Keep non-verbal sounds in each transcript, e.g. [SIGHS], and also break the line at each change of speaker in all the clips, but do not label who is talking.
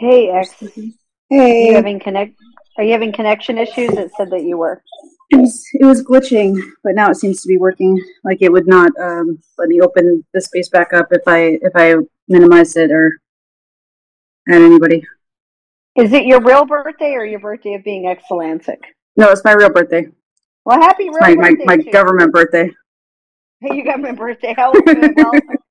Hey, X.
Hey.
Are you having connect? Are you having connection issues? It said that you were.
It was, it was glitching, but now it seems to be working. Like it would not um, let me open the space back up if I if I minimized it or add anybody.
Is it your real birthday or your birthday of being Exulansic?
No, it's my real birthday.
Well, happy real
my my,
birthday
my
you.
government birthday.
Hey, you got my birthday. How old are you? [LAUGHS]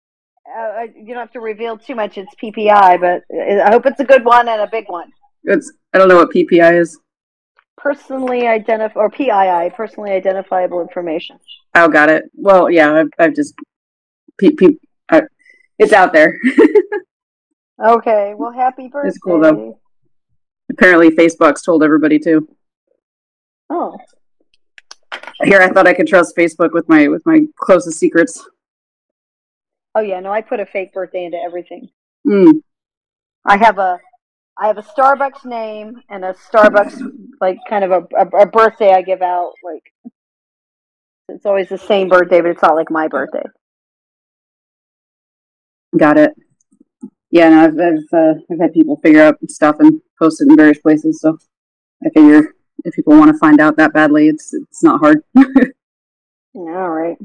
Well, uh, you don't have to reveal too much. It's PPI, but uh, I hope it's a good one and a big one.
It's I don't know what PPI is.
Personally identif or PII, personally identifiable information.
Oh, got it. Well, yeah, I've, I've just P, P, I, it's out there. [LAUGHS]
Okay, well, happy birthday.
It's cool, though. Apparently, Facebook's told everybody too.
Oh,
Here, I thought I could trust Facebook with my with my closest secrets.
Oh yeah. No, I put a fake birthday into everything.
Hmm.
I have a I have a Starbucks name and a Starbucks like kind of a, a, a birthday I give out like it's always the same birthday, but it's not like my birthday.
Got it. Yeah, no, I've I've, uh, I've had people figure out stuff and post it in various places. So I figure if people want to find out that badly, it's it's not hard. [LAUGHS]
All right.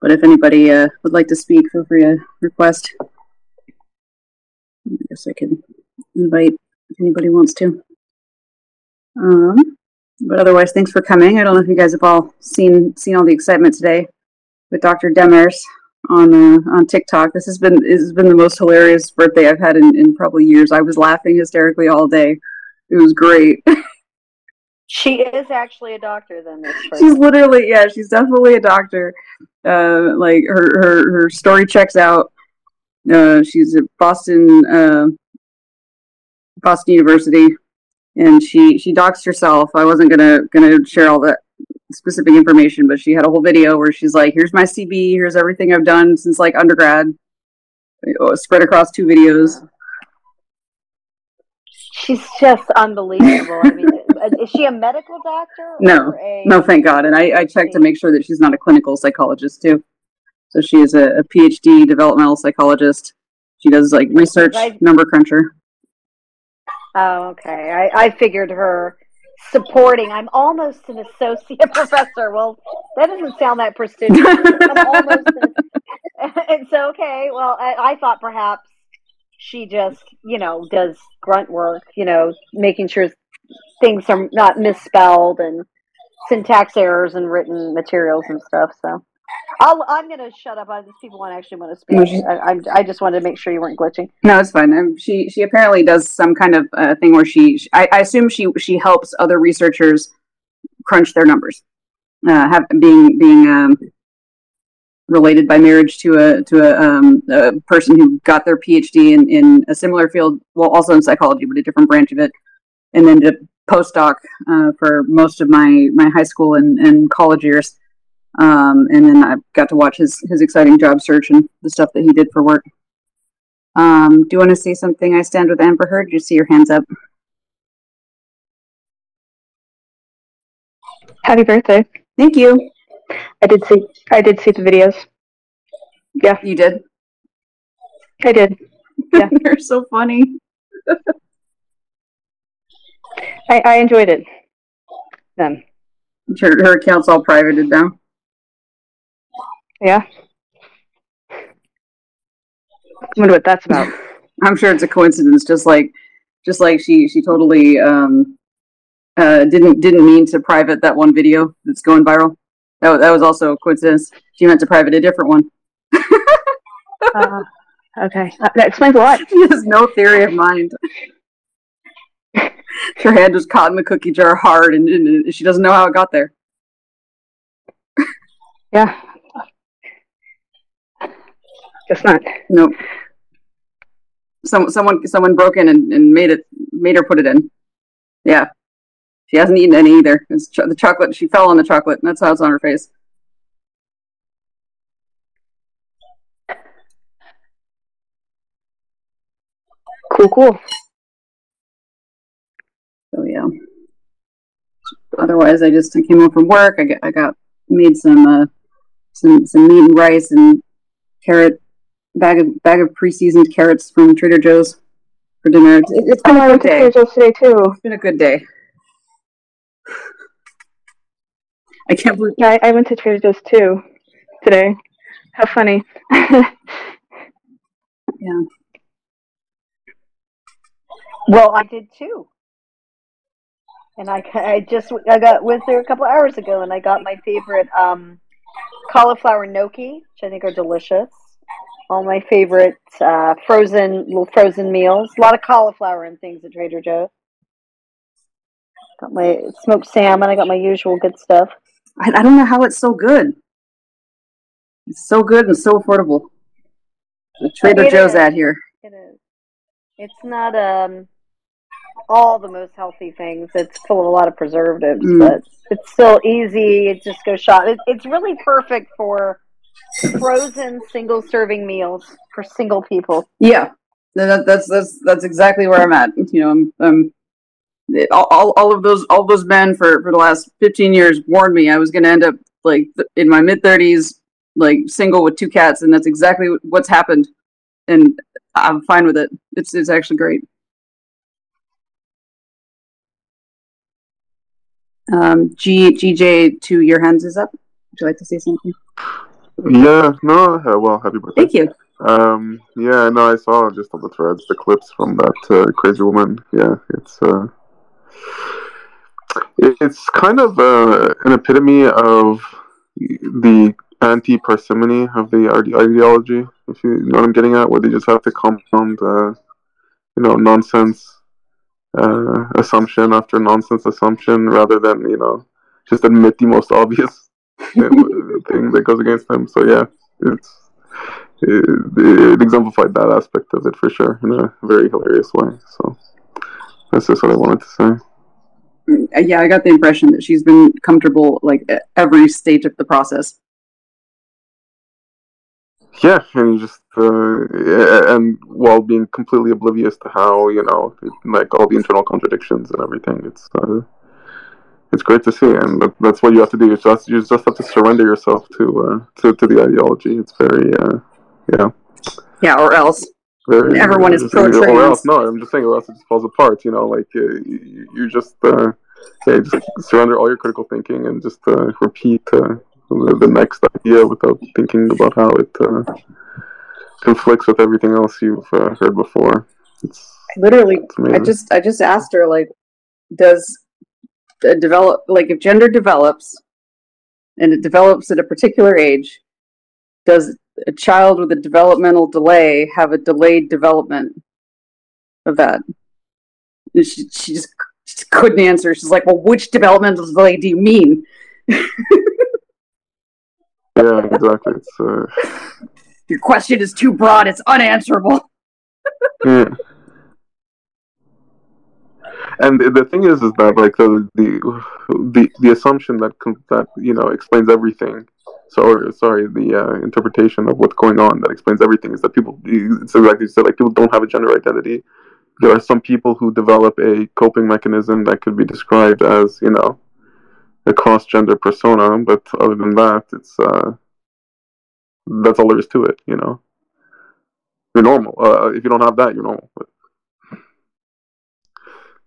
But if anybody uh, would like to speak, feel free to request. I guess I can invite if anybody wants to. Um, but otherwise, thanks for coming. I don't know if you guys have all seen seen all the excitement today with Dr. Demers on uh, on TikTok. This has been this has been the most hilarious birthday I've had in, in probably years. I was laughing hysterically all day. It was great. [LAUGHS]
She is actually a doctor then
she's literally yeah, she's definitely a doctor. Uh, like her her her story checks out. Uh, she's at Boston uh, Boston University, and she she doxed herself. I wasn't gonna gonna share all that specific information, but she had a whole video where she's like, "Here's my CV. Here's everything I've done since like undergrad." uh, Spread across two videos.
She's just unbelievable. I mean, is she a medical doctor?
No,
a,
No, thank God. And I, I checked to make sure that she's not a clinical psychologist too. So she is a, a PhD developmental psychologist. She does like research,
I-
number cruncher.
Oh, okay. I, I figured her supporting. I'm almost an associate [LAUGHS] professor. Well, that doesn't sound that prestigious. I'm almost. An, [LAUGHS] and so, okay. Well, I, I thought perhaps she just, you know, does grunt work. You know, making sure things are not misspelled and syntax errors and written materials and stuff. So. I'll, I'm going to shut up. I, these people want actually want to speak. I, I, I just wanted to make sure you weren't glitching.
No, it's fine. Um, she she apparently does some kind of uh, thing where she, sh I, I assume she she helps other researchers crunch their numbers. Uh, have being being um, related by marriage to a to a, um, a person who got their PhD in, in a similar field, well, also in psychology, but a different branch of it, and then did a postdoc uh, for most of my my high school and, and college years. Um, and then I got to watch his his exciting job search and the stuff that he did for work. Um, do you want to say something? I stand with Amber Heard. Did you see your hands up?
Happy birthday.
Thank you.
I did see I did see the videos. Yeah,
You did.
I did. [LAUGHS] Yeah.
They're so funny. [LAUGHS]
I, I enjoyed it. Then.
Her, her account's all privated now.
Yeah. I wonder what that's about. [LAUGHS]
I'm sure it's a coincidence. Just like, just like she she totally um uh didn't didn't mean to private that one video that's going viral. That that was also a coincidence. She meant to private a different one. [LAUGHS]
Uh, okay. That, that explains a lot.
She has no theory of mind. Her hand was caught in the cookie jar hard, and, and she doesn't know how it got there. [LAUGHS]
Yeah. Guess not.
Nope. Some someone someone broke in and, and made it made her put it in. Yeah. She hasn't eaten any either. It's ch- the chocolate. She fell on the chocolate. and That's how it's on her face.
Cool, cool.
So yeah. Otherwise, I just I came home from work. I got I got made some uh some some meat and rice and carrot bag of bag of pre seasoned carrots from Trader Joe's. for dinner. It's, it's been
Oh, I
a good day.
Trader Joe's today too.
It's been a good day. I can't believe.
Yeah, I, I went to Trader Joe's too today. How funny. [LAUGHS] Yeah.
Well, I did too. And I, I just I got went there a couple hours ago, and I got my favorite um, cauliflower gnocchi, which I think are delicious. All my favorite uh, frozen little frozen meals. A lot of cauliflower and things at Trader Joe's. Got my smoked salmon. I got my usual good stuff.
I, I don't know how it's so good. It's so good and so affordable. The Trader
It
Joe's
is.
ad here.
It is. It's not um all the most healthy things. It's full of a lot of preservatives,
Mm.
but it's still easy. It just goes shop. It, it's really perfect for frozen single serving meals for single people.
Yeah, that, that's that's that's exactly where I'm at. You know, I'm, I'm it- all, all all of those all those men for for the last 15 years warned me I was going to end up like th- in my mid 30s, like single with two cats, and that's exactly what's happened. And I'm fine with it. It's it's actually great. Um, G GJ, two your hands is up. Would you like to say something?
Yeah, no, uh, well, happy birthday.
Thank you.
Um, yeah, no, I saw just on the threads the clips from that uh, crazy woman. Yeah, it's uh, it's kind of uh, an epitome of the anti-parsimony of the ide- ideology. If you know what I'm getting at, where they just have to compound, uh, you know, nonsense uh, assumption after nonsense assumption, rather than you know just admit the most obvious [LAUGHS] thing that goes against them. So yeah, it's it, it exemplified that aspect of it for sure in a very hilarious way. So that's just what I wanted to say.
Uh, yeah, I got the impression that she's been comfortable like at every stage of the process.
Yeah, and just uh, and while being completely oblivious to how you know like all the internal contradictions and everything, it's uh, it's great to see, and that, that's what you have to do. You just you just have to surrender yourself to uh, to to the ideology. It's very uh, yeah.
Yeah, or else.
Very,
Everyone is pro-trans.
Or else, no, I'm just saying, or else it just falls apart. You know, like uh, you, you just uh, yeah, just surrender all your critical thinking and just uh, repeat uh, the, next idea without thinking about how it uh, conflicts with everything else you've uh, heard before. It's,
Literally,
it's.
I just I just asked her like, does develop like if gender develops, and it develops at a particular age, does a child with a developmental delay have a delayed development of that? And she she just, just couldn't answer. She's like, well, which developmental delay do you mean? [LAUGHS]
yeah, exactly. It's uh,
Your question is too broad. It's unanswerable.
yeah. And the- thing is, is that like the the the, the assumption that that you know explains everything. So or, sorry, the uh, interpretation of what's going on that explains everything is that people. It's exactly said like people don't have a gender identity. There are some people who develop a coping mechanism that could be described as you know a cross gender persona, but other than that, it's uh, that's all there is to it. You know, you're normal. Uh, if you don't have that, you're normal. But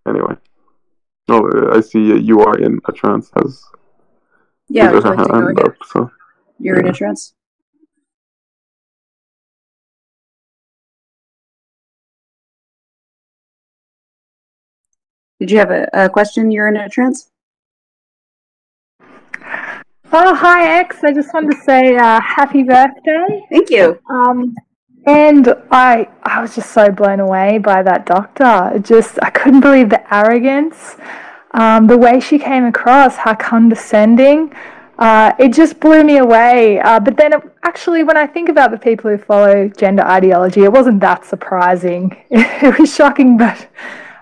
anyway, no, uh, I see uh, you are in a trance. Has
Yeah, like
up, so
You're in a trance. Did you have a, a question? You're in a trance.
Oh, hi, X. I just wanted to say uh, happy birthday.
Thank you.
Um, and I, I was just so blown away by that doctor. It just, I couldn't believe the arrogance, um, the way she came across, how condescending. Uh, it just blew me away. Uh, but then, it, actually, when I think about the people who follow gender ideology, it wasn't that surprising. [LAUGHS] it was shocking, but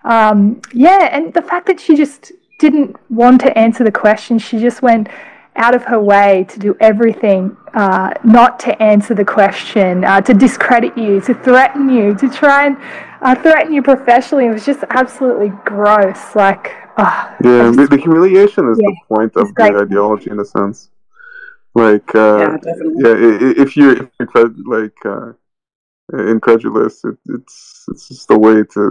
um, yeah, and the fact that she just didn't want to answer the question, she just went out of her way to do everything uh, not to answer the question, uh, to discredit you, to threaten you, to try and uh, threaten you professionally. It was just absolutely gross. Like, oh,
yeah,
I
the,
just-
the humiliation is
Yeah,
the point of the ideology in a sense. Like, uh,
yeah, definitely.
yeah, i- i- if you're if like uh, incredulous. It, it's it's just a way to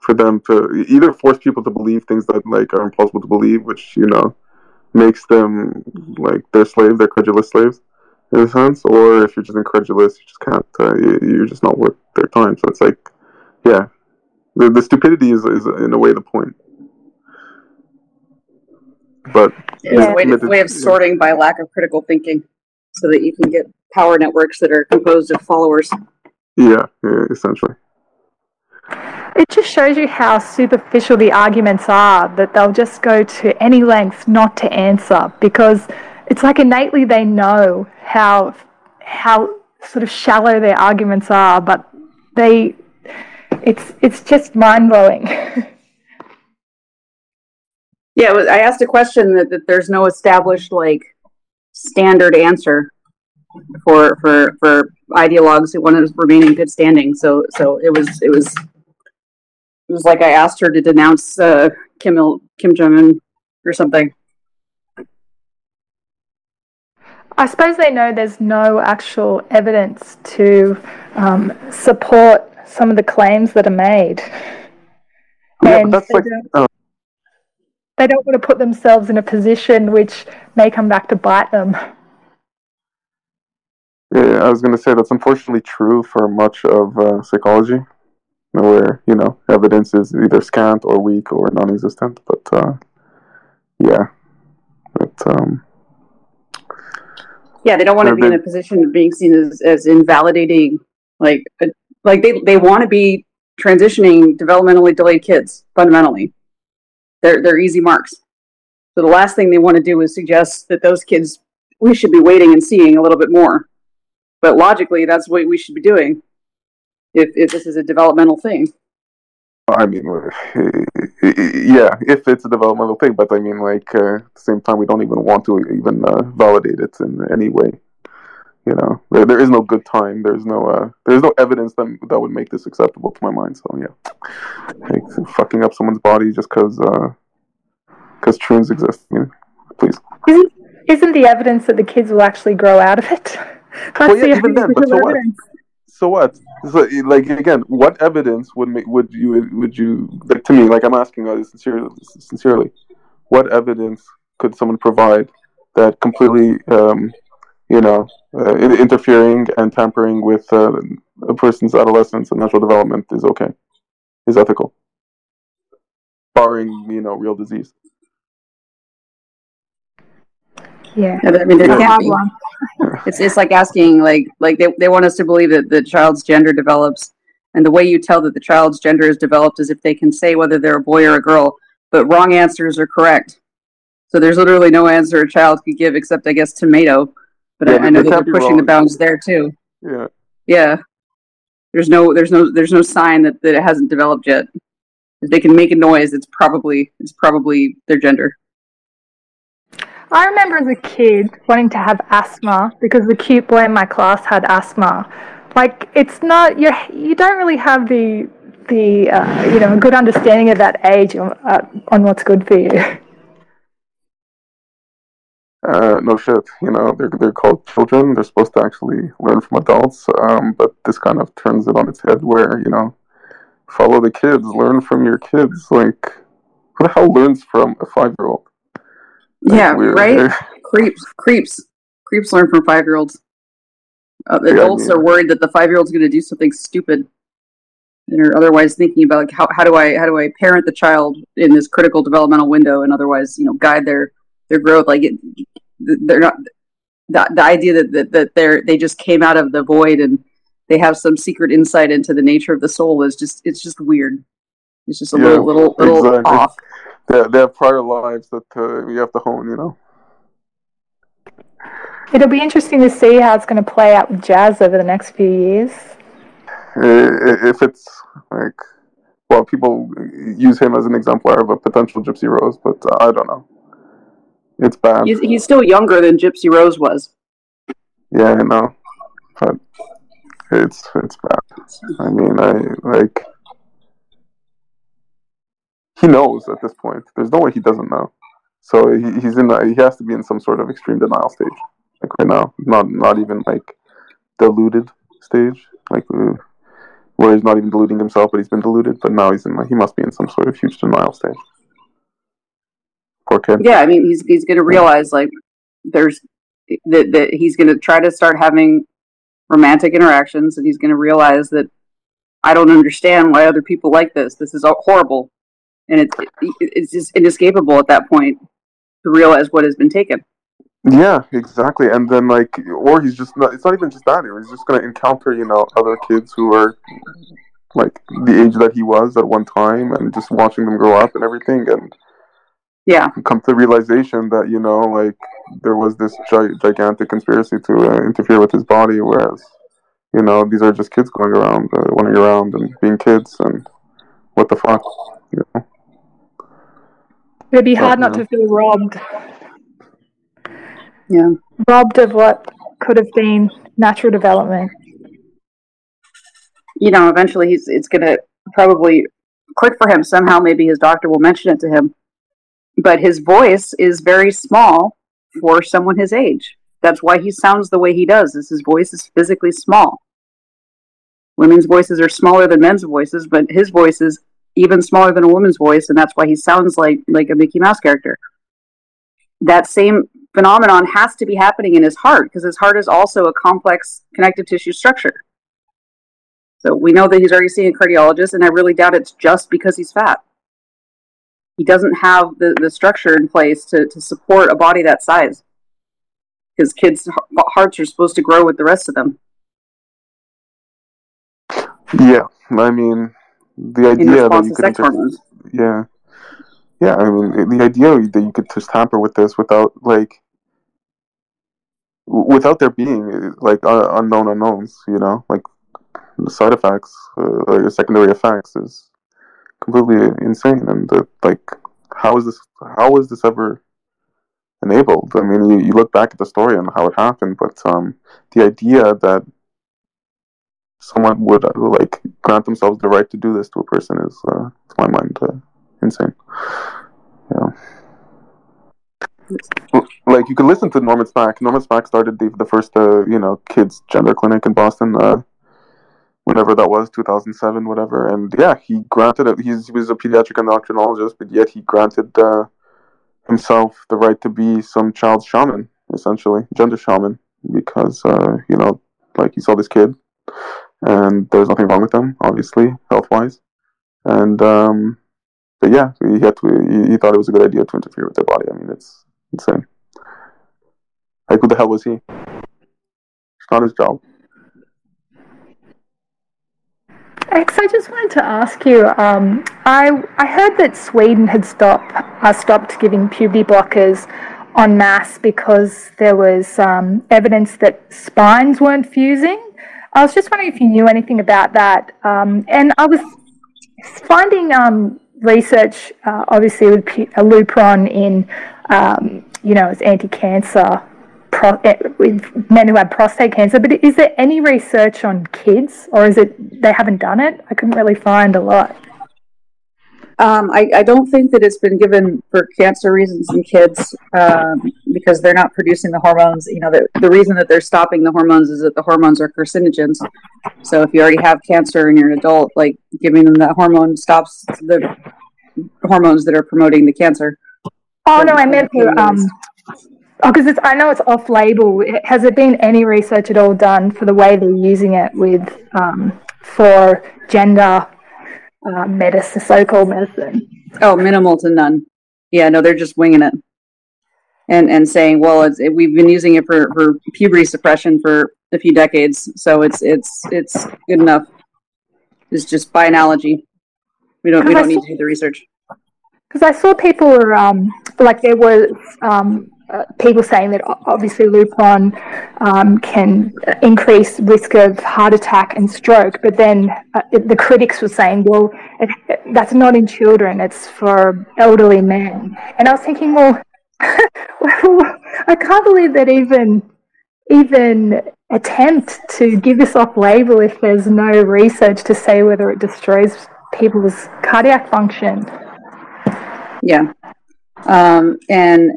for them to either force people to believe things that like are impossible to believe, which you know makes them like their slave, their credulous slaves in a sense, or if you're just incredulous, you just can't. Uh, you, are just not worth their time. So it's like, yeah, the, the stupidity is is in a way the point. But
it's a way, to, way of sorting by lack of critical thinking, so that you can get power networks that are composed of followers.
Yeah, yeah essentially.
It just shows you how superficial the arguments are, that they'll just go to any length not to answer because it's like innately they know how how sort of shallow their arguments are, but they it's it's just mind blowing. [LAUGHS]
yeah, I asked a question that, that there's no established like standard answer for for for ideologues who want to remain in good standing. So so it was it was it was like I asked her to denounce uh, Kim Il, Kim Jong Un or something.
I suppose they know there's no actual evidence to um, support some of the claims that are made.
Yeah, and that's
they,
like,
don't,
uh,
they don't want to put themselves in a position which may come back to bite them.
Yeah, I was going to say that's unfortunately true for much of uh, psychology, where you know evidence is either scant or weak or non-existent. But uh, yeah, but um,
yeah, they don't want to be in a position of being seen as, as invalidating, like uh, like they they want to be transitioning developmentally delayed kids fundamentally. They're they're easy marks. So the last thing they want to do is suggest that those kids we should be waiting and seeing a little bit more. But logically, that's what we should be doing if if this is a developmental thing.
I mean, [LAUGHS] yeah, if it's a developmental thing, but I mean, like uh, at the same time, we don't even want to even uh, validate it in any way. You know, there, there is no good time. There's no uh, there's no evidence that that would make this acceptable to my mind. So yeah, like, fucking up someone's body just because because uh, troons exist. I mean, please.
Isn't isn't the evidence that the kids will actually grow out of it? [LAUGHS]
That's well, yeah, even then, but so what? So what? So, like again, what evidence would make would you would you like to me? Like I'm asking uh, sincerely, sincerely, what evidence could someone provide that completely, um, you know, uh, interfering and tampering with uh, a person's adolescence and natural development is okay, is ethical, barring you know real disease.
Yeah,
I mean, there can't be. It's it's like asking like like they they want us to believe that the child's gender develops, and the way you tell that the child's gender is developed is if they can say whether they're a boy or a girl, but wrong answers are correct. So there's literally no answer a child could give except I guess tomato, but yeah, I, I, know that they're pushing wrong. the bounds there too.
Yeah.
Yeah. There's no there's no there's no sign that, that it hasn't developed yet. If they can make a noise, it's probably it's probably their gender.
I remember as a kid wanting to have asthma because the cute boy in my class had asthma. Like it's not you you don't really have the the uh, you know a good understanding of that age on, uh, on what's good for you.
Uh, no shit, you know they're they're called children. They're supposed to actually learn from adults, um, but this kind of turns it on its head. Where you know, follow the kids, learn from your kids. Like, who the hell learns from a five year old?
Yeah, right. [LAUGHS] creeps, creeps, creeps learn from five year olds. Uh, adults yeah, yeah. are worried that the five year old's going to do something stupid, and are otherwise thinking about like how, how do I how do I parent the child in this critical developmental window, and otherwise you know guide their their growth. Like it, they're not the, the idea that, that that they're they just came out of the void and they have some secret insight into the nature of the soul is just it's just weird. It's just a yeah, little little little exactly. off
they, they have prior lives that uh, you have to hone, you know.
It'll be interesting to see how it's going to play out with jazz over the next few years.
If it's like, well, people use him as an exemplar of a potential Gypsy Rose, but uh, I don't know. It's bad.
He's, he's still younger than Gypsy Rose was.
Yeah, I know, but it's it's bad. I mean, I like he knows at this point. There's no way he doesn't know. So he, he's in. A, he has to be in some sort of extreme denial stage, like right now. Not not even like deluded stage. like uh, where he's not even deluding himself, but he's been deluded. But now he's in he must be in some sort of huge denial stage. Poor kid.
Yeah, I mean, he's he's going to realize like there's that that he's going to try to start having romantic interactions, and he's going to realize that I don't understand why other people like this. This is horrible, and it's it's just inescapable at that point to realize what has been taken.
Yeah, exactly. And then like, or he's just not. It's not even just that. He's just gonna encounter, you know, other kids who are like the age that he was at one time, and just watching them grow up and everything, and
yeah,
come to the realization that you know, like there was this gi- gigantic conspiracy to uh, interfere with his body, whereas you know these are just kids going around, uh, running around and being kids, and what the fuck, you know.
It'd be hard not to feel robbed.
yeah.
Robbed of what could have been natural development.
You know, eventually he's it's going to probably click for him somehow. Maybe his doctor will mention it to him, but his voice is very small for someone his age. That's why he sounds the way he does. Is his voice is physically small. Women's voices are smaller than men's voices, but his voice is even smaller than a woman's voice, and that's why he sounds like like a Mickey Mouse character. That same phenomenon has to be happening in his heart because his heart is also a complex connective tissue structure. So we know that he's already seeing a cardiologist, and I really doubt it's just because he's fat. He doesn't have the, the structure in place to, to support a body that size. His kids' hearts are supposed to grow with the rest of them.
Yeah, I mean, the idea that you could
hormones.
yeah, yeah. I mean, the idea that you could just tamper with this without like, without there being like uh, unknown unknowns, you know, like the side effects, uh, like secondary effects, is completely insane. And uh, like, how is this? How is this ever enabled? I mean, you, you look back at the story and how it happened, but um, the idea that someone would uh, like grant themselves the right to do this to a person is, uh, to my mind, uh, insane. Yeah. Like you could listen to Norman Spack. Norman Spack started the the first, uh, you know, kids gender clinic in Boston. Uh, whenever that was, two thousand seven, whatever. And yeah, he granted it. He's, he was a pediatric endocrinologist, but yet he granted uh, himself the right to be some child's shaman, essentially gender shaman, because uh, you know, like he saw this kid and there's nothing wrong with them, obviously, health wise. And um, but yeah, he had to. He, he thought it was a good idea to interfere with their body. I mean, it's insane. Like, who the hell was he? It's not his job.
X, I just wanted to ask you. Um, I I heard that Sweden had stopped uh, stopped giving puberty blockers en masse because there was um, evidence that spines weren't fusing. I was just wondering if you knew anything about that. Um, and I was finding um, research, uh, obviously with uh, Lupron in, um, you know, as anti-cancer pro- eh, with men who had prostate cancer. But is there any research on kids, or is it they haven't done it? I couldn't really find a lot.
Um, I, I don't think that it's been given for cancer reasons in kids um, because they're not producing the hormones. You know, the, the reason that they're stopping the hormones is that the hormones are carcinogens. So if you already have cancer and you're an adult, like giving them that hormone stops the hormones that are promoting the cancer.
Oh no, I meant for um. Oh, because I know it's off label. Has there been any research at all done for the way they're using it with um, for gender uh, medicine, so-called medicine?
Oh, minimal to none. Yeah, no, they're just winging it, and and saying, well, it's it, we've been using it for for puberty suppression for a few decades, so it's it's it's good enough. It's just by analogy. We don't we don't need to do the research.
Because I saw people were um, like there was um, uh, people saying that obviously Lupron um, can increase risk of heart attack and stroke, but then uh, the critics were saying, well, it, it- that's not in children; it's for elderly men. And I was thinking, well, well, [LAUGHS] I can't believe that even even attempt to give this off label if there's no research to say whether it destroys people's cardiac function.
Yeah. Um, and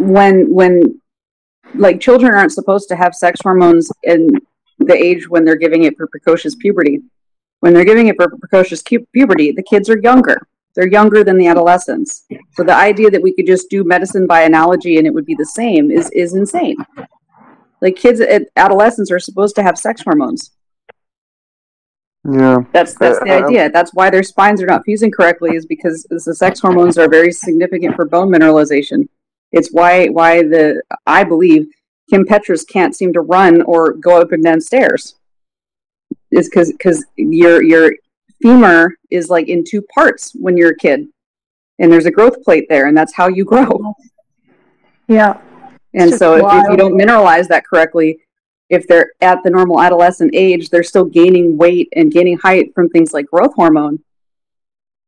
when when like children aren't supposed to have sex hormones in the age when they're giving it for precocious puberty. When they're giving it for precocious pu- puberty, the kids are younger. They're younger than the adolescents. So the idea that we could just do medicine by analogy and it would be the same is is insane. Like kids, at adolescents are supposed to have sex hormones.
Yeah.
That's that's the
Uh, um,
idea. That's why their spines are not fusing correctly, is because the sex hormones are very significant for bone mineralization. It's why why the I believe Kim Petras can't seem to run or go up and down stairs. Is because because your your femur is like in two parts when you're a kid, and there's a growth plate there, and that's how you grow.
Yeah.
And so if, if you don't mineralize that correctly, if they're at the normal adolescent age, they're still gaining weight and gaining height from things like growth hormone.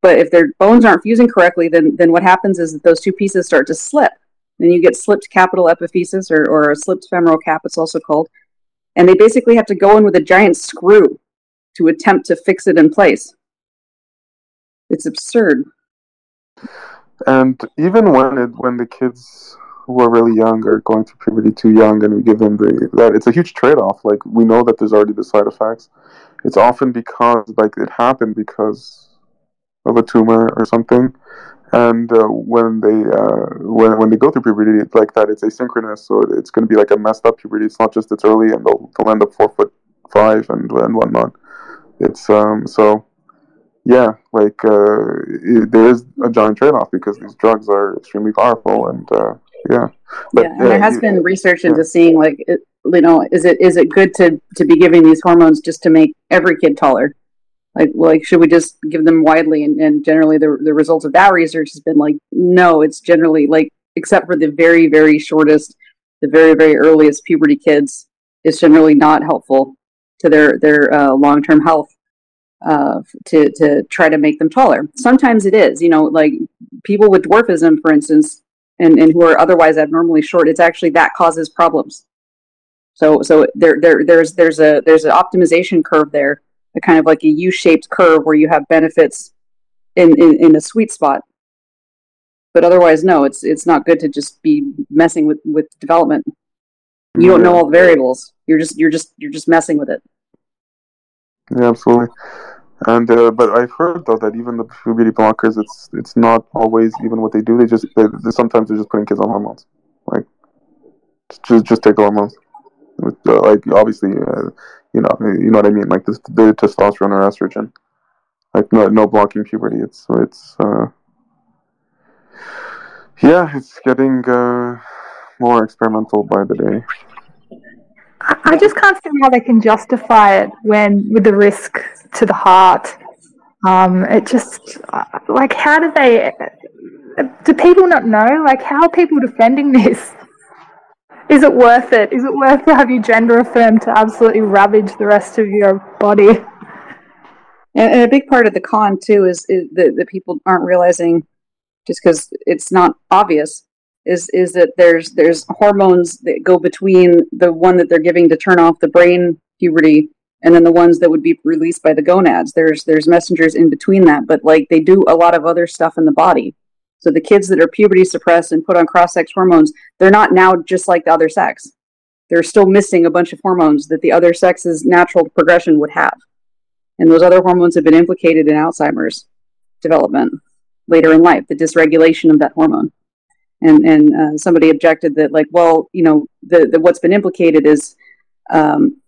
But if their bones aren't fusing correctly, then then what happens is that those two pieces start to slip. Then you get slipped capital epiphysis or, or a slipped femoral cap, it's also called. And they basically have to go in with a giant screw to attempt to fix it in place. It's absurd.
And even when it when the kids who are really young are going through puberty too young, and we give them the that it's a huge trade off. Like we know that there's already the side effects. It's often because like it happened because of a tumor or something. And uh, when they uh, when when they go through puberty it's like that, it's asynchronous, so it's going to be like a messed up puberty. It's not just it's early and they'll they'll end up four foot five and and whatnot. It's um so yeah, like uh, it, there is a giant trade off because these drugs are extremely powerful and uh, yeah. But,
yeah, and there has
you-
been research into
yeah.
seeing like it, you know is it is it good to to be giving these hormones just to make every kid taller like like should we just give them widely and, and generally the the results of that research has been like no it's generally like except for the very very shortest the very very earliest puberty kids is generally not helpful to their their uh, long-term health uh, to to try to make them taller sometimes it is you know like people with dwarfism for instance and, and who are otherwise abnormally short, it's actually that causes problems. So so there there there's there's a there's an optimization curve there, a kind of like a U-shaped curve where you have benefits in, in, in a sweet spot. But otherwise, no, it's it's not good to just be messing with, with development. You don't know all the variables. You're just you're just you're just messing with it.
Yeah, absolutely. And uh, but I've heard though that even the puberty blockers, it's it's not always even what they do. They just they, they, sometimes they're just putting kids on hormones, like just just take hormones. With, uh, like obviously, uh, you know, you know what I mean. Like this, the testosterone or estrogen. Like no no blocking puberty. It's it's uh, yeah, it's getting uh, more experimental by the day.
I just can't see how they can justify it when with the risk to the heart. Um, it just uh, like how do they? Do people not know? Like how are people defending [LAUGHS] this? Is it worth it? Is it worth to have you gender affirmed to absolutely ravage the rest of your body?
And, a big part of the con too is, is that, that people aren't realizing, just because it's not obvious, is is that there's there's hormones that go between the one that they're giving to turn off the brain puberty and then the ones that would be released by the gonads. There's there's messengers in between that, but like they do a lot of other stuff in the body. So the kids that are puberty suppressed and put on cross sex hormones, they're not now just like the other sex. They're still missing a bunch of hormones that the other sex's natural progression would have and those other hormones have been implicated in Alzheimer's development later in life, the dysregulation of that hormone. And and uh, somebody objected that like, well, you know, the, the what's been implicated is um,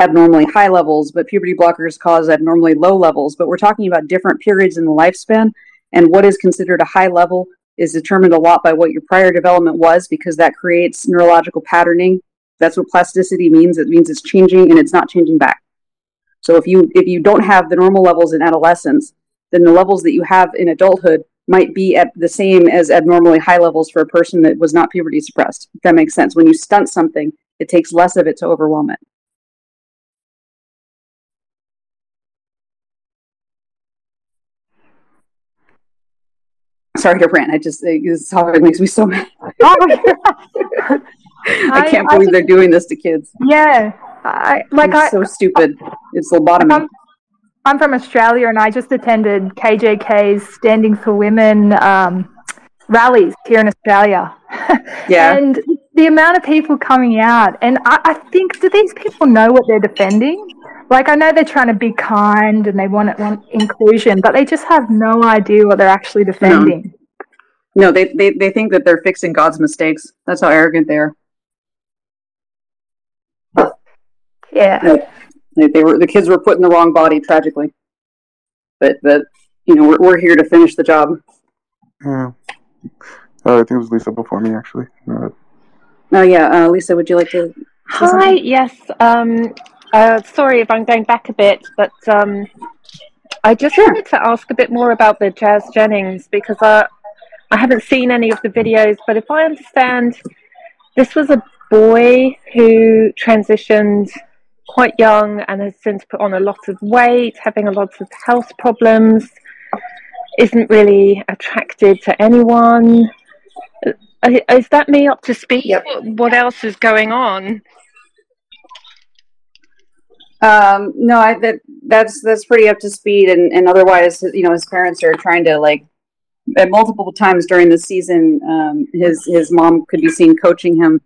abnormally high levels, but puberty blockers cause abnormally low levels. But we're talking about different periods in the lifespan, and what is considered a high level is determined a lot by what your prior development was, because that creates neurological patterning. That's what plasticity means. It means it's changing and it's not changing back. So if you if you don't have the normal levels in adolescence, then the levels that you have in adulthood might be at the same as abnormally high levels for a person that was not puberty suppressed. If that makes sense. When you stunt something, it takes less of it to overwhelm it. Sorry to rant. I just this topic makes me so mad. I [LAUGHS]
I-
can't
I
believe
think-
they're doing this to kids.
Yeah, I like
it's
I.
so stupid. It's lobotomy.
I'm, I'm from Australia, and I just attended KJK's Standing for Women um, rallies here in Australia. [LAUGHS]
Yeah.
And the amount of people coming out, and I, I think do these people know what they're defending? Like I know they're trying to be kind and they want, want inclusion, but they just have no idea what they're actually defending.
No, they, they they think that they're fixing God's mistakes. That's how arrogant they are.
Yeah.
They, they were the kids were put in the wrong body tragically, but but you know we're we're here to finish the job.
Yeah. Uh, I think it was Lisa before me, actually. Uh,
Oh yeah, uh, Lisa, would you like to?
Hi, yes. Um, uh, sorry if I'm going back a bit, but um, I just wanted to ask a bit more about the Jazz Jennings because I, I haven't seen any of the videos, but if I understand, this was a boy who transitioned quite young and has since put on a lot of weight, having a lot of health problems, isn't really attracted to anyone. Uh, Is that me up to speed?
Yep.
What else is going on?
Um, no, I that that's that's pretty up to speed, and and otherwise, you know, his parents are trying to like at multiple times during the season. Um, his his mom could be seen coaching him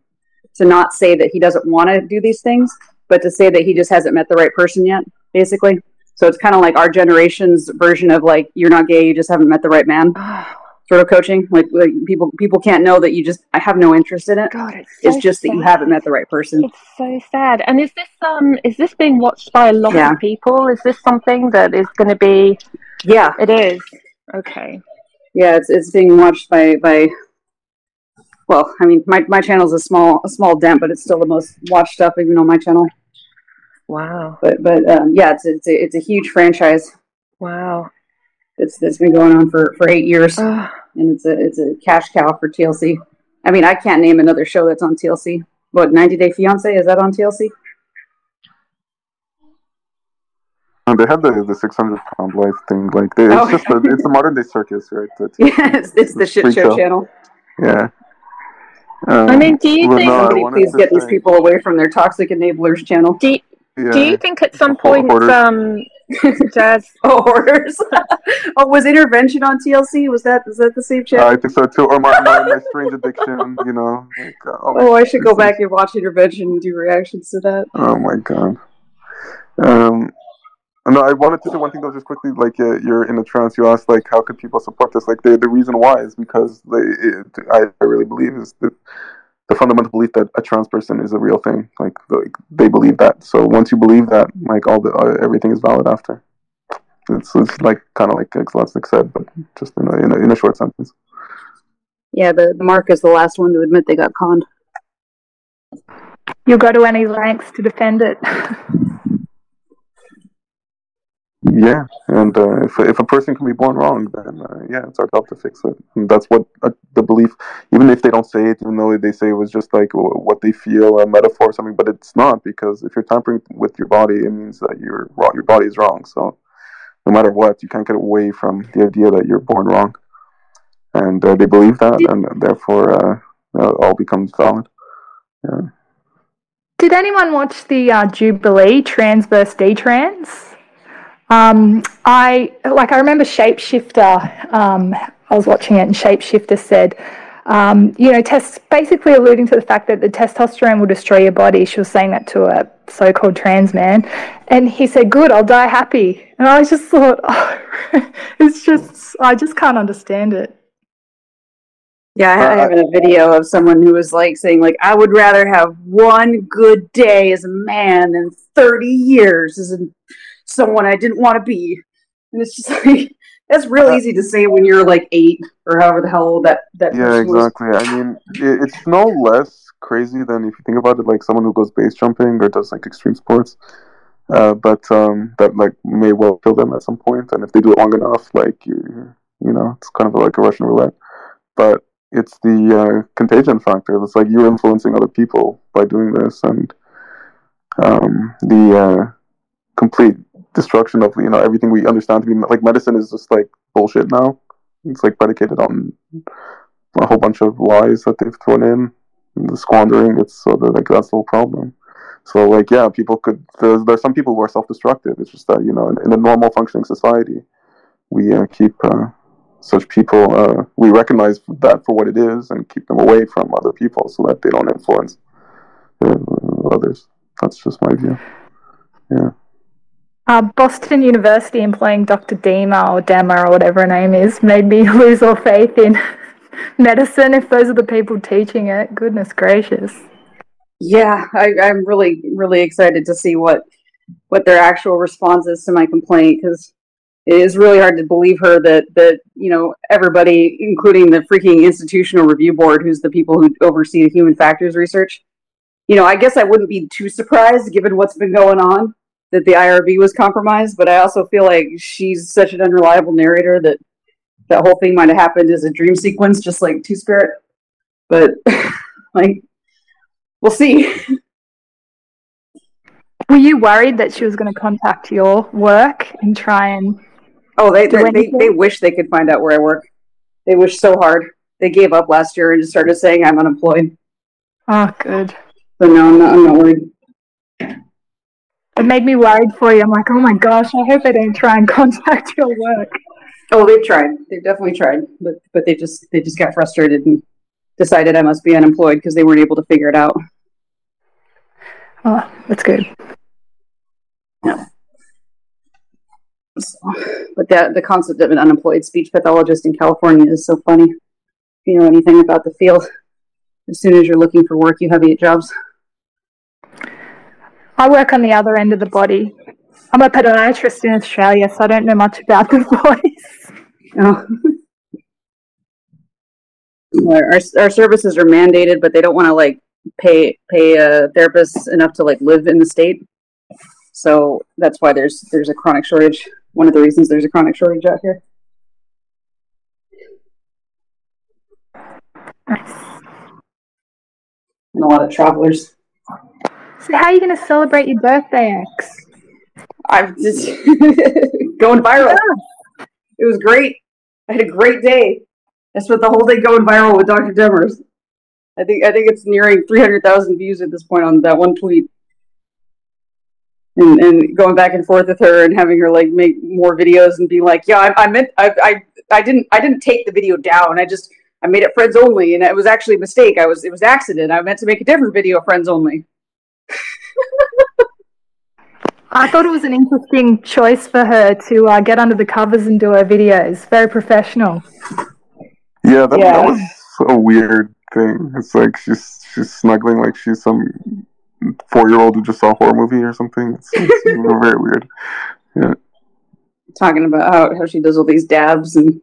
to not say that he doesn't want to do these things, but to say that he just hasn't met the right person yet, basically. So it's kind of like our generation's version of like you're not gay, you just haven't met the right man, [SIGHS] sort of coaching. Like like people people can't know that you just I have no interest in it.
God, it's
It's
so
just that you haven't met the right person.
It's so sad. And is this um is this being watched by a lot
Yeah.
of people? Is this something that is going to be?
Yeah,
It is. Okay.
yeah, it's it's being watched by by. Well, I mean, my my channel's a small a small dent, but it's still the most watched stuff, even on my channel.
Wow.
But but um, yeah, it's it's a, it's a huge franchise.
Wow.
It's it's been going on for for eight years, and it's a it's a cash cow for TLC. I mean, I can't name another show that's on TLC. What 90 Day Fiance is that on TLC?
and they had the the six hundred pound life thing. Like they, it's
Oh.
just a, it's a [LAUGHS] modern day circus, right? It's,
Yeah, it's, it's the shit show
show.
channel.
yeah. Um,
I mean, do you think
no,
Somebody please
to
get these people away from their toxic enablers channel.
do,
yeah.
do you think at some
Hor-
point um [LAUGHS] jazz [LAUGHS]
Oh, hoarders. [LAUGHS] oh, was intervention on TLC? Was that is that the same channel?
I think so too. Or my, my, my strange addiction, you know. Like, uh, oh,
oh, I should go back and watch intervention and do reactions to that.
Oh my god. Um, no, I wanted to say one thing though, just quickly. Like, uh, you're in a trance. You asked, like, how could people support this? Like, the the reason why is because they, it, I, I really believe is the the fundamental belief that a trans person is a real thing. Like, like they believe that. So once you believe that, like, all the uh, everything is valid after. It's, it's like kind of like Exulansic said, but just in a, in a in a short sentence.
Yeah, the, the Mark is the last one to admit they got conned.
You'll go to any lengths to defend it. [LAUGHS]
Yeah, and uh, if if a person can be born wrong, then uh, yeah, it's our job to fix it. And that's what uh, the belief, even if they don't say it, even though they say it was just like what they feel, a metaphor or something, but it's not because if you're tampering with your body, it means that you're wrong. Your body is wrong. So no matter what, you can't get away from the idea that you're born wrong, and uh, they believe that, and therefore uh, all becomes valid. Yeah.
Did anyone watch the uh, Jubilee Trans vs. D-Trans? Um, I like. I remember Shapeshifter. Um, I was watching it, and Shapeshifter said, um, "You know, test basically alluding to the fact that the testosterone will destroy your body." She was saying that to a so-called trans man, and he said, "Good, I'll die happy." And I just thought, [LAUGHS] oh, it's just, I just can't understand it.
Yeah, I I
Uh,
have a video of someone who was like saying, like, I would rather have one good day as a man than thirty years as a, someone I didn't want to be. And it's just [LAUGHS] like that's real
Uh,
easy to say when you're like eight or however the hell old that that
Yeah,
person was.
exactly. I mean, it, it's no less crazy than if you think about it, like someone who goes base jumping or does like extreme sports. Uh, but um, that like may well kill them at some point, and if they do it long enough, like you, you know, it's kind of like a Russian roulette. But it's the uh, contagion factor. It's like you're influencing other people by doing this, and um, the uh, complete destruction of you know everything we understand to be like medicine is just like bullshit now. It's like predicated on a whole bunch of lies that they've thrown in, the squandering. It's so that like that's the whole problem. So like yeah, people could. There's, there's some people who are self-destructive. It's just that you know in, in a normal functioning society, we uh, keep uh, such people, uh, we recognize that for what it is and keep them away from other people so that they don't influence uh, others. That's just my view. Yeah.
Uh, Boston University employing Dr. Dema or Dema or whatever her name is made me [LAUGHS] lose all faith in [LAUGHS] medicine if those are the people teaching it. Goodness gracious.
Yeah, I, I'm really, really excited to see what what their actual response is to my complaint because it is really hard to believe her that that you know everybody, including the freaking institutional review board, who's the people who oversee the human factors research. You know, I guess I wouldn't be too surprised given what's been going on that the IRB was compromised, but I also feel like she's such an unreliable narrator that that whole thing might have happened as a dream sequence, just like Two Spirit. But [LAUGHS] like, we'll see.
Were you worried that she was going to contact your work and try and?
Oh, they they, they they wish they could find out where I work. They wish so hard. They gave up last year and just started saying I'm unemployed.
Oh, good.
So no, I'm not. I'm not worried.
It made me worried for you. I'm like, oh my gosh, I hope they don't try and [LAUGHS] contact your work.
Oh, they've tried. They've definitely tried, but but they just they just got frustrated and decided I must be unemployed because they weren't able to figure it out.
Oh, that's good.
So, but that the concept of an unemployed speech pathologist in California is so funny. If you know anything about the field, as soon as you're looking for work, you have eight jobs.
I work on the other end of the body. I'm a podiatrist in Australia, so I don't know much about the [LAUGHS] voice.
Oh. our, our services are mandated, but they don't want to like pay pay uh, therapists enough to like live in the state. So that's why there's there's a chronic shortage. One of the reasons there's a chronic shortage out here.
Nice.
And a lot of travelers.
So, how are you going to celebrate your birthday, X?
I'm just [LAUGHS] going viral. It was great. I had a great day. I spent the whole day going viral with Dr. Demers. I think I think it's nearing three hundred thousand views at this point on that one tweet. And and going back and forth with her and having her like make more videos and be like, yeah, I, I meant I, I I didn't I didn't take the video down. I just I made it friends only, and it was actually a mistake. I was it was accident. I meant to make a different video friends only.
I thought it was an interesting choice for her to uh, get under the covers and do her videos. Very professional.
Yeah, that,
Yeah.
that was a weird thing. It's like she's she's snuggling like she's some four year old who just saw a horror movie or something. It's, it's [LAUGHS] very weird.
talking about how, how she does all these dabs and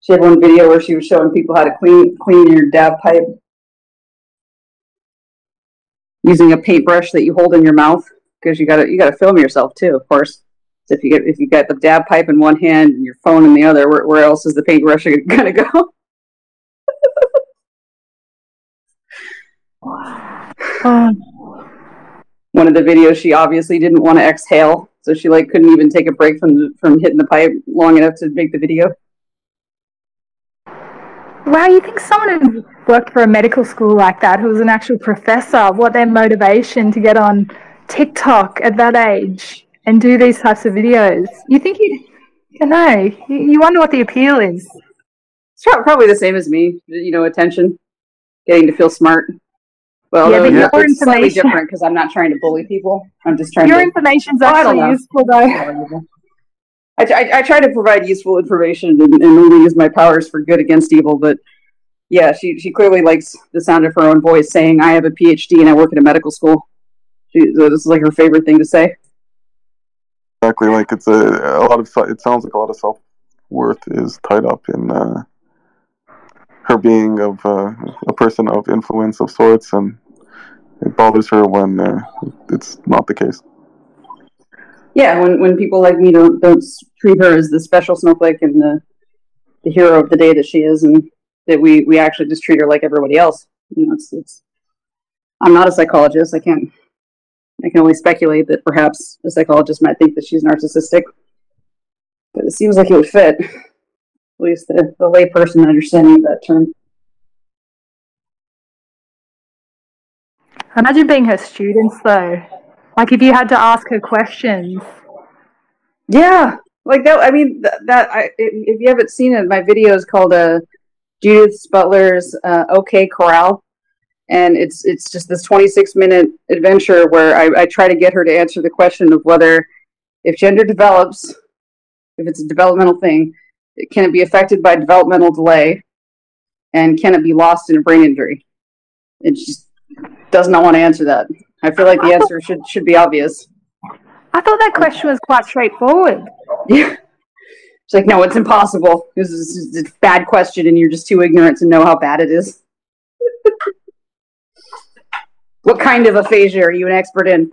she had one video where she was showing people how to clean clean your dab pipe using a paintbrush that you hold in your mouth because you gotta you gotta film yourself too of course. So if you get if you got the dab pipe in one hand and your phone in the other where, where else is the paintbrush [LAUGHS] gonna go?
Oh, [SIGHS]
one of the videos she obviously didn't want to exhale so she like couldn't even take a break from the, from hitting the pipe long enough to make the video.
Wow, you think someone who worked for a medical school like that, who was an actual professor, what their motivation to get on TikTok at that age and do these types of videos? You think you, you know, you wonder what the appeal is.
It's probably the same as me, you know, attention, getting to feel smart. Well,
Yeah, but
it's
your
slightly
information-
different because I'm not trying to bully people. I'm just trying
Your
to.
information's actually useful though. [LAUGHS]
I, I, I try to provide useful information and, and only use my powers for good against evil, but yeah, she, she clearly likes the sound of her own voice saying, I have a PhD and I work at a medical school. She, this is like her favorite thing to say.
Exactly, like it's a a lot of it sounds like a lot of self worth is tied up in uh, her being of uh, a person of influence of sorts, and it bothers her when uh, it's not the case.
Yeah, when, when people like me don't, don't treat her as the special snowflake and the, the hero of the day that she is, and that we, we actually just treat her like everybody else. You know, it's, it's I'm not a psychologist. I can't. I can only speculate that perhaps a psychologist might think that she's narcissistic, but it seems like it would fit. At least the, the layperson understanding of that term.
Imagine being her students though. Like if you had to ask her questions.
Yeah. like that. I mean, th- that I, if you haven't seen it, my video is called uh, Judith Butler's uh, OK Corral, and it's it's just this 26 minute adventure where I, I try to get her to answer the question of whether if gender develops, if it's a developmental thing, can it be affected by developmental delay, and can it be lost in a brain injury? It just does not want to answer that. I feel like the answer should should be obvious.
I thought that question was quite straightforward.
Yeah. It's like, no, it's impossible. This is a bad question, and you're just too ignorant to know how bad it is. What kind of aphasia are you an expert in?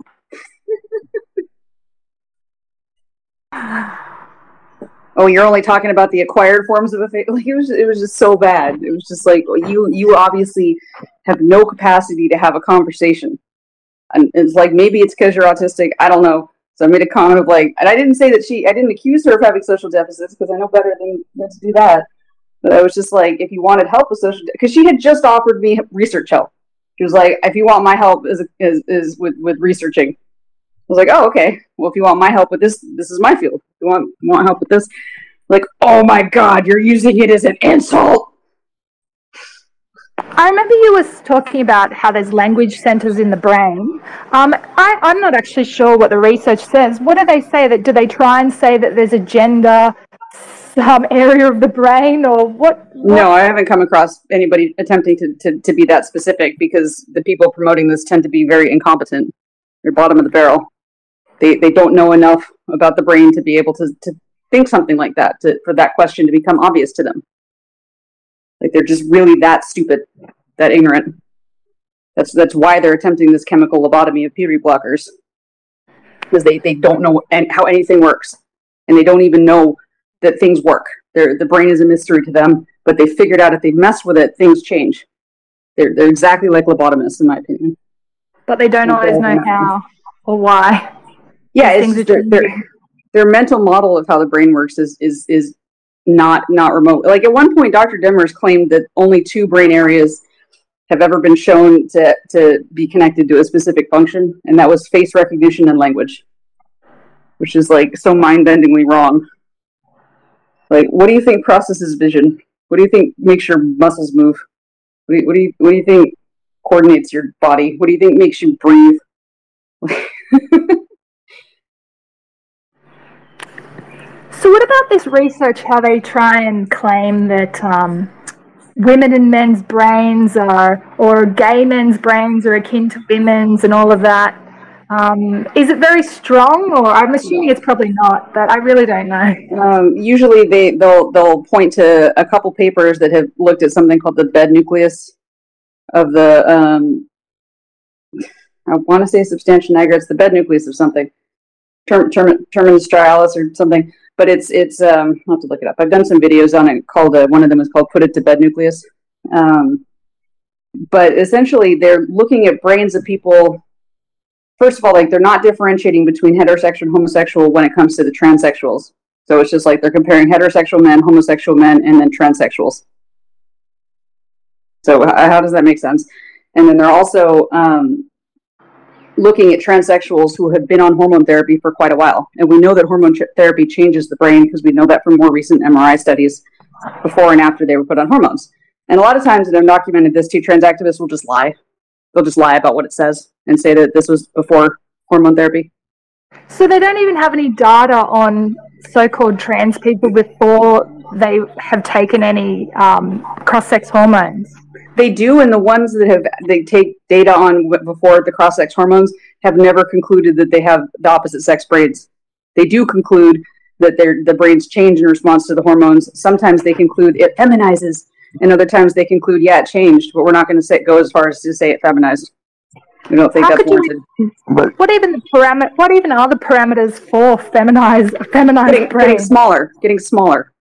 [SIGHS] oh, you're only talking about the acquired forms of aphasia. [LAUGHS] Like it was, it was just so bad. It was just like you, you obviously have no capacity to have a conversation, and it's like maybe it's because you're autistic. I don't know. So I made a comment of like, and I didn't say that she, I didn't accuse her of having social deficits because I know better than, than to do that. But I was just like, if you wanted help with social, because she had just offered me research help. She was like, if you want my help is is, is with, with researching. I was like, oh, okay. Well, if you want my help with this, this is my field. If you want want help with this, like, oh my god, you're using it as an insult.
I remember you was talking about how there's language centers in the brain. Um, I, I'm not actually sure what the research says. What do they say? That do they try and say that there's a gender some area of the brain or what, what?
No, I haven't come across anybody attempting to, to, to be that specific because the people promoting this tend to be very incompetent. They're bottom of the barrel. They they don't know enough about the brain to be able to, to think something like that, to, for that question to become obvious to them. Like they're just really that stupid, that ignorant. That's that's why they're attempting this chemical lobotomy of puberty blockers, because they, they don't know an- how anything works, and they don't even know that things work. They're, the brain is a mystery to them, but they figured out if they mess with it, things change. They're they're exactly like lobotomists, in my opinion.
But they don't always know how or why.
Yeah,
things are
their, their their mental model of how the brain works is is is not not remote. Like at one point, Dr. Demers claimed that only two brain areas have ever been shown to to be connected to a specific function, and that was face recognition and language, which is like so mind-bendingly wrong. Like, what do you think processes vision? What do you think makes your muscles move? What do you, what do you what do you think coordinates your body? What do you think makes you breathe? [LAUGHS]
So, what about this research? How they try and claim that um, women and men's brains are, or gay men's brains are akin to women's, and all of that. Um, is it very strong, or I'm assuming it's probably not, but I really don't know.
Um, usually, they they'll they'll point to a couple papers that have looked at something called the bed nucleus of the. Um, I want to say substantia nigra. It's the bed nucleus of something, term, term, terminus strialis or something. But it's it's. Um, I'll have to look it up. I've done some videos on it. Called uh, one of them is called "Put It to Bed Nucleus." Um, but essentially, they're looking at brains of people first of all, like they're not differentiating between heterosexual and homosexual when it comes to the transsexuals. So it's just like they're comparing heterosexual men, homosexual men, and then transsexuals. So how does that make sense? And then they're also um, looking at transsexuals who have been on hormone therapy for quite a while, and we know that hormone ch- therapy changes the brain because we know that from more recent MRI studies before and after they were put on hormones. And a lot of times, I've documented this too, trans activists will just lie. They'll just lie about what it says and say that this was before hormone therapy.
So, they don't even have any data on so called trans people before they have taken any um, cross sex hormones.
They do, and the ones that have they take data on before the cross sex hormones have never concluded that they have the opposite sex brains. They do conclude that their the brains change in response to the hormones. Sometimes they conclude it feminizes, and other times they conclude yeah it changed, but we're not going to say go as far as to say it feminized. We don't think
How
that's
could you-
warranted.
What even the parameter? What even are the parameters for feminized feminized
Getting,
brain?
getting smaller, getting smaller.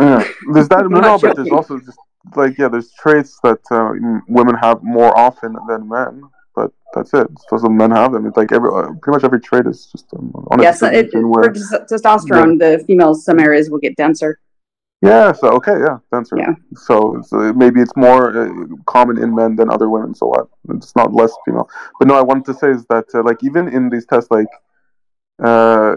yeah, there's that. [LAUGHS]
I'm
no, but there's also just like yeah, there's traits that uh, women have more often than men. But that's it. So some men have them. It's like every uh, pretty much every trait is just um, on a
Yes, it,
distribution
for
where
tes- testosterone, the females some areas will get denser.
Yeah. So okay, yeah, that's right.
Yeah.
So, so maybe it's more uh, common in men than other women. So what? It's not less female. But no, I wanted to say is that uh, like even in these tests, like uh,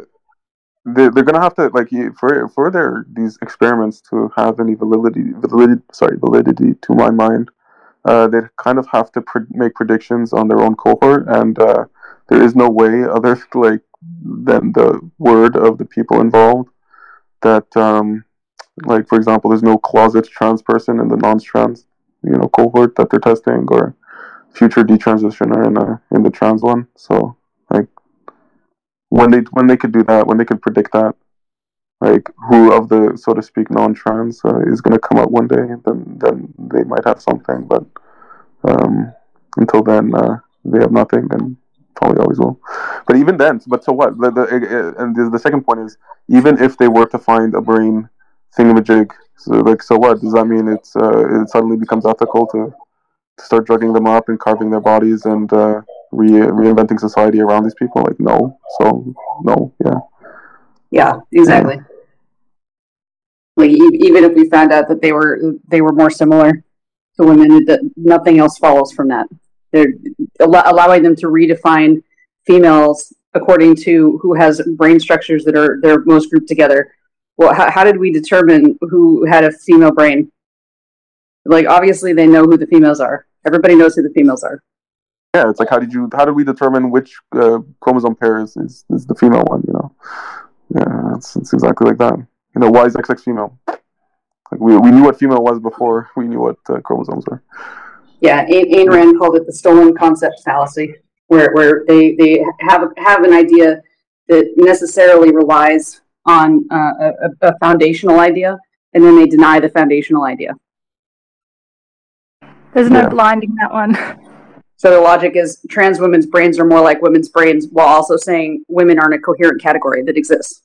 they, they're gonna have to like for for their these experiments to have any validity validity sorry validity to my mind uh, they kind of have to pre- make predictions on their own cohort and uh, there is no way other [LAUGHS] like than the word of the people involved that um, like for example there's no closet trans person in the non-trans you know cohort that they're testing or future detransitioner in a in the trans one so like when they when they could do that, when they could predict that, like who of the so to speak non-trans uh, is going to come out one day, then then they might have something. But um, until then, uh, they have nothing, and probably always will. But even then, but so what? The, the, and the, the second point is, even if they were to find a brain thingamajig, so like so what? Does that mean it's uh, it suddenly becomes ethical to, to start drugging them up and carving their bodies and uh, re- reinventing society around these people? Like no. So no. Yeah.
Yeah, exactly. Like e- even if we found out that they were they were more similar to women, that nothing else follows from that. They're al- allowing them to redefine females according to who has brain structures that are they're most grouped together. Well, how, how did we determine who had a female brain? Like obviously they know who the females are. Everybody knows who the females are.
yeah, it's like how did you how did we determine which uh, chromosome pair is, is, is the female one? You know, yeah, it's, it's exactly like that. You know, why is XX female? Like we, we knew what female was before we knew what uh, chromosomes were.
Yeah, Ayn, Ayn Rand called it the stolen concept fallacy, where where they they have have an idea that necessarily relies on uh, a, a a foundational idea, and then they deny the foundational idea.
There's no
Yeah.
blinding that one. [LAUGHS]
So the logic is trans women's brains are more like women's brains, while also saying women aren't a coherent category that exists.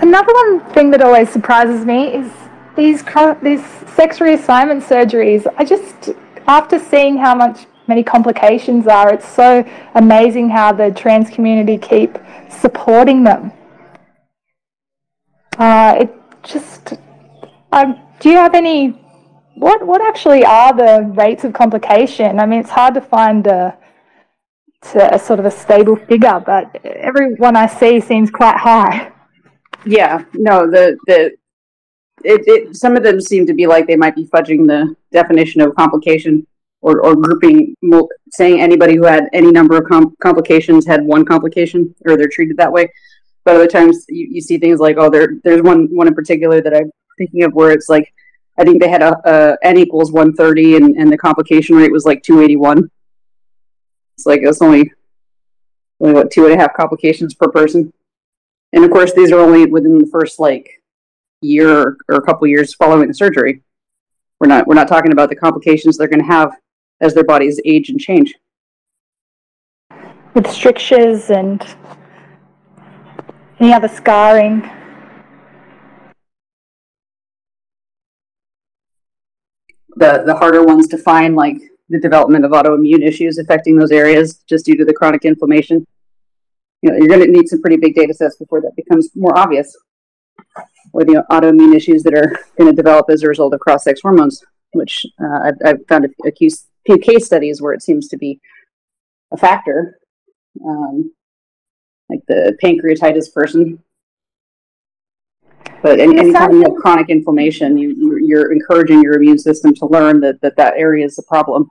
Another one thing that always surprises me is these cro- these sex reassignment surgeries. I just after seeing how much many complications are, it's so amazing how the trans community keep supporting them. Uh, it just. Um, do you have any? What what actually are the rates of complication? I mean, it's hard to find a, to a sort of a stable figure, but everyone I see seems quite high.
Yeah, no, the the it, it some of them seem to be like they might be fudging the definition of complication or, or grouping saying anybody who had any number of com- complications had one complication or they're treated that way. But other times you, you see things like oh there there's one one in particular that i'm thinking of where it's like i think they had a, a n equals 130 and, and the complication rate was like 281 it's like it's only only what two and a half complications per person. And of course, these are only within the first like year or, or a couple years following the surgery. We're not we're not talking about the complications they're going to have as their bodies age and change.
with strictures and any other scarring.
The the harder ones to find, like the development of autoimmune issues affecting those areas, just due to the chronic inflammation. You know, you're going to need some pretty big data sets before that becomes more obvious. Or the autoimmune issues that are going to develop as a result of cross-sex hormones, which uh, I've, I've found a, a few few case studies where it seems to be a factor. Um, like the pancreatitis person. But any,
Is
anytime you have chronic inflammation, you, you, you're encouraging your immune system to learn that that, that area is a problem.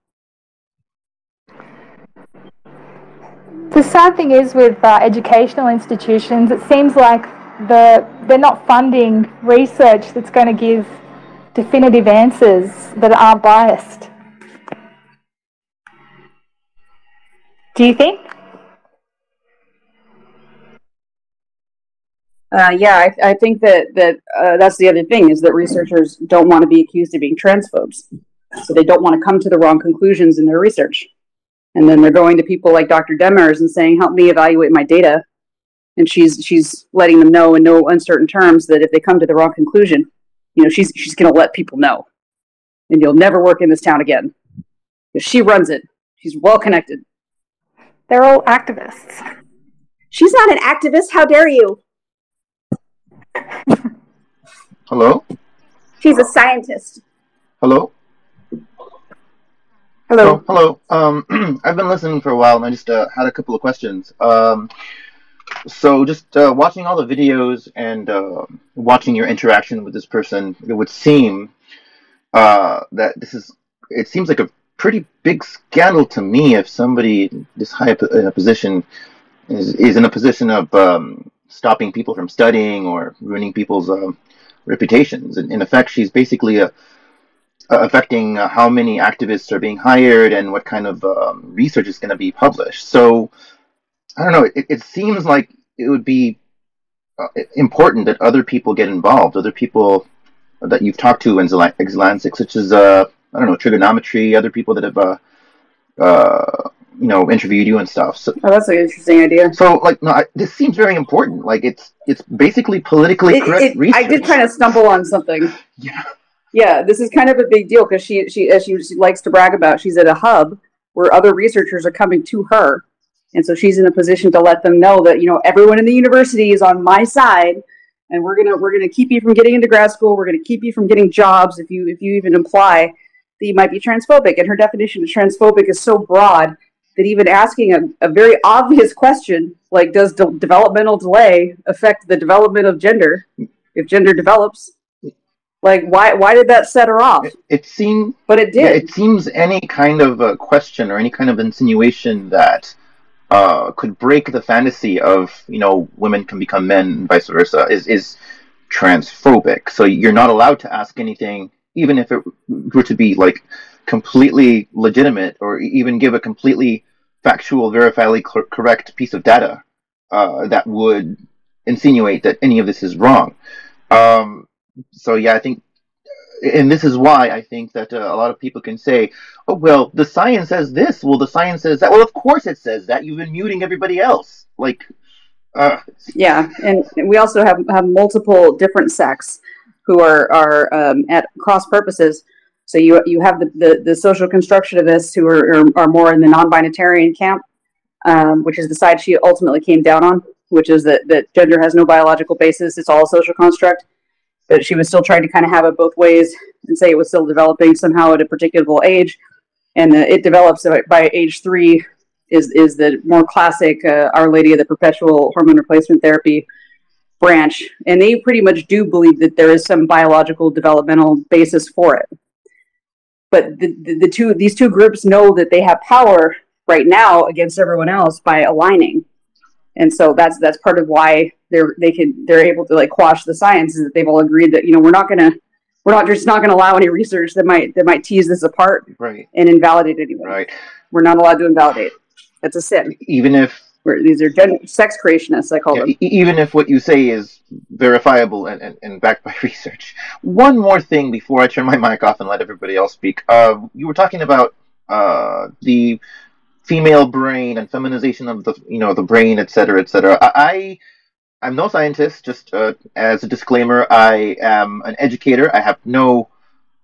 The sad thing is with uh, educational institutions, it seems like the they're not funding research that's going to give definitive answers that aren't biased. Do you think?
Uh, yeah, I, I think that that uh, that's the other thing is that researchers don't want to be accused of being transphobes, so they don't want to come to the wrong conclusions in their research, and then they're going to people like Dr. Demers and saying, "Help me evaluate my data," and she's she's letting them know in no uncertain terms that if they come to the wrong conclusion, you know, she's she's going to let people know, and you'll never work in this town again. If she runs it, she's well connected.
They're all activists.
She's not an activist. How dare you?
Hello?
She's a scientist.
Hello?
Hello.
Oh, hello. Um, [CLEARS THROAT] I've been listening for a while, and I just uh, had a couple of questions. Um, so, just uh, watching all the videos and uh, watching your interaction with this person, it would seem uh, that this is. It seems like a pretty big scandal to me if somebody this high up in a position is, is in a position of um, stopping people from studying or ruining people's um, reputations. In, in effect, she's basically a uh, affecting uh, how many activists are being hired and what kind of um, research is going to be published. So I don't know. It, it seems like it would be uh, important that other people get involved, other people that you've talked to in Exulansic, such as uh, I don't know Triggernometry, other people that have uh, uh, you know interviewed you and stuff. So,
oh, that's an interesting idea.
So like, no, I, this seems very important. Like it's it's basically politically
It-
correct
it-
research.
I did kind of stumble on something. [LAUGHS]
Yeah.
Yeah, this is kind of a big deal because she, she, as she, she likes to brag about, she's at a hub where other researchers are coming to her, and so she's in a position to let them know that you know everyone in the university is on my side, and we're gonna we're gonna keep you from getting into grad school. We're gonna keep you from getting jobs if you if you even imply that you might be transphobic. And her definition of transphobic is so broad that even asking a, a very obvious question like does de- developmental delay affect the development of gender if gender develops like why why did that set her off
It, it seemed
but it did
Yeah, it seems any kind of uh, question or any kind of insinuation that uh, could break the fantasy of you know women can become men and vice versa is is transphobic. So you're not allowed to ask anything, even if it were to be like completely legitimate or even give a completely factual, verifiably cor- correct piece of data uh, that would insinuate that any of this is wrong. Um, so yeah, I think and this is why I think that uh, a lot of people can say, "Oh well, the science says this. Well, the science says that. Well, of course it says that. You've been muting everybody else." Like, uh,
yeah and we also have have multiple different sects who are are um, at cross purposes. So you you have the the, the social constructionists who are, are are more in the non-binitarian camp um, which is the side she ultimately came down on which is that that gender has no biological basis it's all a social construct. But she was still trying to kind of have it both ways and say it was still developing somehow at a particular age. And that it develops by age three is is the more classic uh, Our Lady of the Perpetual Hormone Replacement Therapy branch, and they pretty much do believe that there is some biological developmental basis for it. But the, the, the two these two groups know that they have power right now against everyone else by aligning, and so that's that's part of why they're they can they're able to like quash the science is that they've all agreed that you know we're not gonna we're not just not gonna allow any research that might that might tease this apart
right,
and invalidate anyone.
right.
We're not allowed to invalidate. That's a sin.
Even if
We're, these are gen- sex creationists, I call
yeah,
them.
even if what you say is verifiable and, and, and backed by [LAUGHS] research. One more thing before I turn my mic off and let everybody else speak. Uh, you were talking about uh, the female brain and feminization of the you know the brain, et cetera, et cetera. I, I I'm no scientist. Just uh, as a disclaimer, I am an educator. I have no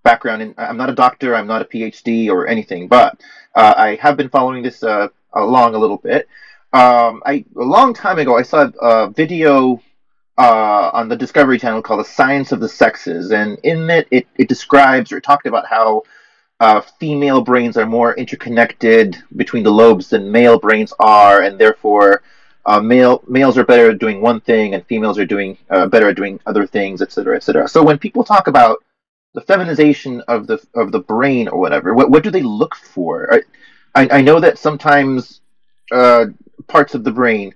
background in. I'm not a doctor. I'm not a PhD or anything, but uh, I have been following this uh, along a little bit. Um, I a long time ago I saw a video uh, on the Discovery Channel called "The Science of the Sexes," and in it it, it describes or talked about how uh, female brains are more interconnected between the lobes than male brains are, and therefore uh, male males are better at doing one thing and females are doing uh, better at doing other things, et cetera, et cetera. So when people talk about the feminization of the of the brain or whatever, what what do they look for? I I, I know that sometimes uh, parts of the brain,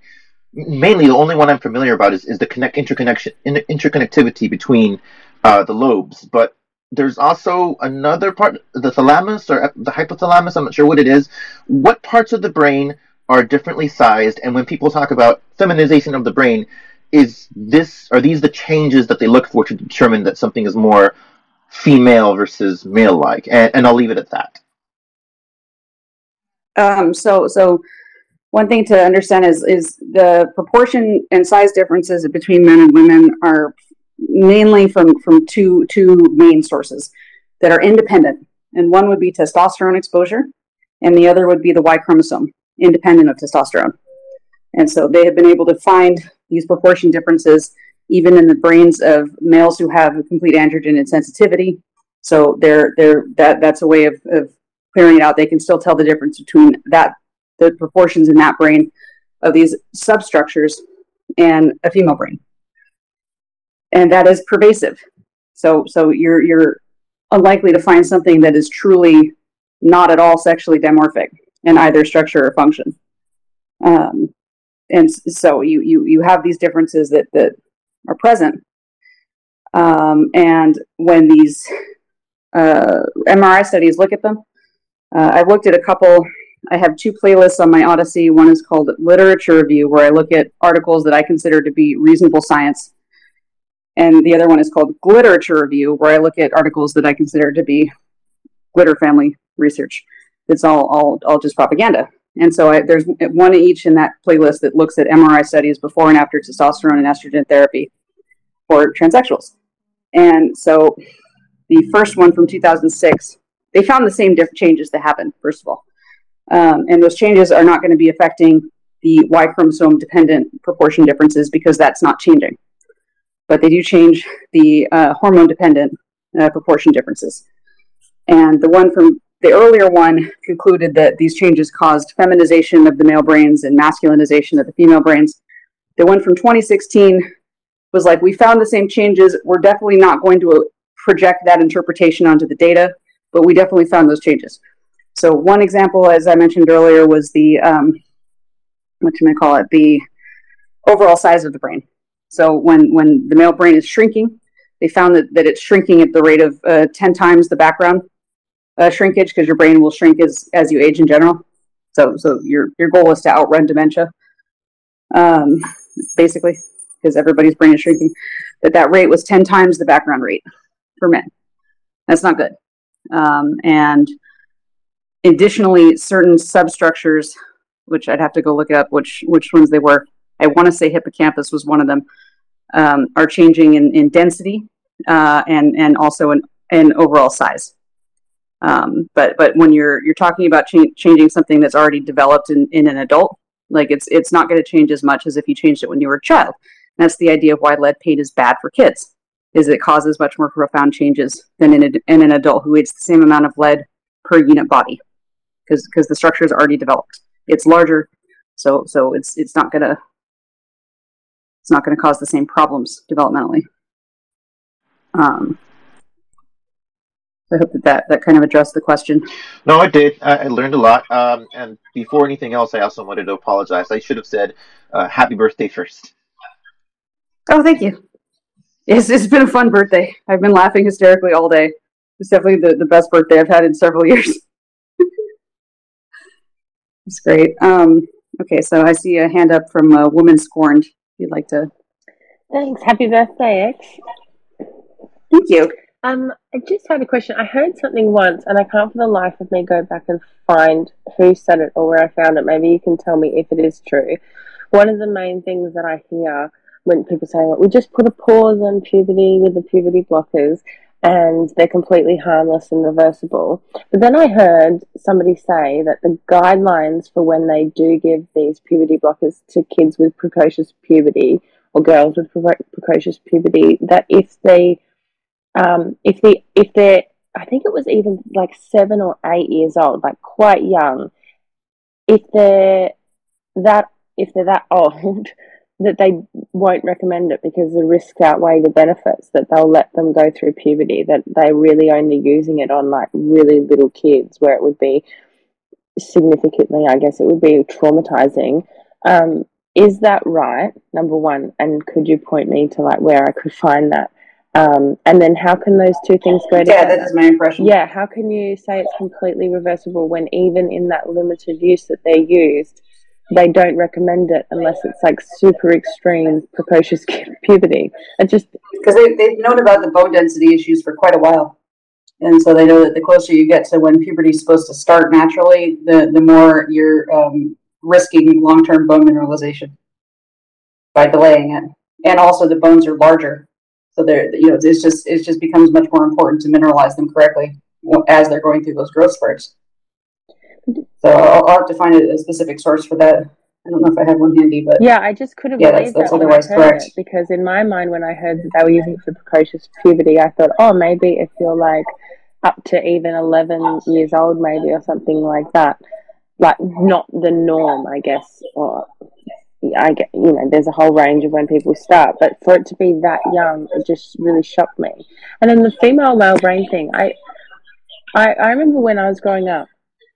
mainly the only one I'm familiar about is, is the connect interconnection in, interconnectivity between uh, the lobes, but there's also another part, the thalamus or the hypothalamus. I'm not sure what it is. What parts of the brain are differently sized? And when people talk about feminization of the brain, is this are these the changes that they look for to determine that something is more female versus male like? And, and I'll leave it at that.
Um, so, so one thing to understand is is the proportion and size differences between men and women are mainly from from two two main sources that are independent, and one would be testosterone exposure, and the other would be the Y chromosome, independent of testosterone. And so they have been able to find these proportion differences even in the brains of males who have complete androgen insensitivity. So they're they're that that's a way of, of clearing it out, they can still tell the difference between that the proportions in that brain of these substructures and a female brain, and that is pervasive. So so you're you're unlikely to find something that is truly not at all sexually dimorphic in either structure or function. Um, and so you, you, you have these differences that, that are present. Um, and when these uh, MRI studies look at them, uh, I've looked at a couple. I have two playlists on my Odysee. One is called Literature Review, where I look at articles that I consider to be reasonable science. And the other one is called Gliterature Review, where I look at articles that I consider to be glitter family research. It's all, all, all just propaganda. And so I, there's one each in that playlist that looks at MRI studies before and after testosterone and estrogen therapy for transsexuals. And so the first one from 2006, they found the same diff- changes that happened, first of all. Um, and those changes are not going to be affecting the Y chromosome dependent proportion differences because that's not changing. But they do change the uh, hormone dependent uh, proportion differences. And the one from the earlier one concluded that these changes caused feminization of the male brains and masculinization of the female brains. The one from 2016 was like, we found the same changes. We're definitely not going to project that interpretation onto the data, but we definitely found those changes. So, one example, as I mentioned earlier, was the um, what can I call it? The overall size of the brain. So, when when the male brain is shrinking, they found that, that it's shrinking at the rate of uh, 10 times the background uh, shrinkage because your brain will shrink as as you age in general. So so your your goal is to outrun dementia, um, basically, because everybody's brain is shrinking. That that rate was ten times the background rate for men. That's not good. Um, and additionally, certain substructures, which I'd have to go look up which which ones they were. I want to say hippocampus was one of them. Um, are changing in, in density uh, and and also in, in overall size. Um, but but when you're you're talking about cha- changing something that's already developed in, in an adult, like it's it's not going to change as much as if you changed it when you were a child. And that's the idea of why lead paint is bad for kids, is it causes much more profound changes than in, a, in an adult who eats the same amount of lead per unit body, because because the structure is already developed. It's larger, so so it's it's not gonna it's not going to cause the same problems developmentally. Um, I hope that, that that kind of addressed the question.
No, I did. I, I learned a lot. Um, and before anything else, I also wanted to apologize. I should have said uh, happy birthday first.
Oh, thank you. It's, it's been a fun birthday. I've been laughing hysterically all day. It's definitely the, the best birthday I've had in several [LAUGHS] years. It's great. Um, okay, so I see a hand up from a Woman Scorned. If you'd like to.
Thanks. Happy birthday, X.
Thank you.
Um, I just had a question. I heard something once, and I can't for the life of me go back and find who said it or where I found it. Maybe you can tell me if it is true. One of the main things that I hear when people say, well, we just put a pause on puberty with the puberty blockers and they're completely harmless and reversible. But then I heard somebody say that the guidelines for when they do give these puberty blockers to kids with precocious puberty or girls with precocious puberty, that if they um, if they if they're I think it was even like seven or eight years old, like quite young, if they're that if they're that [LAUGHS] old, that they won't recommend it because the risks outweigh the benefits. That they'll let them go through puberty. That they're really only using it on like really little kids, where it would be significantly, I guess, it would be traumatizing. Um, is that right? Number one, and could you point me to like where I could find that? Um, and then how can those two things go together?
Yeah, that is my impression.
Yeah, how can you say it's completely reversible when even in that limited use that they're used, they don't recommend it unless it's like super extreme precocious [LAUGHS] puberty? It just
because they, they've known about the bone density issues for quite a while. And so they know that the closer you get to when puberty is supposed to start naturally, the, the more you're um, risking long term bone mineralization by delaying it. And also, the bones are larger so they're, you know, it's just it just becomes much more important to mineralize them correctly as they're going through those growth spurts. So I'll, I'll have to find a, a, specific source for that. I don't know if I have one handy, but
yeah, I just couldn't yeah, believe that's, that's that otherwise correct. It, because in my mind, when I heard that they were using it for precocious puberty, I thought, oh, maybe if you're like up to even 11 years old, maybe, or something like that. Like, not the norm, I guess, or I get, you know, there's a whole range of when people start, but for it to be that young, it just really shocked me. And then the female male brain thing, I, I, I remember when I was growing up,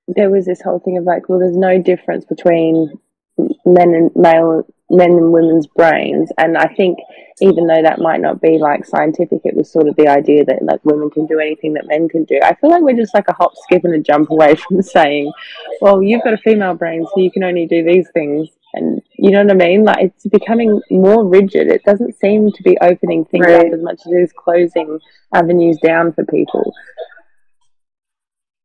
there was this whole thing of like, well, there's no difference between men and male men and women's brains. And i think even though that might not be like scientific it was sort of the idea that like women can do anything that men can do. I feel like we're just like a hop skip and a jump away [LAUGHS] from saying well you've got a female brain so you can only do these things. And you know what i mean? Like it's becoming more rigid. It doesn't seem to be opening things right. up as much as it is closing avenues down for people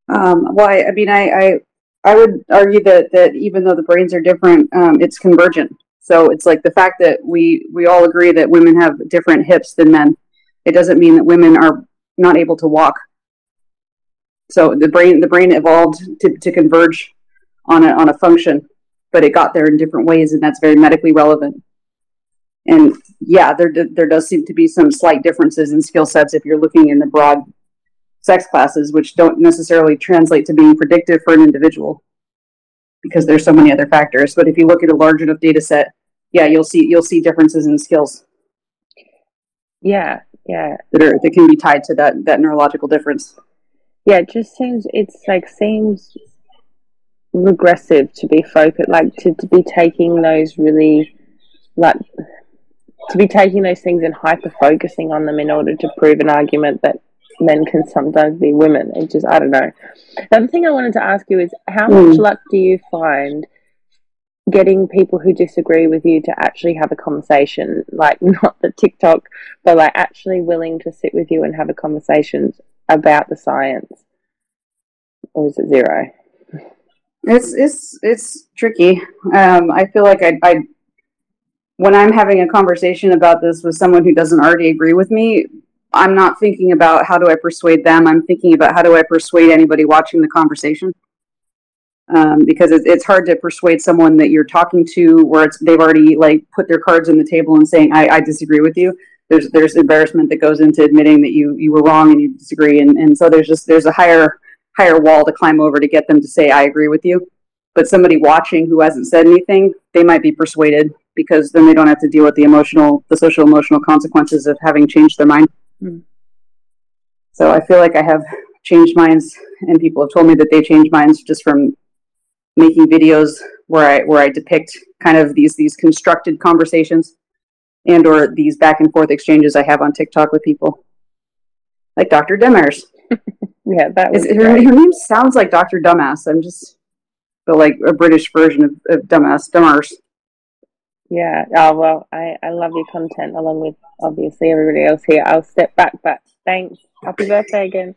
um, well, I, I mean, I, I, I would argue that that even though the brains are different, um, it's convergent. So it's like the fact that we we all agree that women have different hips than men. It doesn't mean that women are not able to walk. So the brain the brain evolved to, to converge on a on a function, but it got there in different ways, and that's very medically relevant. And yeah, there there does seem to be some slight differences in skill sets if you're looking in the broad sex classes, which don't necessarily translate to being predictive for an individual because there's so many other factors. But if you look at a large enough data set, yeah, you'll see you'll see differences in skills.
Yeah, yeah.
That are that can be tied to that that neurological difference.
Yeah, it just seems it's like seems regressive to be focused like to, to be taking those really like to be taking those things and hyper focusing on them in order to prove an argument that men can sometimes be women. It just, I don't know. The other thing I wanted to ask you is how mm. much luck do you find getting people who disagree with you to actually have a conversation? Like, [LAUGHS] not the TikTok, but like actually willing to sit with you and have a conversation about the science? Or is it zero?
It's it's it's tricky. Um, I feel like I, I when I'm having a conversation about this with someone who doesn't already agree with me, I'm not thinking about how do I persuade them. I'm thinking about how do I persuade anybody watching the conversation. Um, because it, it's hard to persuade someone that you're talking to where it's they've already like put their cards on the table and saying I, I disagree with you. There's there's embarrassment that goes into admitting that you you were wrong and you disagree, and, and so there's just there's a higher higher wall to climb over to get them to say I agree with you. But somebody watching who hasn't said anything, they might be persuaded because then they don't have to deal with the emotional the social emotional consequences of having changed their mind. Mm. So I feel like I have changed minds, and people have told me that they changed minds just from making videos where I where I depict kind of these these constructed conversations and or these back and forth exchanges I have on TikTok with people, like Dr. Demers. [LAUGHS]
yeah, that was
her, her, name sounds like Dr. Dumbass. I'm just, but like a British version of, of Dumbass, Demers.
Yeah. Oh well, I I love your content along with obviously everybody else here. I'll step back, but thanks. Happy birthday again.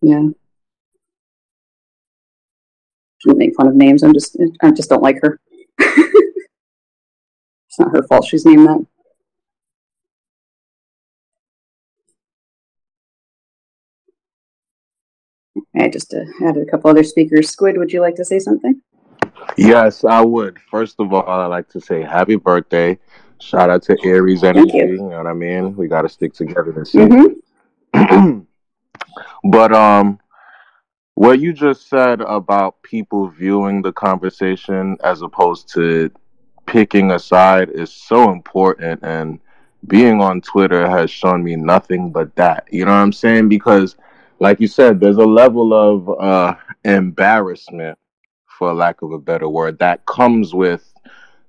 Yeah. Shouldn't make fun of names. I'm just I just don't like her. [LAUGHS] it's not her fault. She's named that. I just uh, added a couple other speakers. Squid, would you like to say something?
Yes, I would. First of all, I'd like to say happy birthday. Shout out to Aries Energy. You. you. know what I mean? We got to stick together this year. Mm-hmm. [CLEARS THROAT] but um, what you just said about people viewing the conversation as opposed to picking a side is so important, and being on Twitter has shown me nothing but that. You know what I'm saying? Because, like you said, there's a level of uh, embarrassment for lack of a better word, that comes with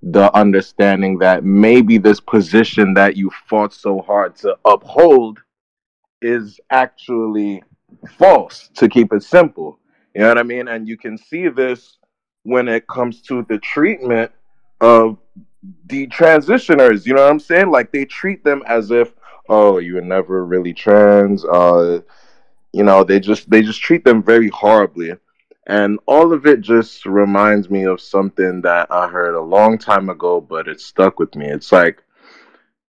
the understanding that maybe this position that you fought so hard to uphold is actually false, to keep it simple. You know what I mean? And you can see this when it comes to the treatment of the transitioners. You know what I'm saying? Like they treat them as if, oh, you were never really trans. Uh, you know, they just they just treat them very horribly. And all of it just reminds me of something that I heard a long time ago, but it stuck with me. It's like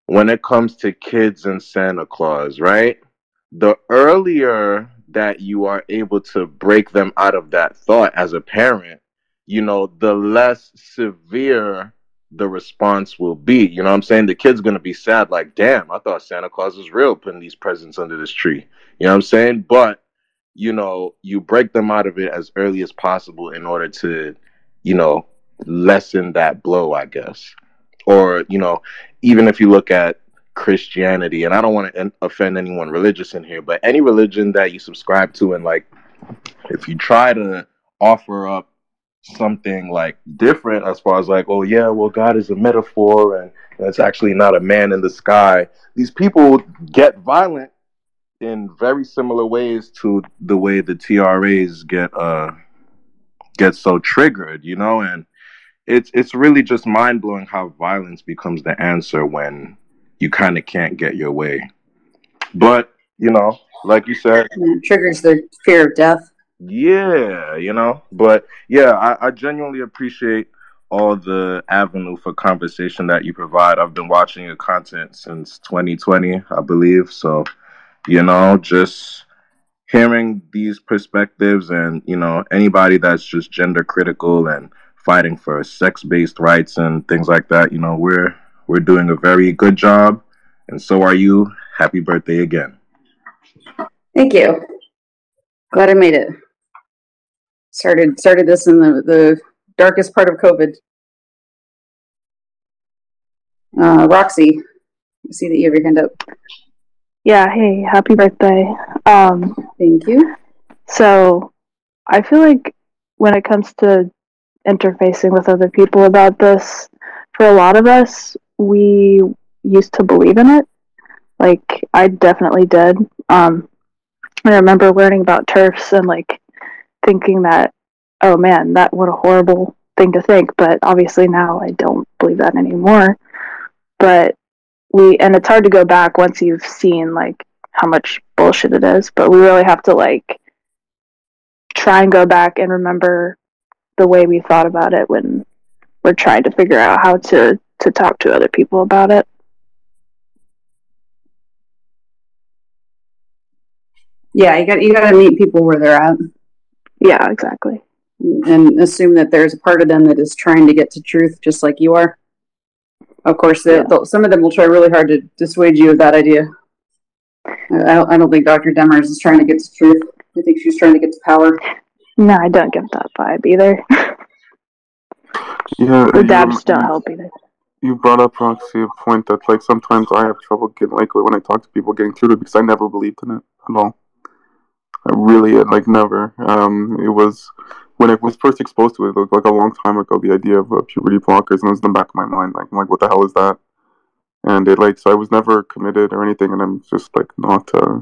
when it comes to kids and Santa Claus, right? The earlier that you are able to break them out of that thought as a parent, you know, the less severe the response will be. You know what I'm saying? The kid's gonna be sad, like, damn, I thought Santa Claus was real putting these presents under this tree. You know what I'm saying? But you know, you break them out of it as early as possible in order to, you know, lessen that blow, I guess. Or, you know, even if you look at Christianity, and I don't want to offend anyone religious in here, but any religion that you subscribe to, and like, if you try to offer up something like different as far as like, oh yeah, well God is a metaphor and it's actually not a man in the sky. These people get violent in very similar ways to the way the TRAs get uh get so triggered, you know, and it's it's really just mind blowing how violence becomes the answer when you kind of can't get your way. But you know, like you said,
it triggers the fear of death.
Yeah, you know, but yeah, I, I genuinely appreciate all the avenue for conversation that you provide. I've been watching your content since 2020, I believe. So, you know, just hearing these perspectives and, you know, anybody that's just gender critical and fighting for sex-based rights and things like that, you know, we're we're doing a very good job and so are you. Happy birthday again.
Thank you. Glad I made it. Started started this in the, the darkest part of COVID. Uh, Roxy, I see that you have your hand up.
Yeah, hey, happy birthday. Um,
Thank you.
so I feel like when it comes to interfacing with other people about this, for a lot of us, we used to believe in it. Like I definitely did. Um, I remember learning about turfs and like thinking that, oh man, that what a horrible thing to think. But obviously now I don't believe that anymore. But we and it's hard to go back once you've seen like how much bullshit it is. But we really have to like try and go back and remember the way we thought about it when we're trying to figure out how to to talk to other people about it.
Yeah, you got you got to meet people where they're at
Yeah, exactly.
and assume that there's a part of them that is trying to get to truth, just like you are. Of course, the,
Yeah.
the- some of them will try really hard to dissuade you of that idea. I don't, I don't think Dr. Demers is trying to get to truth. I think she's trying to get to power.
No, I don't get that vibe either.
Yeah,
the
you,
dabs don't help either.
you brought up Roxy a point that like sometimes I have trouble getting like when I talk to people getting through to it because I never believed in it at all. I really like never. Um, it was when I was first exposed to it like, like a long time ago. The idea of uh, puberty blockers and it was in the back of my mind. Like I'm like, what the hell is that? And it like so I was never committed or anything, and I'm just like not uh,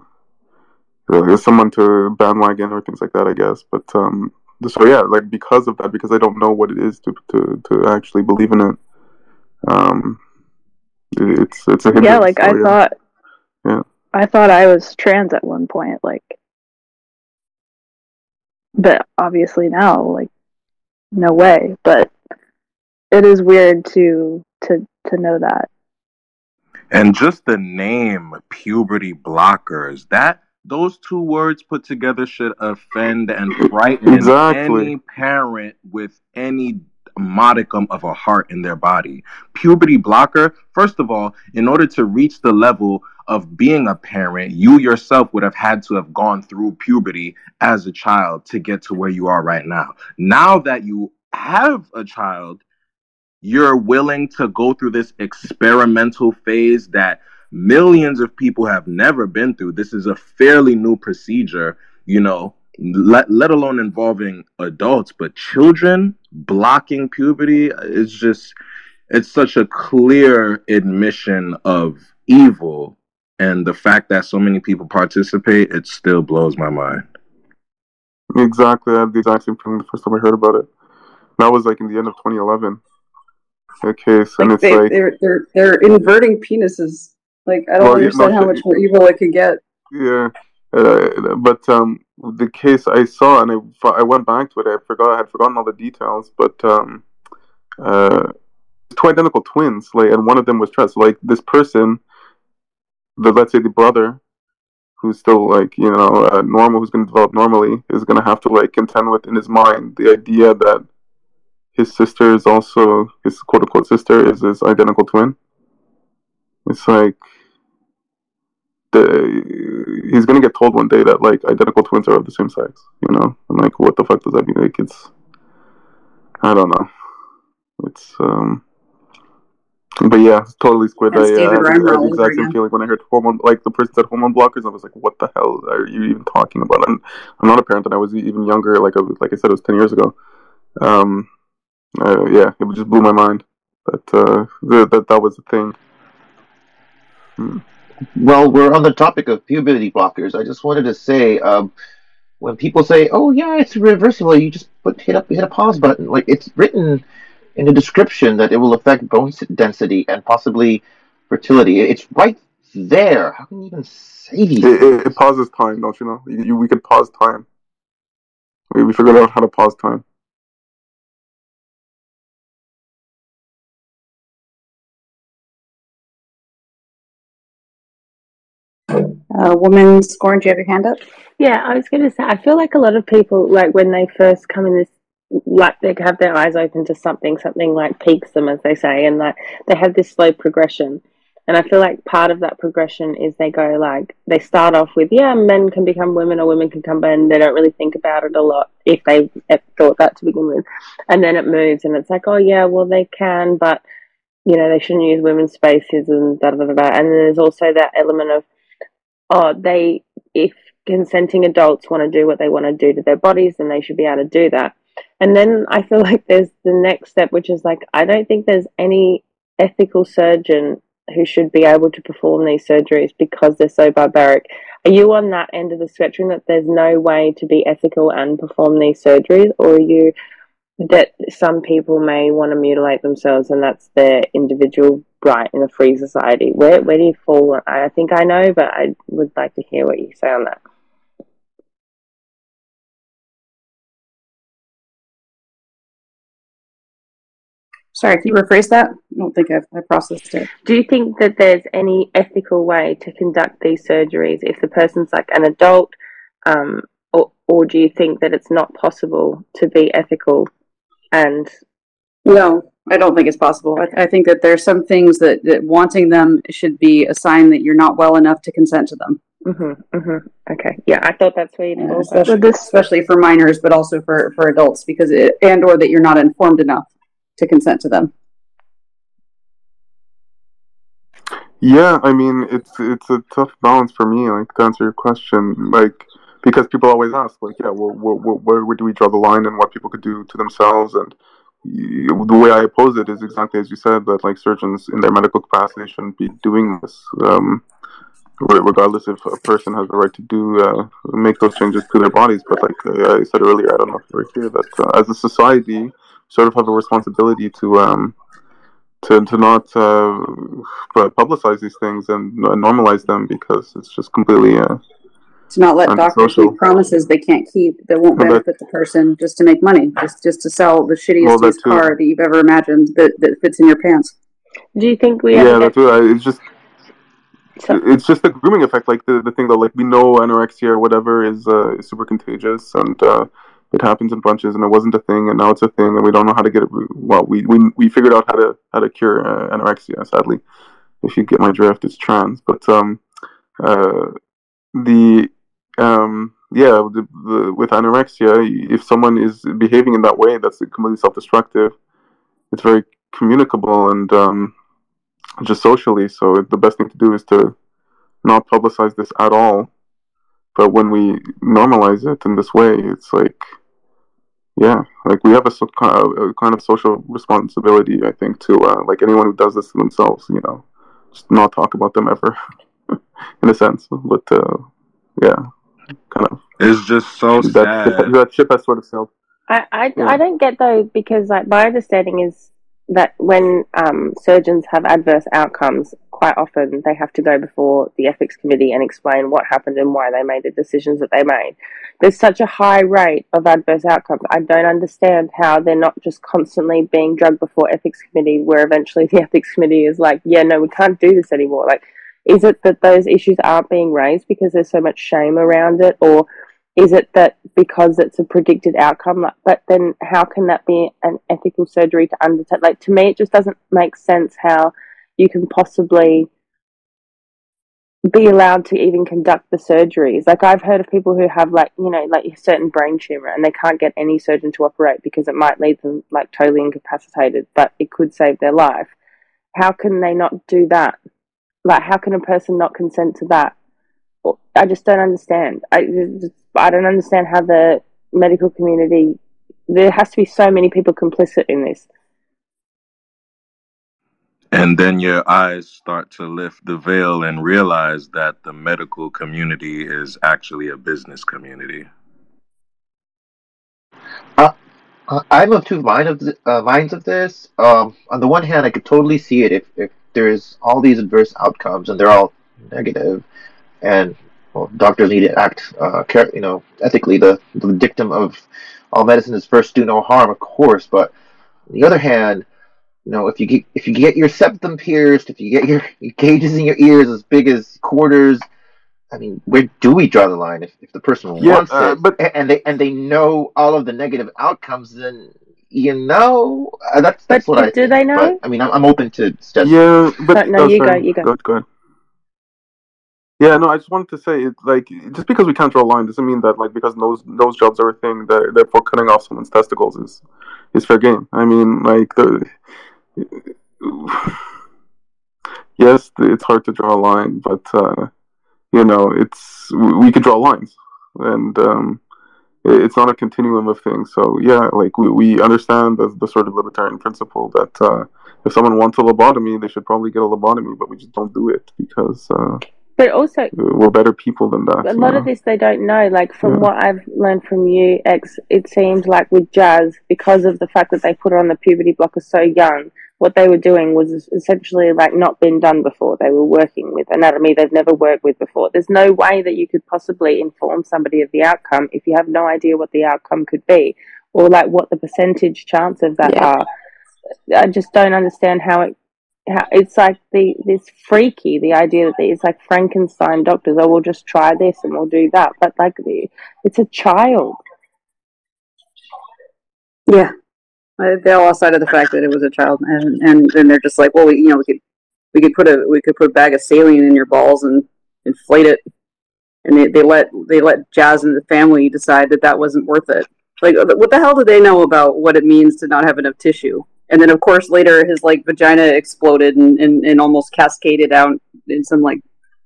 someone to bandwagon or things like that. I guess, but um, so yeah, like because of that, because I don't know what it is to to, to actually believe in it. Um, it, it's it's a hindrance.
Yeah, like I
yeah.
thought
Yeah.
I thought I was trans at one point, like but obviously now, like no way. But it is weird to to to know that.
And just the name puberty blockers, that those two words put together should offend and frighten
Exactly.
any parent with any modicum of a heart in their body. Puberty blocker, first of all, in order to reach the level of being a parent, you yourself would have had to have gone through puberty as a child to get to where you are right now. Now that you have a child, you're willing to go through this experimental phase that millions of people have never been through. This is a fairly new procedure, you know, let, let alone involving adults, but children blocking puberty is just, it's such a clear admission of evil. And the fact that so many people participate, it still blows my mind.
Exactly, I had the exact same feeling the first time I heard about it. That was like in the end of 2011. A case, and
Like
it's
they,
like
they're they're they're inverting penises. Like I don't
Well, yeah,
understand
no
how much more evil it could get.
Yeah, uh, but um, the case I saw and I, I went back to it. I forgot I had forgotten all the details, but um, uh, two identical twins, like, and one of them was trans. So, like this person, the let's say the brother, who's still like you know uh, normal, who's going to develop normally, is going to have to like contend with in his mind the idea that his sister is also his quote unquote sister is his identical twin. It's like the he's gonna get told one day that like identical twins are of the same sex, you know? And like what the fuck does that mean? Like it's I don't know. It's um but yeah, it's totally squid.
That's
I,
David
uh, I had the exact same feeling when I heard hormone, like the person said hormone blockers. I was like, "What the hell are you even talking about?" And I'm not a parent, and I was even younger. Like, I was, like I said, it was ten years ago. Um, uh, yeah, it just blew my mind that uh, that that, that was the thing. Hmm.
Well, we're on the topic of puberty blockers. I just wanted to say, um, when people say, "Oh yeah, it's reversible," you just put hit up hit a pause button. Like it's written in the description that it will affect bone density and possibly fertility. It's right there. How can you even say these
It, it, it pauses time, don't you know? You, you, we could pause time. We, we figured out how to pause time.
Uh, woman scorn, do you have your hand up?
Yeah, I was going to say, I feel like a lot of people, like when they first come in this, like they have their eyes open to something, something like piques them, as they say, and like they have this slow progression. And I feel like part of that progression is they go like, they start off with, yeah, men can become women or women can become men. They don't really think about it a lot if they thought that to begin with. And then it moves and it's like, oh, yeah, well, they can, but, you know, they shouldn't use women's spaces and da da da da. And then there's also that element of, oh, they, if consenting adults want to do what they want to do to their bodies, then they should be able to do that. And then I feel [LAUGHS] like there's the next step, which is like, I don't think there's any ethical surgeon who should be able to perform these surgeries because they're so barbaric. Are you on that end of the spectrum that there's no way to be ethical and perform these surgeries, or are you that some people may want to mutilate themselves and that's their individual right in a free society? Where where do you fall? I think I know, but I would like to hear what you say on that.
Sorry, can you rephrase that? I don't think I've I processed it.
Do you think that there's any ethical way to conduct these surgeries if the person's like an adult, um, or or do you think that it's not possible to be ethical and
No, I don't think it's possible. I, I think that there's some things that, that wanting them should be a sign that you're not well enough to consent to them.
Mm-hmm, mm-hmm. Okay. Yeah, I thought that's where you'd
Yeah, especially,
this-
especially for minors, but also for, for adults, because it, and or that you're not informed enough to consent to them.
Yeah, I mean, it's it's a tough balance for me, like to answer your question, like because people always ask, like, yeah, well, where, where, where do we draw the line and what people could do to themselves? And the way I oppose it is exactly as you said, that like surgeons in their medical capacity shouldn't be doing this, um, regardless if a person has the right to do uh, make those changes to their bodies. But like I said earlier, I don't know if you were here, that uh, as a society, sort of have a responsibility to um, to to not uh, publicize these things and uh, normalize them because it's just completely uh,
To not let doctors make promises they can't keep that won't
Well, that-
benefit the person just to make money, just just to sell the shittiest
Well, that too.
car that you've ever imagined that, that fits in your pants.
Do you think we
yeah.
ever
That's
get
what I, it's just
so,
it's just the grooming effect, like the, the thing that like we know anorexia or whatever is uh, is super contagious and uh, it happens in bunches and it wasn't a thing and now it's a thing and we don't know how to get it. Well, we we, we figured out how to how to cure uh, anorexia. Sadly, if you get my drift, it's trans. But um, uh, the um, yeah, the, the, with anorexia, if someone is behaving in that way, that's completely self-destructive. It's very communicable and um, just socially. So the best thing to do is to not publicize this at all. But when we normalize it in this way, it's like, yeah, like we have a, so, a kind of social responsibility, I think, to uh, like anyone who does this to themselves, you know, just not talk about them ever, [LAUGHS] in a sense. But uh, yeah, kind of
It's just so
that ship,
sad.
that ship has sort of sailed.
I, I,
Yeah.
I don't get though because like my understanding is that when um, surgeons have adverse outcomes, quite often they have to go before the ethics committee and explain what happened and why they made the decisions that they made. There's such a high rate of adverse outcomes. I don't understand how they're not just constantly being drugged before ethics committee, where eventually the [LAUGHS] ethics committee is like, yeah, no, we can't do this anymore. Like, is it that those issues aren't being raised because there's so much shame around it, or is it that because it's a predicted outcome, but then how can that be an ethical surgery to undertake? Like, to me, it just doesn't make sense how you can possibly be allowed to even conduct the surgeries. Like I've heard of people who have like, you know, like a certain brain tumor and they can't get any surgeon to operate because it might leave them like totally incapacitated, but it could save their life. How can they not do that? Like how can a person not consent to that? I just don't understand. I just, I don't understand how the medical community there has to be so many people complicit in this.
And then your eyes start to lift the veil and realize that the medical community is actually a business community.
Uh, uh, I'm of two mind of th- uh, minds of this. Um, on the one hand, I could totally see it if, if there's all these adverse outcomes and they're all negative, and well, doctors need to act, uh, care, you know, ethically. The the dictum of all medicine is first do no harm, of course. But on the other hand, you know, if you get if you get your septum pierced, if you get your, [LAUGHS] your gauges in your ears as big as quarters, I mean, where do we draw the line? If, if the person
Yeah,
wants
uh,
it,
but
and they and they know all of the negative outcomes, then you know uh, that's
But
that's what I
do
think.
they know?
But I mean, I'm, I'm open to suggestions.
yeah, but
No, no,
oh,
you go, you go.
Go, go ahead. Yeah, no, I just wanted to say, it, like, just because we can't draw a line doesn't mean that, like, because those nose jobs are a thing, that therefore cutting off someone's testicles is is fair game. I mean, like, the [SIGHS] yes, it's hard to draw a line, but uh, you know, it's we could draw lines, and um, it- it's not a continuum of things. So yeah, like we, we understand the, the sort of libertarian principle that uh, if someone wants a lobotomy, they should probably get a lobotomy, but we just don't do it because uh,
But also,
we're better people than that.
a lot
know?
of this they don't know. Like from
Yeah.
what I've learned from you, X, it seems like with jazz, because of the fact that they put her on the puberty blocker so young, what they were doing was essentially like not been done before. They were working with anatomy they've never worked with before. There's no way that you could possibly inform somebody of the outcome if you have no idea what the outcome could be or like what the percentage chance of that
Yeah.
are. I just don't understand how it. How, it's like the this freaky the idea that it's like Frankenstein doctors. Oh, we'll just try this and we'll do that, but like the, it's a child.
Yeah, Uh, they all lost sight of the fact that it was a child, and and then they're just like, well, we, you know, we could we could put a we could put a bag of saline in your balls and inflate it, and they, they let they let Jazz and the family decide that that wasn't worth it. Like, what the hell do they know about what it means to not have enough tissue? And then, of course, later his like vagina exploded and, and, and almost cascaded out in some like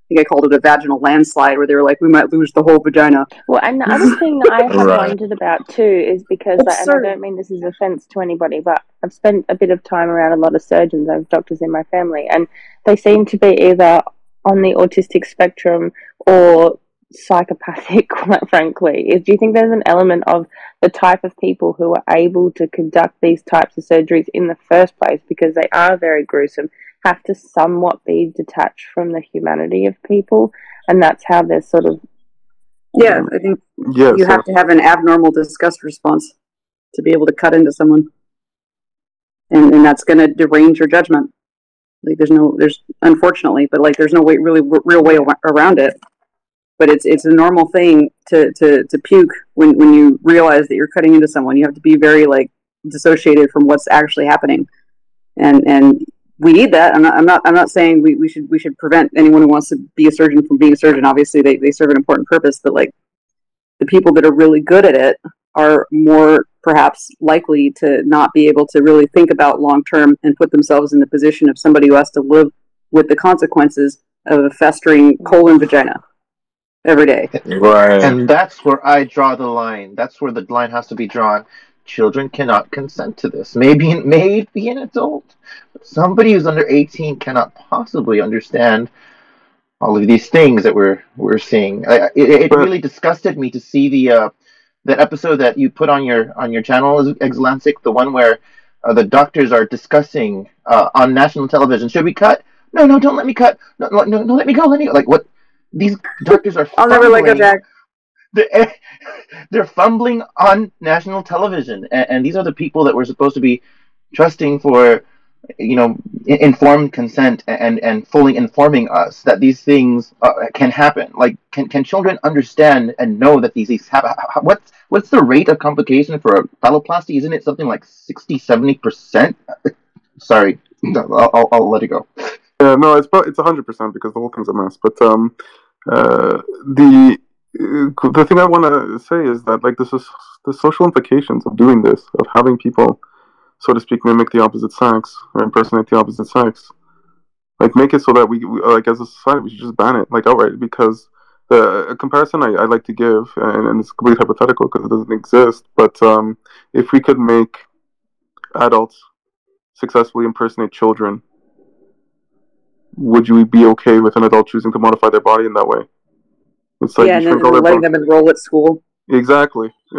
I think I called it a vaginal landslide, where they were like, we might lose the whole vagina.
Well, and the other thing that I [LAUGHS] have
Right.
wondered about too is because, like, and I don't mean this is offence to anybody, but I've spent a bit of time around a lot of surgeons. I have doctors in my family, and they seem to be either on the autistic spectrum or psychopathic. [LAUGHS] Quite frankly, is do you think there's an element of the type of people who are able to conduct these types of surgeries in the first place because they are very gruesome? Have to somewhat be detached from the humanity of people, and that's how they're sort of
Yeah, I think
yeah,
you
so-
have to have an abnormal disgust response to be able to cut into someone, and and that's going to derange your judgment. Like there's no, there's unfortunately, but like there's no way, really, w- real way around it. But it's it's a normal thing to to to puke when when you realize that you're cutting into someone. You have to be very like dissociated from what's actually happening, and and we need that. I'm not I'm not I'm not saying we, we should we should prevent anyone who wants to be a surgeon from being a surgeon. Obviously, they they serve an important purpose, but like the people that are really good at it are more perhaps likely to not be able to really think about long term and put themselves in the position of somebody who has to live with the consequences of a festering colon vagina every day.
Right.
And that's where I draw the line. That's where the line has to be drawn. Children cannot consent to this. Maybe maybe an adult, but somebody who's under eighteen cannot possibly understand all of these things that we're we're seeing. I, it, it really disgusted me to see the uh, that episode that you put on your on your channel, Exulansic, the one where uh, the doctors are discussing uh, on national television. Should we cut? No, no, don't let me cut. No, no, no, no let me go. Let me go. Like what? These doctors are.
I'll never let go, Jack.
They're, [LAUGHS] they're fumbling on national television, and, and these are the people that we're supposed to be trusting for you know, informed consent and and fully informing us that these things uh, can happen. Like, can can children understand and know that these things? What's what's the rate of complication for a phalloplasty? Isn't it something like 60, 70 percent? [LAUGHS] Sorry, I'll, I'll, I'll let it go.
Yeah, no, it's it's hundred percent because the whole thing's a mess. But um, uh, the the thing I want to say is that like this is the social implications of doing this, of having people, so to speak, mimic the opposite sex or impersonate the opposite sex. Like make it so that we, we like as a society we should just ban it like outright because the a comparison I, I like to give and, and it's completely hypothetical because it doesn't exist. But um, if we could make adults successfully impersonate children would you be okay with an adult choosing to modify their body in that way?
It's like yeah, and then letting them enroll at school.
Exactly, [LAUGHS]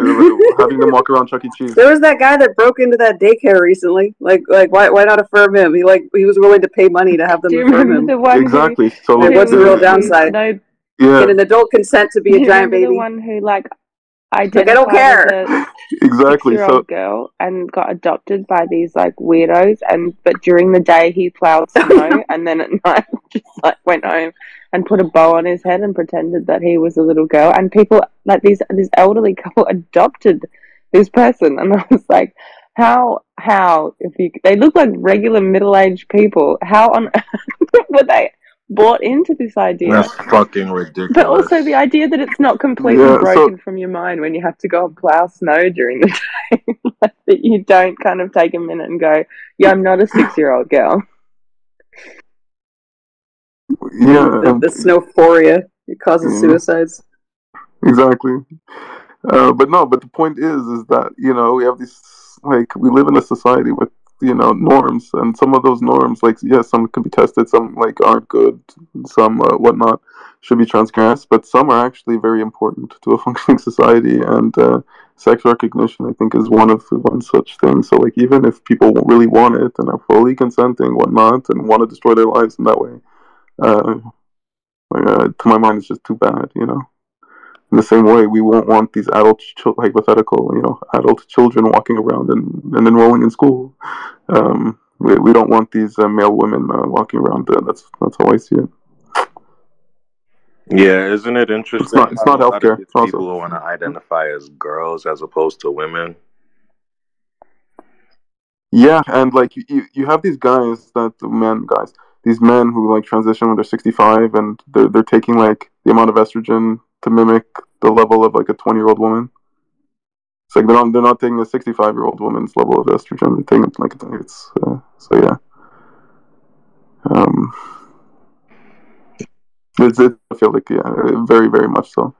having them walk around Chuck E. Cheese.
There was that guy that broke into that daycare recently. Like, like why, why not affirm him? He like he was willing to pay money to have them affirm him.
The one
exactly.
Who,
so
like, what's the real downside?
No,
yeah.
Get an adult consent to be a giant baby.
The one who like
identified like, I don't care. [LAUGHS]
exactly.
So girl and got adopted by these like weirdos, and but during the day he plowed snow, [LAUGHS] and then at night just like went home and put a bow on his head and pretended that he was a little girl. And people like these this elderly [LAUGHS] couple adopted this person, and I was like, how how if you they look like regular middle aged people, how on [LAUGHS] earth were they? bought into this idea.
That's fucking ridiculous.
But also the idea that it's not completely yeah, broken so, from your mind when you have to go and plow snow during the [LAUGHS] day. that you don't kind of take a minute and go, yeah, I'm not a six year old girl.
Yeah. [LAUGHS]
The, the snowphoria. It causes yeah. suicides.
Exactly. Uh, but no, but the point is, is that, you know, we have these, like, we live in a society with you know norms and some of those norms like yes some can be tested some like aren't good some uh, whatnot should be transgressed but some are actually very important to a [LAUGHS] functioning society and uh, sex recognition i think is one of one such thing so like even if people really want it and are fully consenting whatnot and want to destroy their lives in that way uh, uh to my mind it's just too bad you know in the same way, we won't want these adult, ch- hypothetical, you know, adult children walking around and, and enrolling in school. Um, we, we don't want these uh, male women uh, walking around. That's that's how I see it.
Yeah, isn't it interesting?
It's not, it's not healthcare.
It's people who want to identify as girls as opposed to women.
Yeah, and like you, you have these guys that men guys, these men who like transition when they're sixty five, and they're they're taking like the amount of estrogen to mimic the level of like a 20 year old woman. It's like they're not they're not taking a 65 year old woman's level of estrogen. They're taking like it's uh, so yeah. Um, it's it, I feel like yeah, very very much so.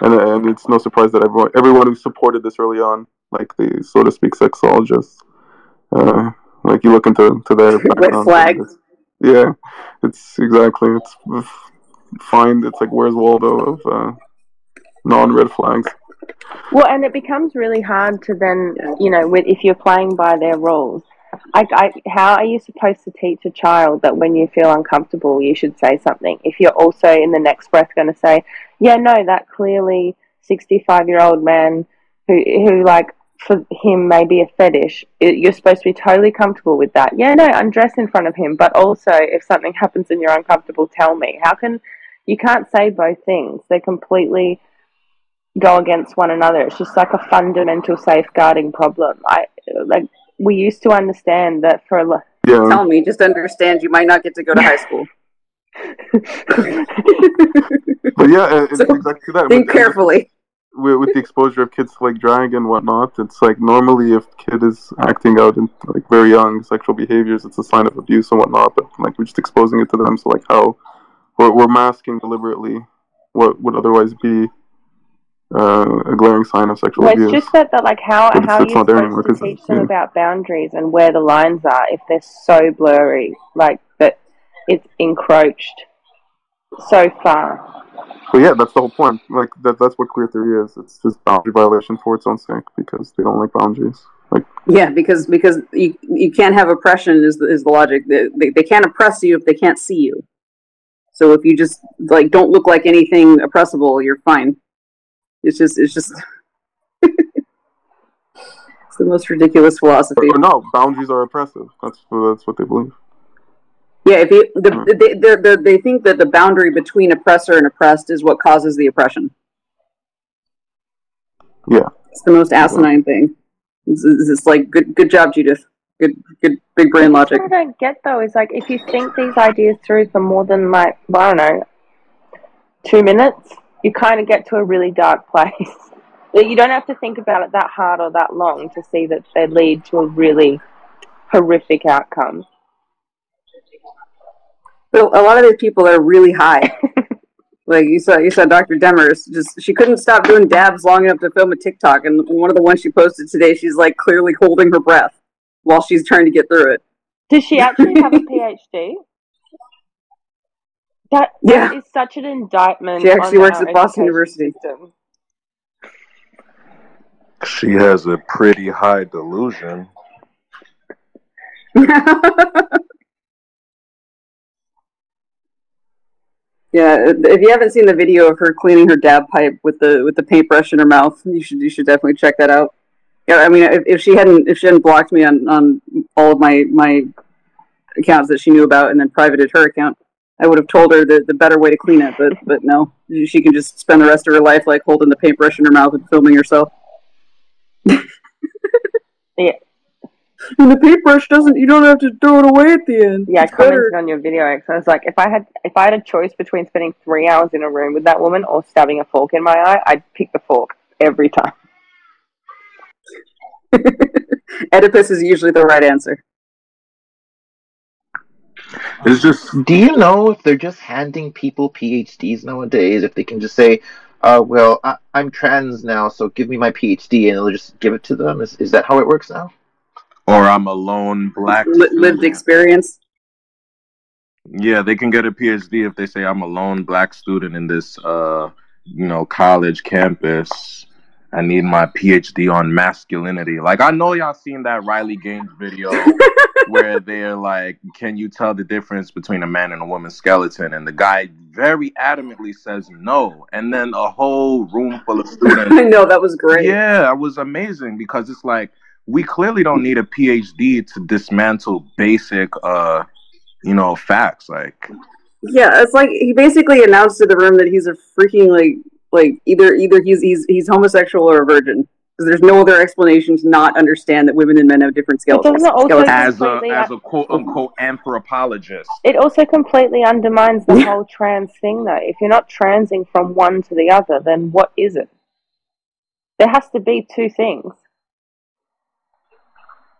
And and it's no surprise that everyone everyone who supported this early on, like the so to speak sexologists, uh, like you look into to their [LAUGHS]
red flags.
Yeah, it's exactly it's find it's like where's Waldo of uh, non-red flags.
Well, and it becomes really hard to then, you know, with, if you're playing by their rules. I, I, how are you supposed to teach a child that when you feel uncomfortable, you should say something? If you're also in the next breath going to say, "Yeah, no, that clearly 65 year old man who who like for him may be a fetish. You're supposed to be totally comfortable with that. Yeah, no, undress in front of him, but also if something happens and you're uncomfortable, tell me. How can you can't say both things. They completely go against one another. It's just like a fundamental safeguarding problem. I like we used to understand that for a
yeah. Tell me, just understand you might not get to go to high school. [LAUGHS]
but yeah, it's so exactly that.
Think with, carefully.
With, with, the exposure of kids to like drag and whatnot, it's like normally if kid is acting out in like very young sexual behaviors, it's a sign of abuse and whatnot. But like we're just exposing it to them, so like how we're, we're masking deliberately what would otherwise be uh, a glaring sign of sexual
well,
abuse.
It's just that, that like how how are you supposed to teach them yeah. about boundaries and where the lines are if they're so blurry, like that it's encroached so far.
But yeah, that's the whole point. Like that that's what queer theory is. It's just boundary violation for its own sake because they don't like boundaries. Like
yeah, because because you you can't have oppression is the, is the logic. They, they, they can't oppress you if they can't see you. So if you just like don't look like anything oppressible, you're fine. It's just it's just [LAUGHS] it's the most ridiculous philosophy.
Or no, boundaries are oppressive. That's that's what they believe.
Yeah, if you, the, hmm. they, they, they, they think that the boundary between oppressor and oppressed is what causes the oppression.
Yeah.
It's the most asinine thing. It's, it's it's like good good job, Judith. Good good big brain logic.
What I don't get though is like if you think these ideas through for more than like I don't know two minutes, you kind of get to a really dark place. [LAUGHS] you don't have to think about it that hard or that long to see that they lead to a really horrific outcome.
But a lot of these people are really high. [LAUGHS] like you saw, you saw Dr. Demers. Just she couldn't stop doing dabs long enough to film a TikTok, and one of the ones she posted today, she's like clearly holding her breath while she's trying to get through it.
Does she actually have a [LAUGHS] PhD? That, that
Yeah.
is such an indictment.
She actually
on
works
our
at Boston University.
system.
She has a pretty high delusion. [LAUGHS]
Yeah, uh, if you haven't seen the video of her cleaning her dab pipe with the with the paintbrush in her mouth, you should you should definitely check that out. Yeah, I mean, if, if she hadn't if she hadn't blocked me on, on all of my my accounts that she knew about and then privated her account, I would have told her the, the better way to clean it. But but no, she can just spend the rest of her life like holding the paintbrush in her mouth and filming herself. [LAUGHS]
Yeah.
And the paintbrush doesn't. You don't have to throw it away at the end.
Yeah, I
It's better.
commented on your video. X. I was like, if I had if I had a choice between spending three hours in a room with that woman or stabbing a fork in my eye, I'd pick the fork every time. [LAUGHS]
Oedipus is usually the right answer.
It's just
Do you know if they're just handing people PhDs nowadays? If they can just say, uh, well, I, I'm trans now, so give me my PhD, and they'll just give it to them? Is, is that how it works now?
Or I'm a lone black
Li- lived experience.
Yeah, they can get a PhD if they say I'm a lone black student in this uh you know college campus. I need my PhD on masculinity. Like I know y'all seen that Riley Gaines video [LAUGHS] where they're like, "Can you tell the difference between a man and a woman's skeleton?" And the guy very adamantly says no, and then a whole room full of [LAUGHS] students
I know that was great.
yeah, it was amazing because it's like we clearly don't need a PhD to dismantle basic, uh, you know, facts. Like,
Yeah, it's like he basically announced to the room that he's a freaking like like either either he's he's he's homosexual or a virgin because there's no other explanation to not understand that women and men have different
skills.
skeletons.
doesn't also
as a as a quote unquote anthropologist,
it also completely undermines the whole trans thing though. If you're not transing from one to the other, then what is it? There has to be two things.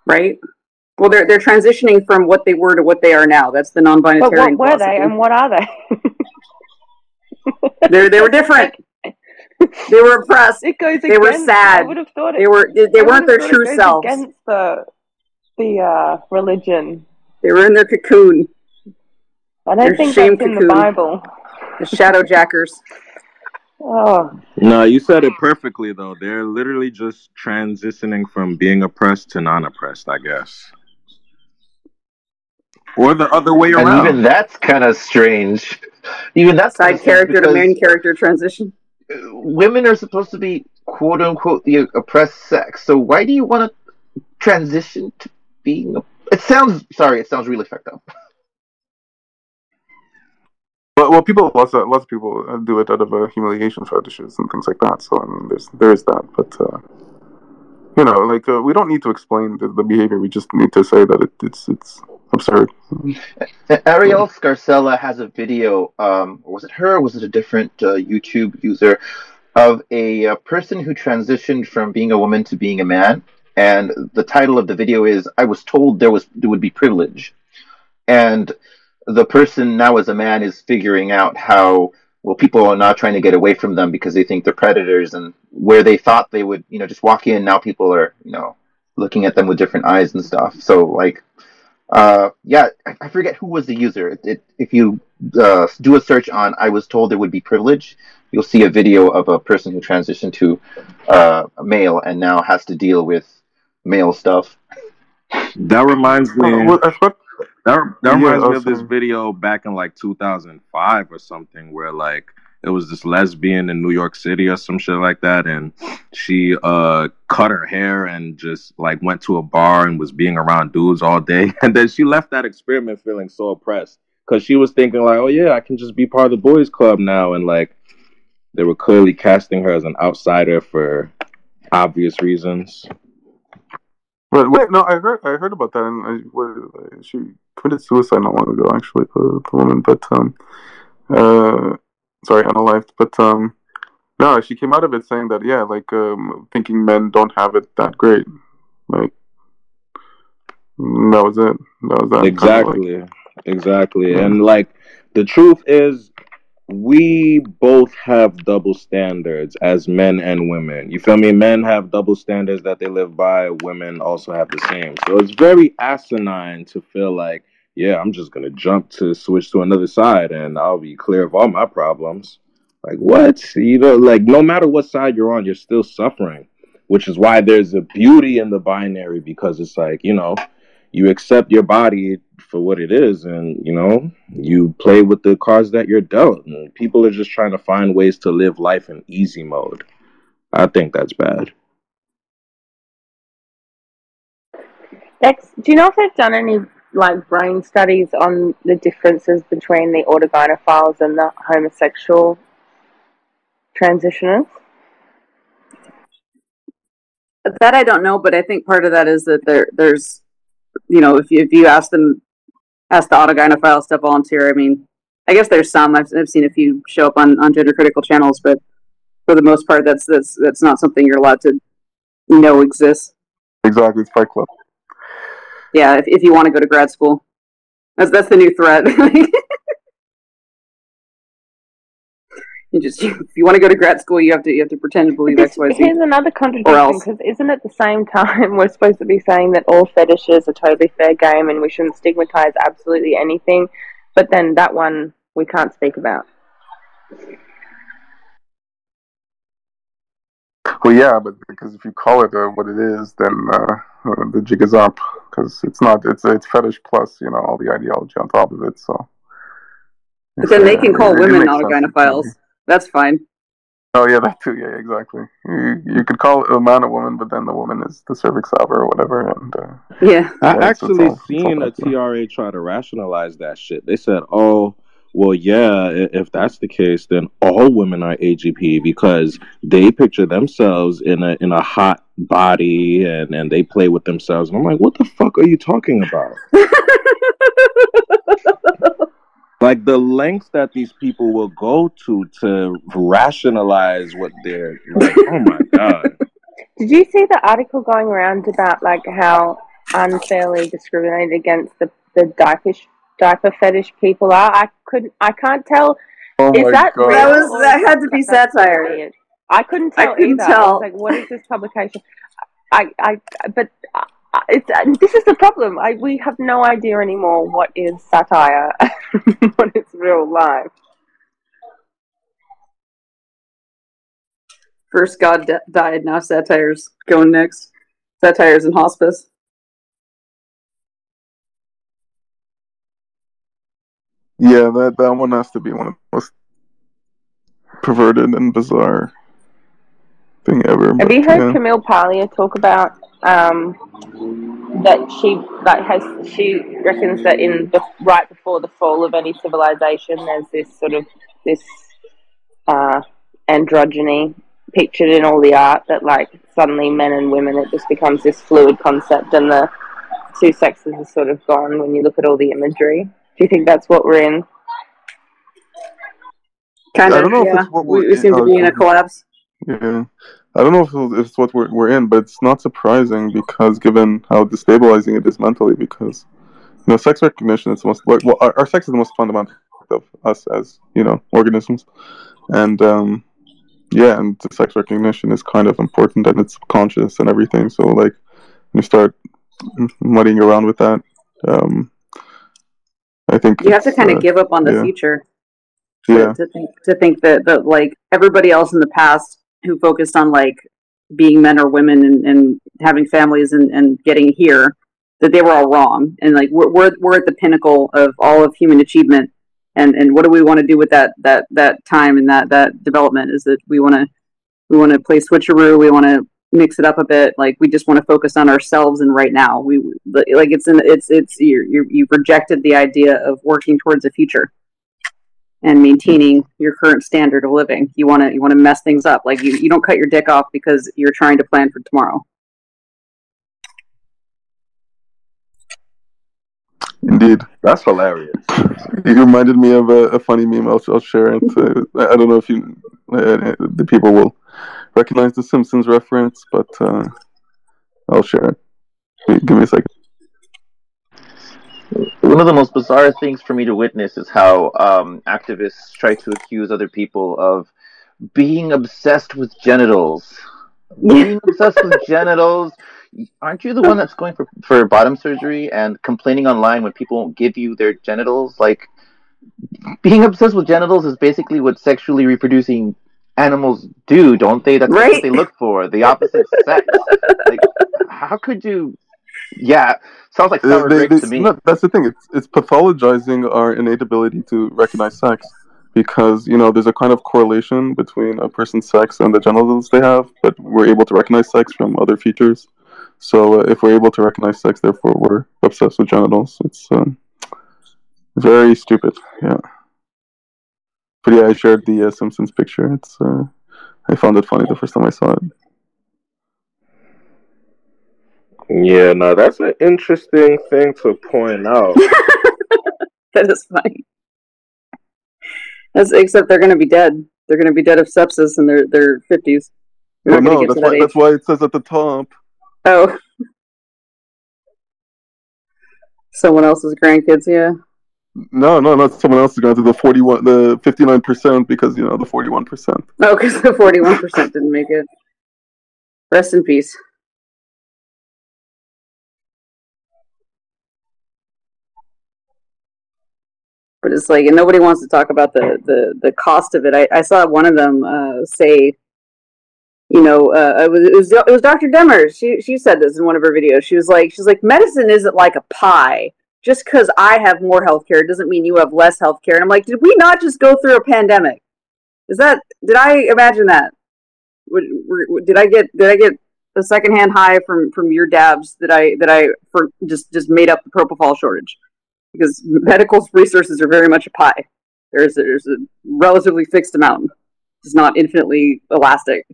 Right? Well, they're they're transitioning from what they were to what they are now. That's the non-binary But
what were they and what are they? [LAUGHS]
They they were different. They were oppressed.
It goes
They were sad.
I would have thought it
They were. They, they weren't their true selves.
Against the the uh, religion.
They were in their cocoon.
I don't
Their
think
shame
that's in the. Bible.
The shadow jackers. [LAUGHS]
Oh,
no, you said it perfectly though. They're literally just transitioning from being oppressed to non-oppressed, I guess, or the other way
And
around.
even that's kind of strange. Even that's
Side
kinda strange
character to
because
main character transition.
women are supposed to be quote unquote the oppressed sex. So why do you want to transition to being? A, it sounds sorry. It sounds really fucked up. [LAUGHS]
But well, people lots of lots of people uh, do it out of uh, humiliation fetishes and things like that. So I mean, there's there is that. But uh, you know, like uh, we don't need to explain the, the behavior. We just need to say that it, it's it's absurd.
Arielle Scarcella has a video. Um, was it her? or Was it a different uh, YouTube user of a, uh person who transitioned from being a woman to being a man? And the title of the video is "I was told there was there would be privilege," and the person now as a man is figuring out how well people are not trying to get away from them because they think they're predators, and where they thought they would, you know, just walk in, now people are, you know, looking at them with different eyes and stuff. So like uh, yeah, I, I forget who was the user. It, it, if you uh, do a search on "I was told there would be privilege," you'll see a video of a person who transitioned to uh, male and now has to deal with male stuff.
That reminds me. That, that
Yeah,
reminds me of this video back in like 2005 or something where like it was this lesbian in New York City or some shit like that, and she uh cut her hair and just like went to a bar and was being around dudes all day, [LAUGHS] and then she left that experiment feeling so oppressed because she was thinking like, oh yeah, I can just be part of the boys' club now, and like they were clearly casting her as an outsider for obvious reasons.
But wait, no, I heard I heard about that, and I, what, she committed suicide not long ago, actually, the, the woman. But um, uh, sorry, unalived. But um, no, she came out of it saying that yeah, like um, thinking men don't have it that great. Like that was it. That was that.
Exactly, like, exactly, yeah. and like the truth is, we both have double standards as men and women. You feel me? Men have double standards that they live by, women also have the same. So it's very asinine to feel like, yeah, I'm just going to jump to switch to another side and I'll be clear of all my problems. Like, what? You know, like, no matter what side you're on, you're still suffering, which is why there's a beauty in the binary because it's like, you know, you accept your body for what it is and you know you play with the cards that you're dealt and people are just trying to find ways to live life in easy mode i think that's bad
Dex, do you know if they've done any like brain studies on the differences between the autogynephiles and the homosexual transitioners?
That I don't know, but I think part of that is that there there's you know, if you, if you ask them, ask the autogynephiles to volunteer, I mean, I guess there's some. I've, I've seen a few show up on, on gender critical channels, but for the most part, that's that's that's not something you're allowed to know exists.
Exactly, it's Fight Club.
Yeah, if, if you want to go to grad school, that's that's the new threat. [LAUGHS] you just [LAUGHS] if you want to go to grad school, you have to you have to pretend to believe X Y Z.
Here's another contradiction because isn't it the same time [LAUGHS] we're supposed to be saying that all fetishes are totally fair game and we shouldn't stigmatize absolutely anything, but then that one we can't speak about.
Well, yeah, but because if you call it uh, what it is, then uh, uh, the jig is up. Because it's not it's it's fetish plus you know all the ideology on top of it. So.
But then they can call women autogynephiles. That's fine.
Oh yeah, that too. Yeah, exactly. You, you could call a man a woman, but then the woman is the cervix haver or whatever. And uh,
yeah,
I yeah, actually all, seen a TRA try to rationalize that shit. They said, "Oh, well, yeah, if that's the case, then all women are AGP because they picture themselves in a in a hot body and and they play with themselves." And I'm like, "What the fuck are you talking about?" [LAUGHS] like the lengths that these people will go to to rationalize what they're like oh my god.
Did you see the article going around about like how unfairly discriminated against the the diaper diaper fetish people are? I couldn't i can't tell.
Oh is that god. that was that had to be satire.
i couldn't tell I couldn't either. tell. Like what is this publication? I, I, but it's, uh, this is the problem. I, we have no idea anymore what is satire, [LAUGHS] what is real life.
First, God de- died. Now, satire's going next. Satire's in hospice.
Yeah, that that one has to be one of the most perverted and bizarre thing ever.
Have you heard yeah. Camille Paglia talk about um, that she like has she reckons that in the right before the fall of any civilization, there's this sort of this uh, androgyny pictured in all the art that like suddenly men and women it just becomes this fluid concept and the two sexes are sort of gone when you look at all the imagery. Do you think that's what we're in?
Kind of. Yeah. we, we seem to be in a collapse.
Yeah. I don't know if it's what we're, we're in, but it's not surprising because given how destabilizing it is mentally, because you know, sex recognition is the most well, our, our sex is the most fundamental of us as you know organisms, and um, yeah, and the sex recognition is kind of important and it's conscious and everything. So like, when you start muddying around with that, um, I think
you have to kind of uh, give up on the yeah. future.
Yeah.
To think to think that that like everybody else in the past who focused on like being men or women and, and having families and, and getting here that they were all wrong. And like we're, we're, we're at the pinnacle of all of human achievement. And and what do we want to do with that that that time and that that development is that we want to we want to play switcheroo we want to mix it up a bit. Like we just want to focus on ourselves and right now. We like it's in it's it's you you you've rejected the idea of working towards a future and maintaining your current standard of living you want to you want to mess things up like you, you don't cut your dick off because you're trying to plan for tomorrow
Indeed.
That's hilarious.
You reminded me of a, a funny meme. I'll, I'll share it. Uh, I don't know if you, uh, the people will recognize the Simpsons reference, but uh, I'll share it. Give me a second.
One of the most bizarre things for me to witness is how um, activists try to accuse other people of being obsessed with genitals. Being [LAUGHS] obsessed with genitals. Aren't you the one that's going for, for bottom surgery and complaining online when people won't give you their genitals? Like, being obsessed with genitals is basically what sexually reproducing animals do, don't they? That's
Right.
what they look for, the opposite sex. Like, how could you? Yeah, sounds like
Uh,
sour
they-
grapes
they-
to me.
no, that's the thing. It's it's pathologizing our innate ability to recognize sex, because you know there's a kind of correlation between a person's sex and the genitals they have, but we're able to recognize sex from other features. So uh, if we're able to recognize sex, therefore we're obsessed with genitals. It's um, very stupid. Yeah. But yeah, I shared the uh, Simpsons picture. It's uh, I found it funny the first time I saw it.
Yeah, no, that's an interesting thing to point out. [LAUGHS]
that is funny That's, except they're going to be dead they're going to be dead of sepsis in their their 50s They're
Well, no, that's why
that
that's why it says at the top.
oh someone else's grandkids yeah
No, no, not someone else is going to the forty-one, the fifty-nine percent because you know the forty-one percent.
Oh, because the 41% didn't make it. Rest in peace. But it's like, and nobody wants to talk about the, the, the cost of it. I, I saw one of them uh, say, you know, uh, it was it was it was Dr. Demers. She she said this in one of her videos. She was like, she's like, medicine isn't like a pie. Just because I have more healthcare doesn't mean you have less healthcare. And I'm like, did we not just go through a pandemic? Is that did I imagine that? Did I get did I get a secondhand high from from your dabs that I that I for just just made up the propofol shortage? Because medical resources are very much a pie. There's there's a relatively fixed amount. It's not infinitely elastic.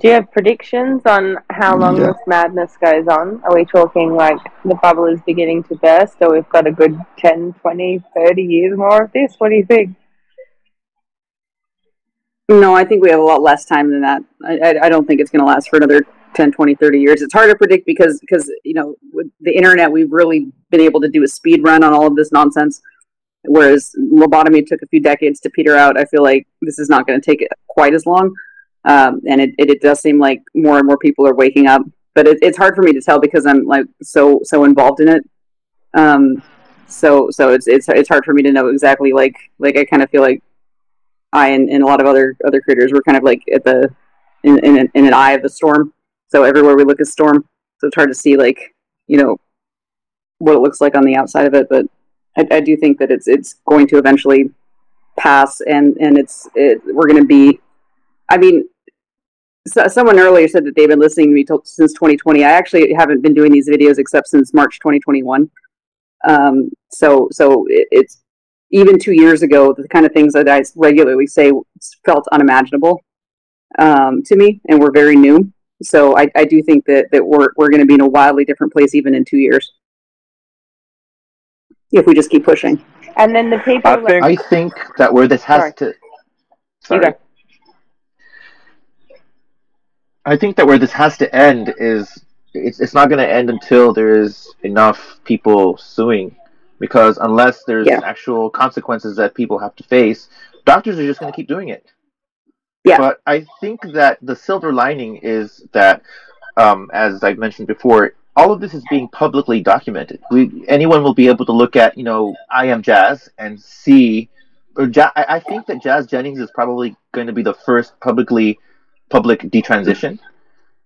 Do you have predictions on how long
Yeah.
this madness goes on? Are we talking like the bubble is beginning to burst, or we've got a good 10, 20, 30 years more of this? What do you think?
No, I think we have a lot less time than that. I, I, don't think it's going to last for another 10, 20, 30 years. It's hard to predict because, because, you know, with the internet, we've really been able to do a speed run on all of this nonsense. Whereas lobotomy took a few decades to peter out. I feel like this is not going to take quite as long. Um, and it, it, it does seem like more and more people are waking up, but it, it's hard for me to tell because I'm like so, so involved in it. Um, so, so it's, it's, it's hard for me to know exactly like, like I kind of feel like I and, and a lot of other other creators were kind of like at the in, in, in an eye of the storm. So everywhere we look is storm. So it's hard to see like you know what it looks like on the outside of it. But I, I do think that it's it's going to eventually pass, and and it's it, we're going to be. I mean, so, someone earlier said that they've been listening to me since 2020. I actually haven't been doing these videos except since March 2021. Um, so so it, it's even two years ago, the kind of things that I regularly say felt unimaginable um, to me, and were very new. So I, I do think that, that we're we're going to be in a wildly different place even in two years if we just keep pushing.
And then the paper.
I think
I think that where this has
Sorry.
to. Sorry. I think that where this has to end is it's it's not going to end until there's enough people suing, because unless there's
Yeah.
actual consequences that people have to face, doctors are just going to keep doing it.
Yeah.
But I think that the silver lining is that, um, as I've mentioned before, all of this is being publicly documented. We anyone will be able to look at you know I am Jazz and see. Or ja- I I think that Jazz Jennings is probably going to be the first publicly public detransition,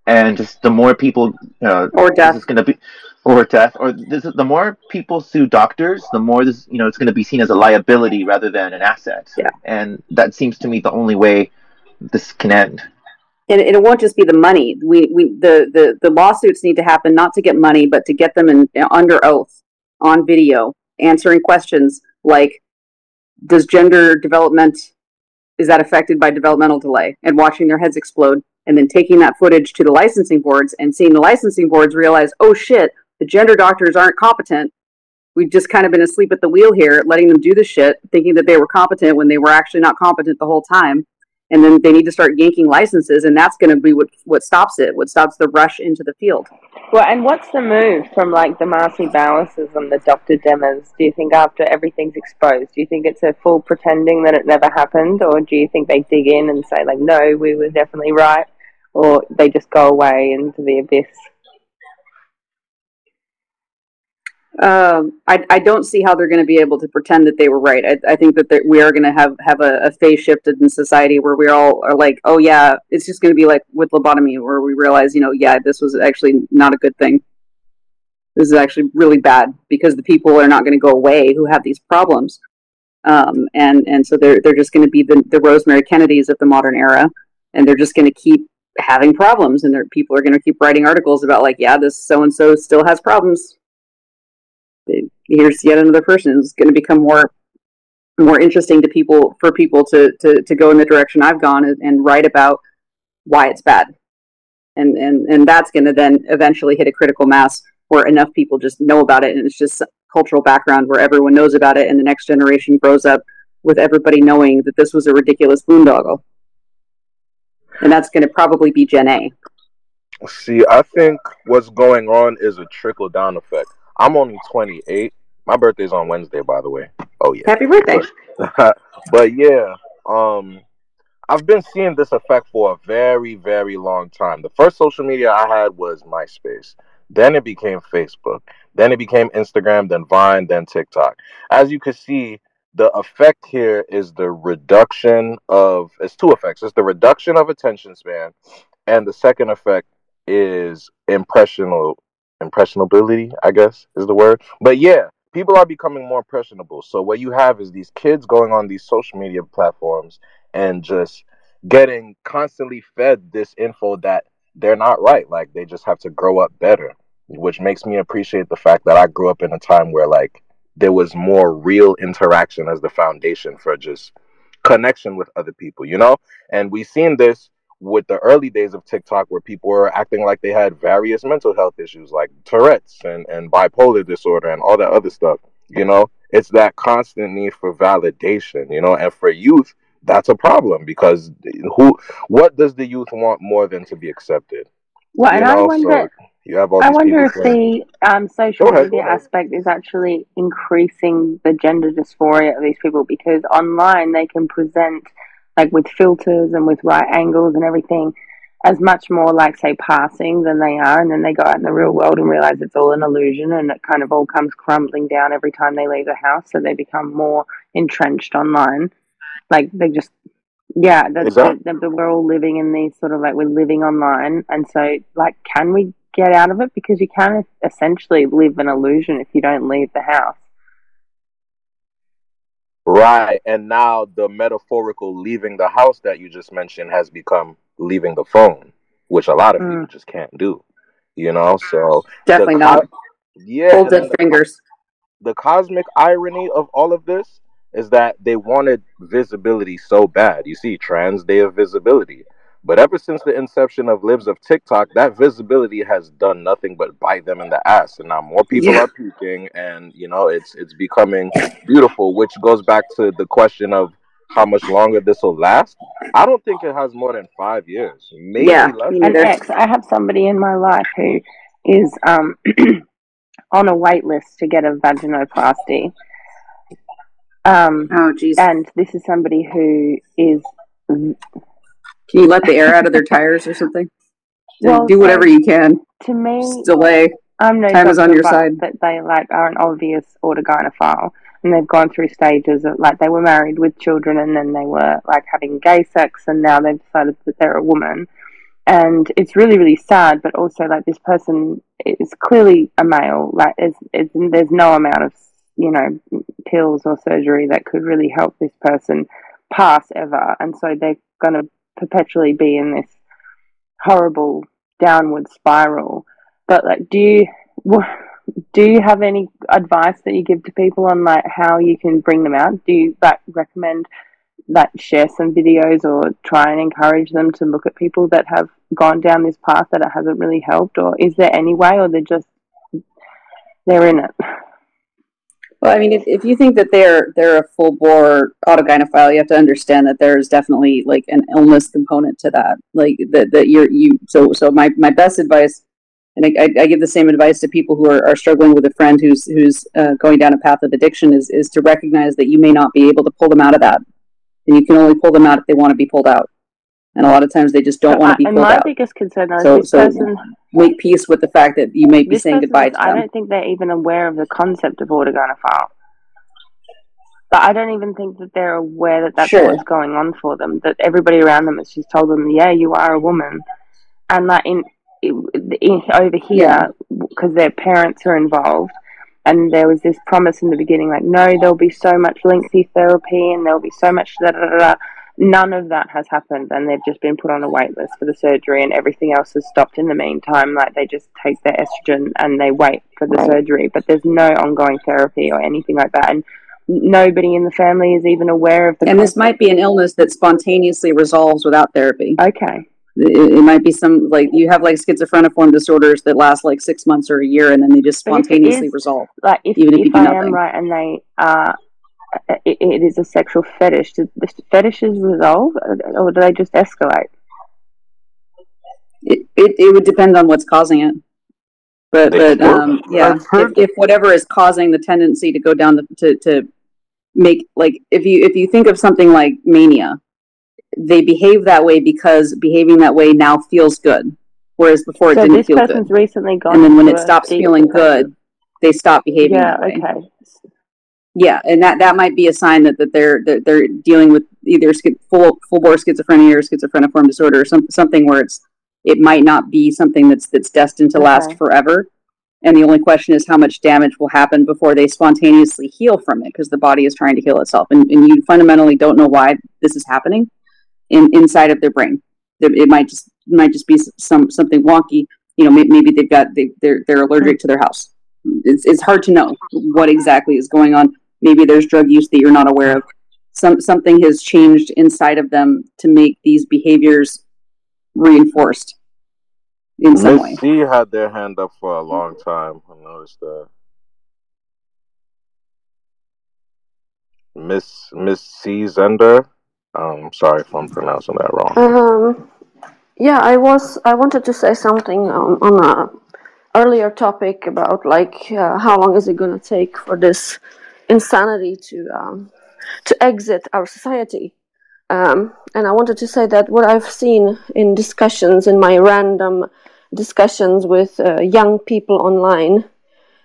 and just the more people, uh,
Or death.
is going to be or death, or this, the more people sue doctors, the more this, you know, it's going to be seen as a liability rather than an asset.
Yeah.
And that seems to me the only way this can end.
and, and it won't just be the money. We, we the, the, the lawsuits need to happen not to get money, but to get them in under oath on video, answering questions like, does gender development is that affected by developmental delay? And watching their heads explode, and then taking that footage to the licensing boards and seeing the licensing boards realize, oh shit, the gender doctors aren't competent. We've just kind of been asleep at the wheel here, letting them do the shit, thinking that they were competent when they were actually not competent the whole time and then they need to start yanking licenses, and that's going to be what what stops it. What stops the rush into the field.
Well, and what's the move from like the Marci Bowerses and the Dr. Demers? Do you think after everything's exposed, do you think it's a full pretending that it never happened, or do you think they dig in and say like, no, we were definitely right, or they just go away into the abyss?
Um, I, I don't see how they're going to be able to pretend that they were right. I, I think that we are going to have have a, a phase shifted in society where we all are like, oh yeah, it's just going to be like with lobotomy, where we realize, you know, yeah, this was actually not a good thing. This is actually really bad because the people are not going to go away who have these problems, um, and and so they're they're just going to be the the Rosemary Kennedys of the modern era, and they're just going to keep having problems, and people are going to keep writing articles about like, yeah, this so and so still has problems here's yet another person who's going to become more more interesting to people for people to to, to go in the direction I've gone and, and write about why it's bad, and and and that's going to then eventually hit a critical mass where enough people just know about it, and it's just cultural background where everyone knows about it, and the next generation grows up with everybody knowing that this was a ridiculous boondoggle, and that's going to probably be Gen A.
See, I think what's going on is a trickle down effect. I'm only 28. My birthday's on Wednesday, by the way. Oh yeah.
Happy birthday!
But, [LAUGHS] but yeah, um, I've been seeing this effect for a very, very long time. The first social media I had was MySpace. Then it became Facebook. Then it became Instagram. Then Vine. Then TikTok. As you can see, the effect here is the reduction of. It's two effects. It's the reduction of attention span, and the second effect is impressional impressionability, I guess is the word. But yeah, people are becoming more impressionable. So what you have is these kids going on these social media platforms and just getting constantly fed this info that they're not right. Like they just have to grow up better, which makes me appreciate the fact that I grew up in a time where like there was more real interaction as the foundation for just connection with other people, you know? And we've seen this with the early days of TikTok where people were acting like they had various mental health issues like Tourette's and, and bipolar disorder and all that other stuff. You know, it's that constant need for validation, you know, and for youth, that's a problem because who what does the youth want more than to be accepted?
Well,
You
and I wonder,
so you have all
I wonder if
saying,
the um, social
ahead,
media aspect is actually increasing the gender dysphoria of these people because online they can present like with filters and with right angles and everything as much more like say passing than they are. And then they go out in the real world and realize it's all an illusion and it kind of all comes crumbling down every time they leave the house. So they become more entrenched online. Like they just yeah that,
Exactly.
that, that we're all living in these sort of like we're living online. And so like can we get out of it? Because you can't essentially live an illusion if you don't leave the house
Right. And now the metaphorical leaving the house that you just mentioned has become leaving the phone, which a lot of people
mm.
just can't do. You know, so
Definitely
co-
not.
yeah,
Hold
and the
fingers.
the cosmic irony of all of this is that they wanted visibility so bad. You see, Trans Day of Visibility. But ever since the inception of Libs of TikTok, that visibility has done nothing but bite them in the ass. And now more people
Yeah.
are peaking and you know it's it's becoming beautiful, which goes back to the question of how much longer this will last. I don't think it has more than five years. Maybe
Yeah,
less.
me
an i have somebody in my life who is um [CLEARS THROAT] on a wait list to get a vaginoplasty um
Oh, jeez.
and this is somebody who is
Can you let the air out of their tires or something?
well
Do
so
whatever uh, you can.
to me
Just delay.
I'm no
Time is on your side.
that they like are an obvious autogynephile, and they've gone through stages of like they were married with children, and then they were like having gay sex, and now they've decided that they're a woman, and it's really really sad. But also like this person is clearly a male. Like it's, it's, there's no amount of you know pills or surgery that could really help this person pass ever, and so they're going to perpetually be in this horrible downward spiral. But like, do you do you have any advice that you give to people on like how you can bring them out? Do you like recommend that share some videos or try and encourage them to look at people that have gone down this path that it hasn't really helped, or is there any way, or they're just they're in it?
Well, I mean, if, if you think that they're they're a full bore autogynephile, you have to understand that there's definitely like an illness component to that. Like that that you're you. So so my my best advice, and I, I give the same advice to people who are, are struggling with a friend who's who's uh, going down a path of addiction is is to recognize that you may not be able to pull them out of that, and you can only pull them out if they want to be pulled out. And a lot of times they just don't want to be
and
pulled
my
out.
biggest concern is
So
this
so
person.
make peace with the fact that you may be saying goodbye
is,
to
I
them.
don't think they're even aware of the concept of autogynephile. But I don't even think that they're aware that that's
Sure.
what's going on for them. That everybody around them has just told them, "Yeah, you are a woman," and that in, in over here because their parents are involved. And there was this promise in the beginning, like, no, there'll be so much lengthy therapy and there'll be so much da da da. da. None of that has happened, and they've just been put on a wait list for the surgery, and everything else has stopped in the meantime. Like they just take their estrogen and they wait for the
Right.
surgery, but there's no ongoing therapy or anything like that. And nobody in the family is even aware of the.
And this might be an illness that spontaneously resolves without therapy.
okay.
It, it might be some like you have like schizophreniform disorders that last like six months or a year, and then they just spontaneously
is-
resolve.
Like if,
Even if you
if I
nothing.
am right and they are, it, it is a sexual fetish. Do the fetishes resolve, or do they just escalate?
It, it it would depend on what's causing it. But
They-
but um yeah, if, if whatever is causing the tendency to go down the to to make like if you if you think of something like mania, they behave that way because behaving that way now feels good, whereas before it didn't
this
feel
person's
good.
recently gone.
And then when it stops feeling good, they stop behaving
Yeah.
that way.
Okay.
Yeah, and that that might be a sign that, that they're that they're dealing with either schi- full full bore schizophrenia or schizophreniform disorder or some, something where it's it might not be something that's that's destined to last forever. And the only question is how much damage will happen before they spontaneously heal from it because the body is trying to heal itself, and, and you fundamentally don't know why this is happening in inside of their brain. It, might just it might just be some something wonky. You know, maybe, maybe they've got they they're they're allergic mm-hmm. to their house. It's it's hard to know what exactly is going on maybe there's drug use that you're not aware of some something has changed inside of them to make these behaviors reinforced in some way
Miss C had their hand up for a long time. I noticed that. Miss Miss C Zender. Um, sorry if I'm pronouncing that wrong.
Um, yeah, I was. I wanted to say something um, on a earlier topic about like uh, how long is it going to take for this insanity to um, to exit our society. Um, and I wanted to say that what I've seen in discussions, in my random discussions with uh, young people online,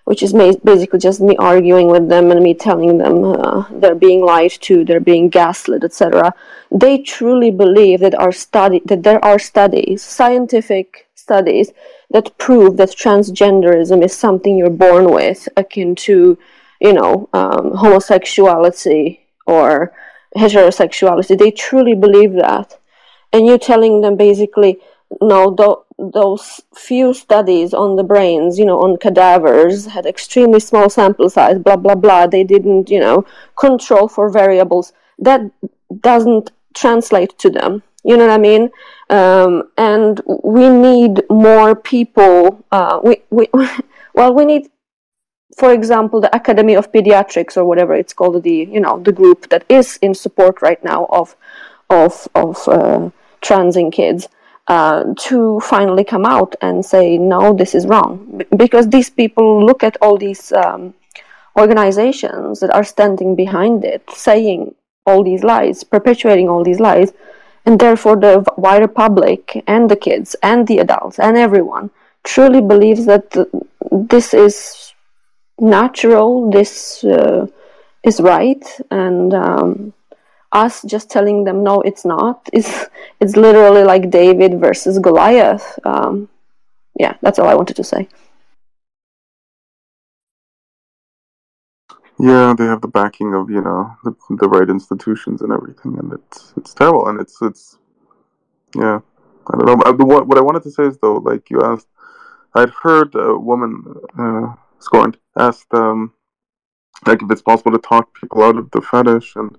which is basically just me arguing with them and me telling them uh, they're being lied to, they're being gaslit, etc. They truly believe that our study that there are studies, scientific studies, that prove that transgenderism is something you're born with, akin to, you know, um, homosexuality or heterosexuality. They truly believe that, and you're telling them basically, no, tho- those few studies on the brains, you know, on cadavers had extremely small sample size, blah blah blah. They didn't, you know, control for variables. That doesn't translate to them. You know what I mean? Um, and we need more people. Uh, we we [LAUGHS] well, we need, for example, the Academy of Pediatrics or whatever it's called, the you know the group that is in support right now of of of uh, transing kids uh, to finally come out and say no, this is wrong, because these people look at all these um, organizations that are standing behind it, saying all these lies, perpetuating all these lies, and therefore the wider public and the kids and the adults and everyone truly believes that this is natural, this uh, is right, and um, us just telling them no, it's not. [LAUGHS] It's it's literally like David versus Goliath. Um, yeah, that's all I wanted to say.
Yeah, they have the backing of you know the, the right institutions and everything, and it's it's terrible, and it's it's yeah. I don't know. What what I wanted to say is though, like you asked, I'd heard a woman uh, scorned asked um like if it's possible to talk people out of the fetish, and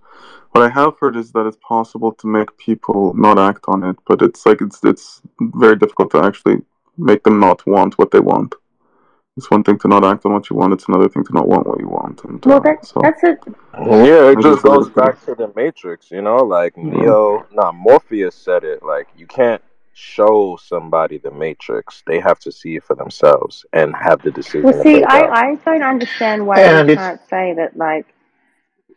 what I have heard is that it's possible to make people not act on it, but it's like it's it's very difficult to actually make them not want what they want. It's one thing to not act on what you want; it's another thing to not want what you want. And
Well,
uh,
that,
so
that's it.
Yeah, it just
just thought it
goes back to the Matrix, you know, like. Neo, nah, Morpheus said it, like you can't show somebody the Matrix. They have to see it for themselves and have the decision
Well, see, I. I don't understand why
And
we can't say that, like,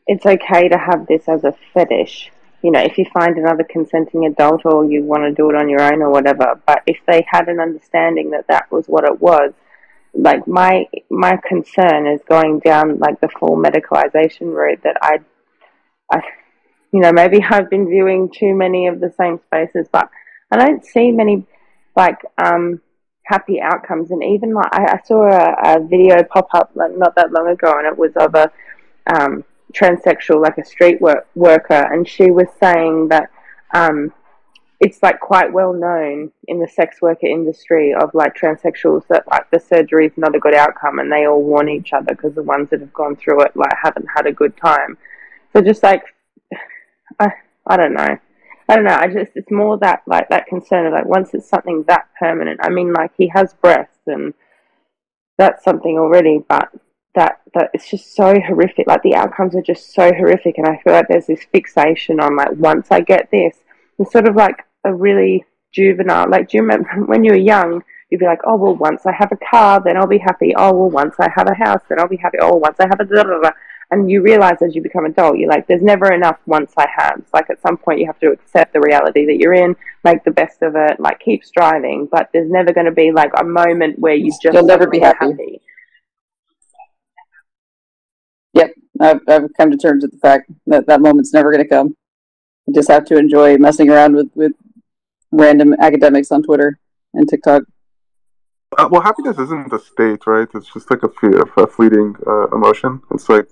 it's okay to have this as a fetish. You know, if you find another consenting adult or you want to do it on your own or whatever. But if they had an understanding that that was what it was, like my my concern is going down like the full medicalization route that I, I, you know, maybe I've been viewing too many of the same spaces, but I don't see many like um happy outcomes. And even like I, I saw a, a video pop up like not that long ago, and it was of a um, transsexual, like a street work, worker, and she was saying that um, it's like quite well known in the sex worker industry of like transsexuals that like the surgery is not a good outcome, and they all warn each other because the ones that have gone through it like haven't had a good time. So just like [SIGHS] I, I don't know. I don't know. I just it's more that like that concern of like once it's something that permanent. I mean, like he has breasts and that's something already, but that that it's just so horrific. Like the outcomes are just so horrific, and I feel like there's this fixation on like once I get this, it's sort of like a really juvenile. Like, do you remember [LAUGHS] when you were young? You'd be like, oh well, once I have a car, then I'll be happy. Oh well, once I have a house, then I'll be happy. Oh, once I have a da da da. And you realize as you become adult, you're like, there's never enough once I have. It's like at some point you have to accept the reality that you're in, make the best of it, like keep striving. But there's never going to be like a moment where you just
You'll never be happy.
happy.
Yep, I've, I've come to terms with the fact that that moment's never going to come. You just have to enjoy messing around with, with random academics on Twitter and TikTok.
Uh, well, happiness isn't a state, right? It's just like a, fe- a fleeting uh, emotion. It's like,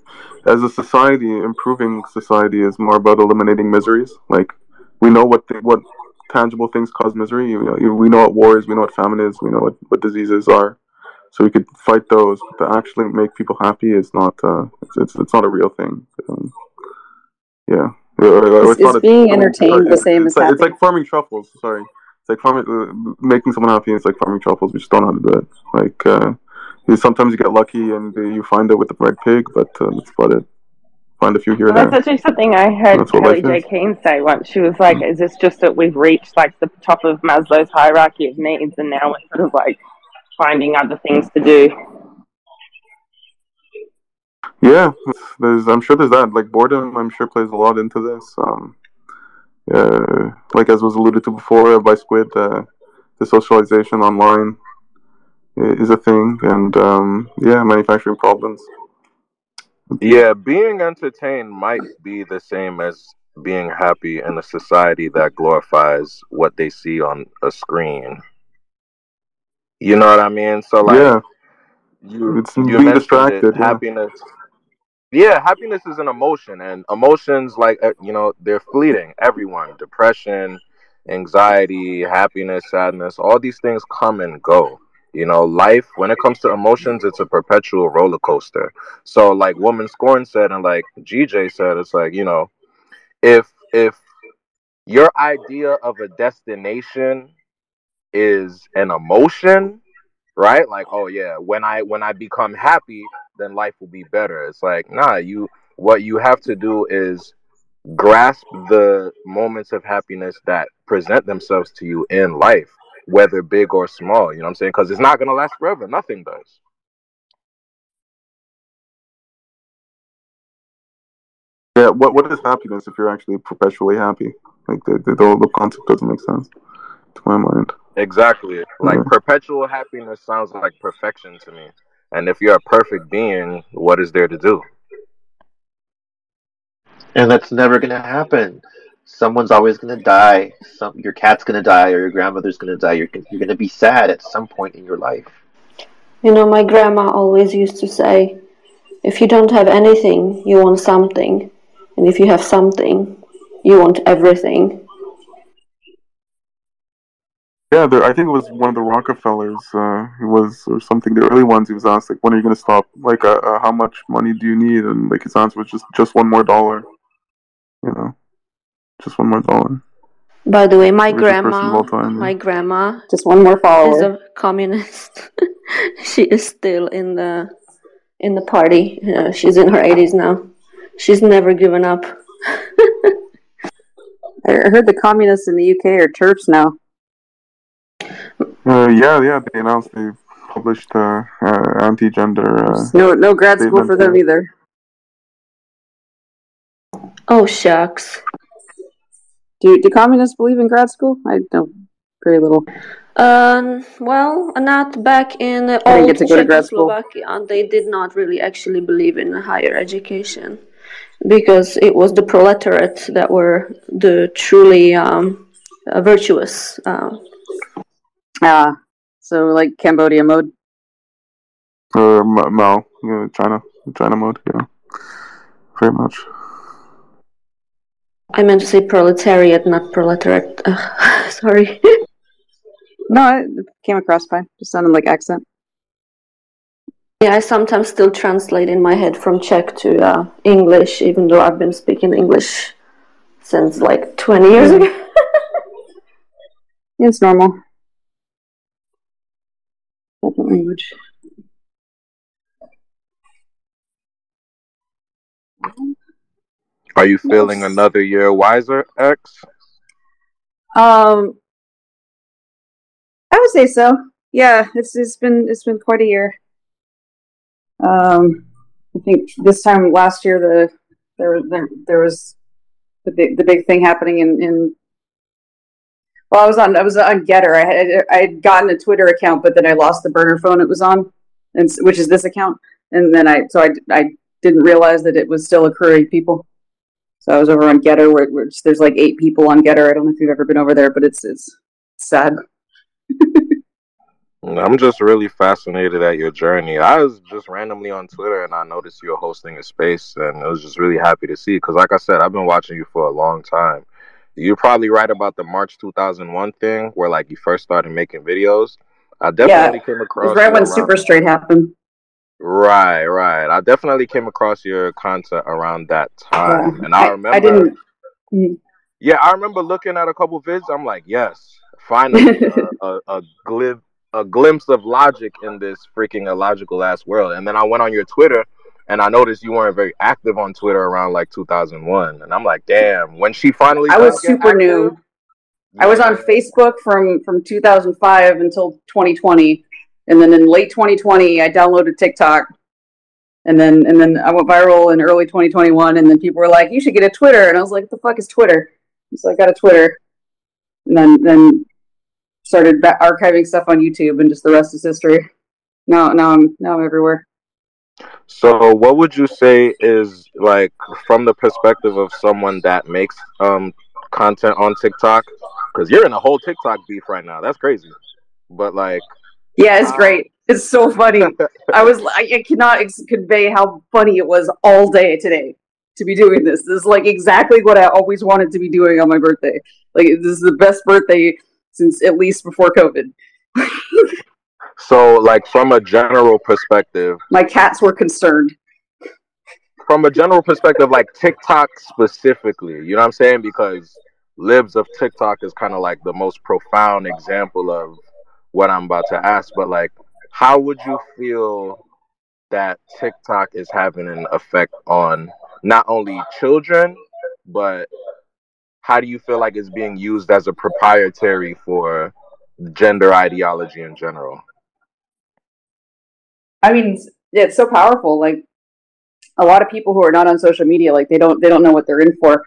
as a society, improving society is more about eliminating miseries. Like, we know what th- what tangible things cause misery. You know, you- we know what war is. We know what famine is. We know what, what diseases are. So we could fight those. But to actually make people happy is not. Uh, it's, it's it's not a real thing. Um, yeah.
Is,
it's
is
a-
being
sorry,
entertained the same
it's
as
like, it's like farming truffles. Sorry. It's like farming, uh, making someone happy. It's like farming truffles. We just don't know how to do it. Like uh, you, sometimes you get lucky and uh, you find it with the right pig, but uh, that's about it. Find a few here
Well, that's
there.
actually something I heard Kellie-Jay
is.
Keen say once. She was like, "Is this just that we've reached like the top of Maslow's hierarchy of needs, and now we're sort of like finding other things to do?"
Yeah, there's. I'm sure there's that. Like boredom, I'm sure plays a lot into this. Um, uh, like as was alluded to before by Squid, uh, the socialization online is a thing, and um, yeah, manufacturing problems.
Yeah, being entertained might be the same as being happy in a society that glorifies what they see on a screen. You know what I mean? So like
Yeah,
you
it's
you
being
mentioned it,
distracted. Yeah.
happiness. Yeah, happiness is an emotion, and emotions like uh, you know they're fleeting. Everyone, depression, anxiety, happiness, sadness, all these things come and go. You know, life when it comes to emotions, it's a perpetual roller coaster. So, like Woman Scorn said, and like GJ said, it's like you know, if if your idea of a destination is an emotion, right? Like, oh yeah, when I when I become happy, then life will be better. It's like, nah, you what you have to do is grasp the moments of happiness that present themselves to you in life, whether big or small. You know what I'm saying? Because it's not gonna last forever. Nothing does.
Yeah, what what is happiness if you're actually perpetually happy? Like the the, the whole concept doesn't make sense to my mind.
Exactly. Like
Yeah.
perpetual happiness sounds like perfection to me. And if you're a perfect being, what is there to do?
And that's never going to happen. Someone's always going to die. Some your cat's going to die, or your grandmother's going to die. You're you're going to be sad at some point in your life.
You know, my grandma always used to say, if you don't have anything, you want something. And if you have something, you want everything.
Yeah, there, I think it was one of the Rockefellers. Uh, it was or something. The early ones. He was asked like, "When are you going to stop? Like, uh, uh, how much money do you need?" And like his answer was just, "Just one more dollar." You know, just one more dollar.
By the way, my
Richest
grandma,
time.
my grandma
Just one more
is
follower.
a communist. [LAUGHS] she is still in the in the party. Uh, she's in her 80s now. She's never given up. [LAUGHS]
I heard the communists in the UK are TERFs now.
Uh, yeah, yeah. They announced they published uh, uh, anti-gender. Uh,
No, no grad school for them either.
Oh shucks.
Do do communists believe in grad school? I don't. Very little.
Um, well, not back in uh,
I
old
get to go to grad school.
Czechoslovakia. They did not really actually believe in higher education because it was the proletariat that were the truly um, uh, virtuous. Uh,
Ah, so like Cambodia mode.
uh, M- Mao, yeah, China, China mode. Yeah, very much.
I meant to say proletariat, not proletariat. [LAUGHS] Ugh, sorry.
No, it came across fine. Just sounded like accent.
Yeah, I sometimes still translate in my head from Czech to uh, English, even though I've been speaking English since like 20 years
Mm.
ago. [LAUGHS]
It's normal. Second language.
Are you feeling another year wiser, X?
Um, I would say so. Yeah, it's it's been it's been quite a year. Um, I think this time last year the there there there was the big the big thing happening in in. Well, I was on I was on Gettr. I had I had gotten a Twitter account, but then I lost the burner phone it was on, and which is this account. And then I so I I didn't realize that it was still accruing people. So I was over on Gettr, where, where there's like eight people on Gettr. I don't know if you've ever been over there, but it's it's sad. [LAUGHS]
I'm just really fascinated at your journey. I was just randomly on Twitter and I noticed you were hosting a space, and I was just really happy to see. Because, like I said, I've been watching you for a long time. You're probably right about the March 2001 thing, where like you first started making videos. I definitely came
It
across
right when
around-
Super Straight happened.
Right, right. I definitely came across your content around that time,
Yeah.
and I,
I-
remember.
I didn't- Mhm.
Yeah, I remember looking at a couple vids. I'm like, yes, finally, [LAUGHS] a, a, a, glim- a glimpse of logic in this freaking illogical ass world. And then I went on your Twitter, and I noticed you weren't very active on Twitter around like 2001. And I'm like, damn, when she finally,
I was super
active-
new. I was on Facebook from from 2005 until 2020, and then in late 2020, I downloaded TikTok, and then and then I went viral in early 2021, and then people were like, "You should get a Twitter," and I was like, "What the fuck is Twitter?" So I got a Twitter, and then then started ba- archiving stuff on YouTube, and just the rest is history. Now now I'm now I'm everywhere.
So, what would you say is like from the perspective of someone that makes um content on TikTok? Because you're in a whole TikTok beef right now. That's crazy. But like,
Yeah, it's great. It's so funny. I was I, cannot ex- convey how funny it was all day today to be doing this. This is like exactly what I always wanted to be doing on my birthday. Like this is the best birthday since at least before COVID. [LAUGHS]
so like from a general perspective,
My cats were concerned.
from a general perspective, like TikTok specifically, you know what I'm saying? Because libs of TikTok is kind of like the most profound example of what I'm about to ask. But like, how would you feel that TikTok is having an effect on not only children, but how do you feel like it's being used as a proprietary for gender ideology in general?
I mean, it's, so powerful. Like a lot of people who are not on social media, like they don't they don't know what they're in for.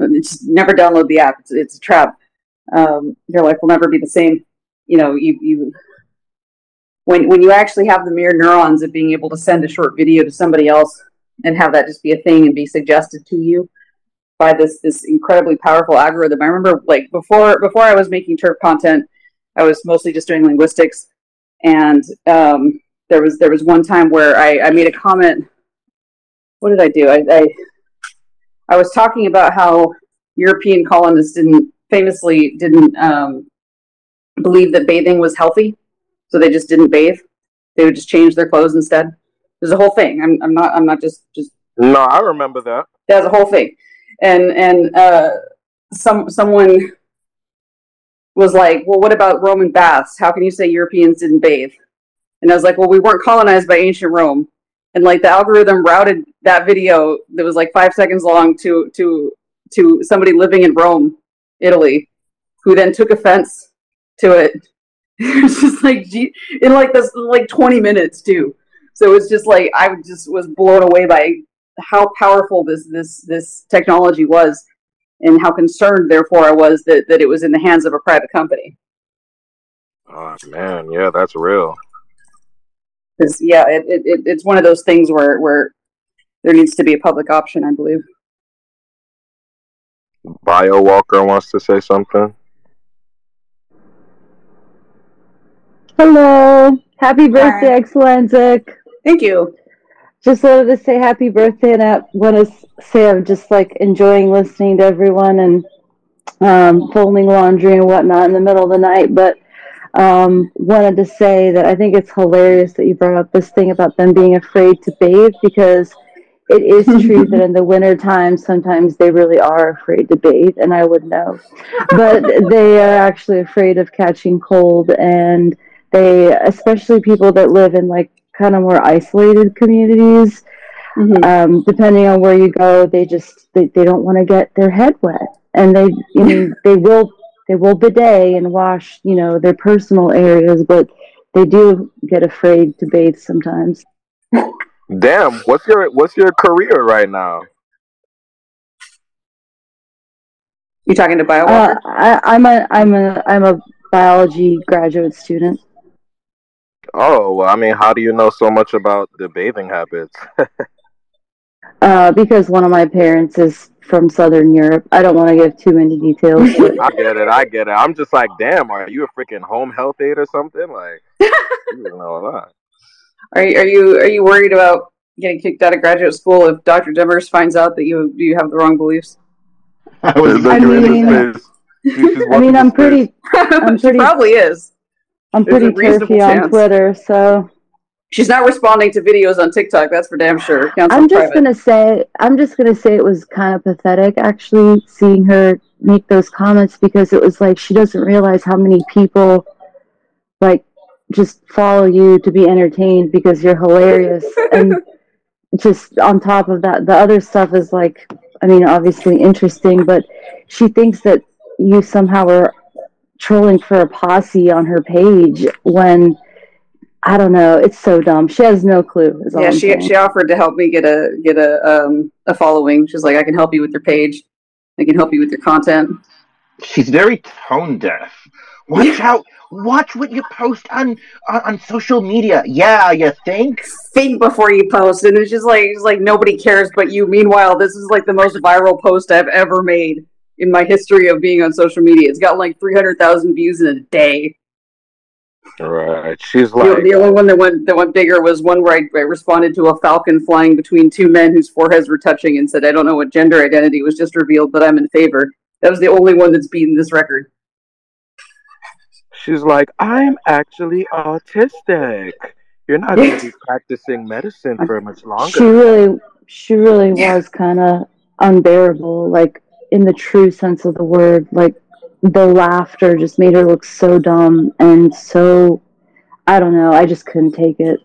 It's never download the app. It's, it's a trap. Um, your life will never be the same. You know, you you when when you actually have the mere neurons of being able to send a short video to somebody else and have that just be a thing and be suggested to you, by this this incredibly powerful algorithm. I remember like before before I was making TERF content, I was mostly just doing linguistics, and um, there was there was one time where I, I made a comment. What did I do? I, I I was talking about how European colonists didn't famously didn't um, believe that bathing was healthy, so they just didn't bathe. They would just change their clothes instead. There's a whole thing. I'm, I'm not I'm not just just
No, I remember that.
There's a whole thing. And and uh, some someone was like, well, what about Roman baths? How can you say Europeans didn't bathe? And I was like, well, we weren't colonized by ancient Rome. And like the algorithm routed that video that was like five seconds long to to to somebody living in Rome, Italy, who then took offense to it. [LAUGHS] It was just like in like this like 20 minutes too. So it's just like I just was blown away by how powerful this this this technology was and how concerned therefore I was that, that it was in the hands of a private company.
Oh man, yeah, that's real.
Because yeah, it, it, it, it's one of those things where, where there needs to be a public option, I believe.
Bio Walker wants to say something.
Hello. Happy birthday, Exulansic.
Thank you.
Just wanted to say happy birthday, and I want to say I'm just like enjoying listening to everyone and um, folding laundry and whatnot in the middle of the night. But um, wanted to say that I think it's hilarious that you brought up this thing about them being afraid to bathe because it is [LAUGHS] true that in the winter time sometimes they really are afraid to bathe, and I would know. But [LAUGHS] they are actually afraid of catching cold, and they, especially people that live in like kind of more isolated communities, um, depending on where you go, they just they, they don't want to get their head wet, and they you know they will they will bidet and wash you know their personal areas, but they do get afraid to bathe sometimes.
Damn, what's your what's your career right now?
You talking to Bio
Uh, I, I'm a I'm a I'm a biology graduate student.
Oh, well, I mean, how do you know so much about the bathing habits? [LAUGHS]
Uh, because one of my parents is from Southern Europe. I don't want to give too many details, [LAUGHS] but
I get it, I get it. I'm just like, damn, are you a freaking home health aide or something? Like, [LAUGHS] you know a lot.
Are you, are you are you worried about getting kicked out of graduate school if Dr. Demers finds out that you you have the wrong beliefs? [LAUGHS]
I was
I
looking
mean-
into space. She's
I mean, I'm pretty I'm
she
pretty
probably is.
I'm pretty
reasonable
turfy on
chance.
Twitter, so
She's not responding to videos on TikTok. That's for damn sure. Counts
I'm just
private.
gonna say I'm just gonna say it was kind of pathetic actually seeing her make those comments because it was like she doesn't realize how many people like just follow you to be entertained because you're hilarious [LAUGHS] and just on top of that the other stuff is like I mean obviously interesting but she thinks that you somehow are trolling for a posse on her page when I don't know. It's so dumb. She has no clue. Is
Yeah,
I'm
she
saying.
she offered to help me get a get a um a following. She's like, I can help you with your page. I can help you with your content.
She's very tone deaf. Watch out! Watch what you post on, on on social media. Yeah, you think?
Think before you post, and it's just like it's like nobody cares but you. Meanwhile, this is like the most viral post I've ever made in my history of being on social media. It's got like three hundred thousand views in a day.
Right. She's like,
the only one that went that went bigger was one where I, I responded to a falcon flying between two men whose foreheads were touching and said, "I don't know what gender identity was just revealed, but I'm in favor." That was the only one that's beaten this record.
she's like, I'm actually autistic. You're not going to be [LAUGHS] practicing medicine for much longer."
She
longer.
really, she really was kind of unbearable, like in the true sense of the word. Like the laughter just made her look so dumb and so. I don't know. I just couldn't take it.